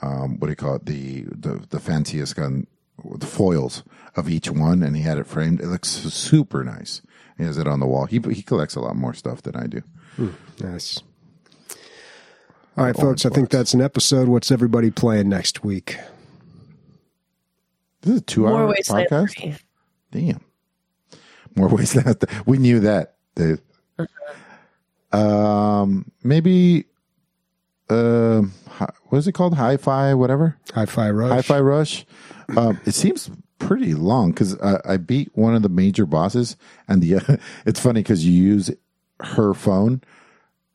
um, what do you call it? The the the fanciest gun, the foils of each one, and he had it framed. It looks super nice. He has it on the wall. He he collects a lot more stuff than I do. Nice. All right, folks. I think that's an episode. What's everybody playing next week? This is a two-hour podcast. three. Damn. More ways than we knew that. They, um, maybe, um, hi- what is it called? Hi-Fi, whatever. Hi-Fi Rush. Hi-Fi Rush. Um, it seems pretty long because I, I beat one of the major bosses, and the it's funny because you use her phone,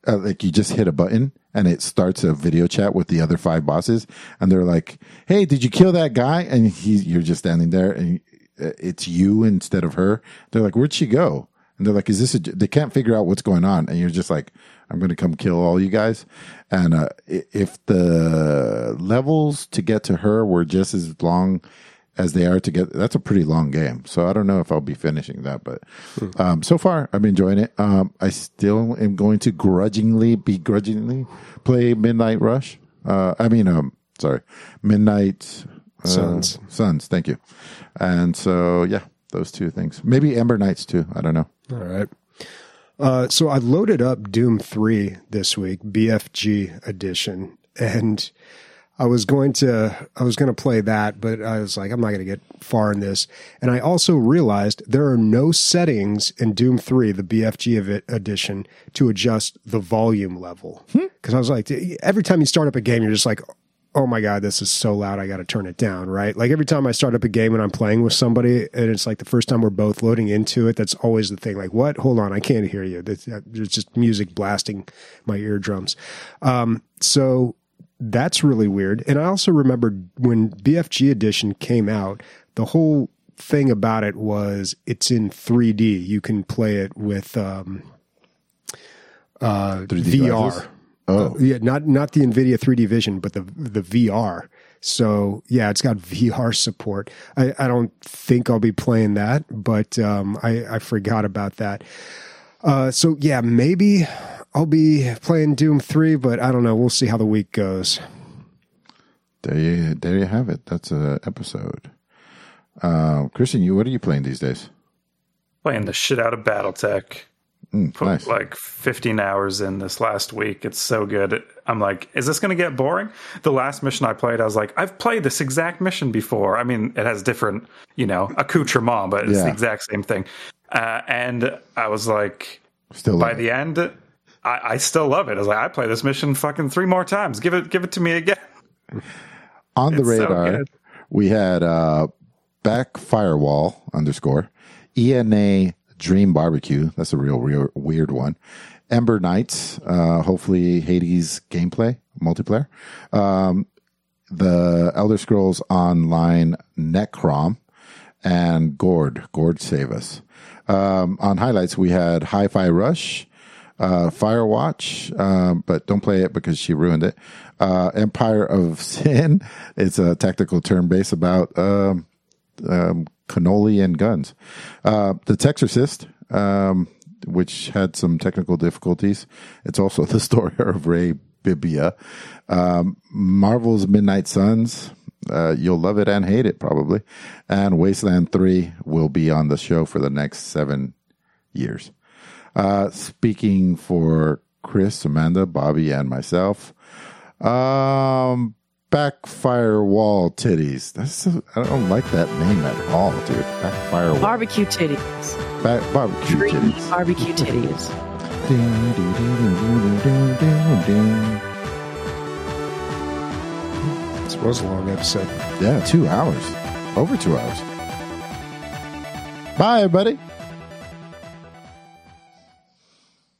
uh, like you just hit a button and it starts a video chat with the other five bosses, and they're like, "Hey, did you kill that guy?" And he, you're just standing there, and uh, it's you instead of her. They're like, "Where'd she go?" And they're like, "Is this a?" They can't figure out what's going on, and you're just like, "I'm going to come kill all you guys." And uh, if the levels to get to her were just as long as they are to get, that's a pretty long game. So I don't know if I'll be finishing that, but um, so far I'm enjoying it. Um, I still am going to grudgingly, begrudgingly play Midnight Rush. Uh, I mean, um, sorry, Midnight uh, Suns. Suns. Thank you. And so yeah, those two things. Maybe Ember Knights too. I don't know. All right. Uh, so I loaded up Doom 3 this week, BFG edition, and I was going to I was going to play that, but I was like I'm not going to get far in this. And I also realized there are no settings in Doom 3, the BFG of it edition, to adjust the volume level. Cuz I was like every time you start up a game you're just like oh my god this is so loud i gotta turn it down right? Like every time i start up a game and i'm playing with somebody and it's like the first time we're both loading into it that's always the thing like what? Hold on i can't hear you. That's- uh, there's just music blasting my eardrums. Um, so that's really weird. And i also remember when bfg edition came out the whole thing about it was it's in 3d you can play it with um, uh, 3D vr glasses? Oh, yeah, not not the Nvidia 3D Vision, but the the VR. So yeah, it's got VR support. I, I don't think I'll be playing that, but um, I I forgot about that. Uh, so yeah, maybe I'll be playing Doom three, but I don't know. We'll see how the week goes. there you there you have it. That's a episode. Uh, Christian, you what are you playing these days? Playing the shit out of BattleTech. Mm, Put nice. like 15 hours in this last week. It's so good. I'm like, is this going to get boring? The last mission I played, I was like, I've played this exact mission before. I mean, it has different, you know, accoutrement, but it's Yeah. the exact same thing. Uh, and I was like, Still by it. the end, I, I still love it. I was like, I play this mission fucking three more times. Give it, give it to me again. on the It's radar, good. we had uh, back firewall underscore ENA Dream Barbecue. That's a real, real weird one. Ember Knights. Uh, hopefully Hades gameplay multiplayer. Um, the Elder Scrolls Online Necrom and Gord. Gord save us. Um, on highlights, we had Hi-Fi Rush, uh, Firewatch, um, but don't play it because she ruined it. Uh, Empire of Sin. It's a tactical turn based about um, um, cannoli and guns. Uh, the Textorcist, um, which had some technical difficulties. It's also the story of Ray Bibbia. Um, Marvel's Midnight Suns. Uh, you'll love it and hate it probably. And Wasteland 3 will be on the show for the next seven years. Uh, speaking for Chris, Amanda, Bobby, and myself, um, backfire wall titties. That's so, I don't like that name at all, dude. Backfire wall. Barbecue titties. Back, barbecue Dreamy titties. barbecue titties. Ding, ding, ding, ding, ding, ding, ding. This was a long episode. Yeah, two hours. Over two hours. Bye, everybody.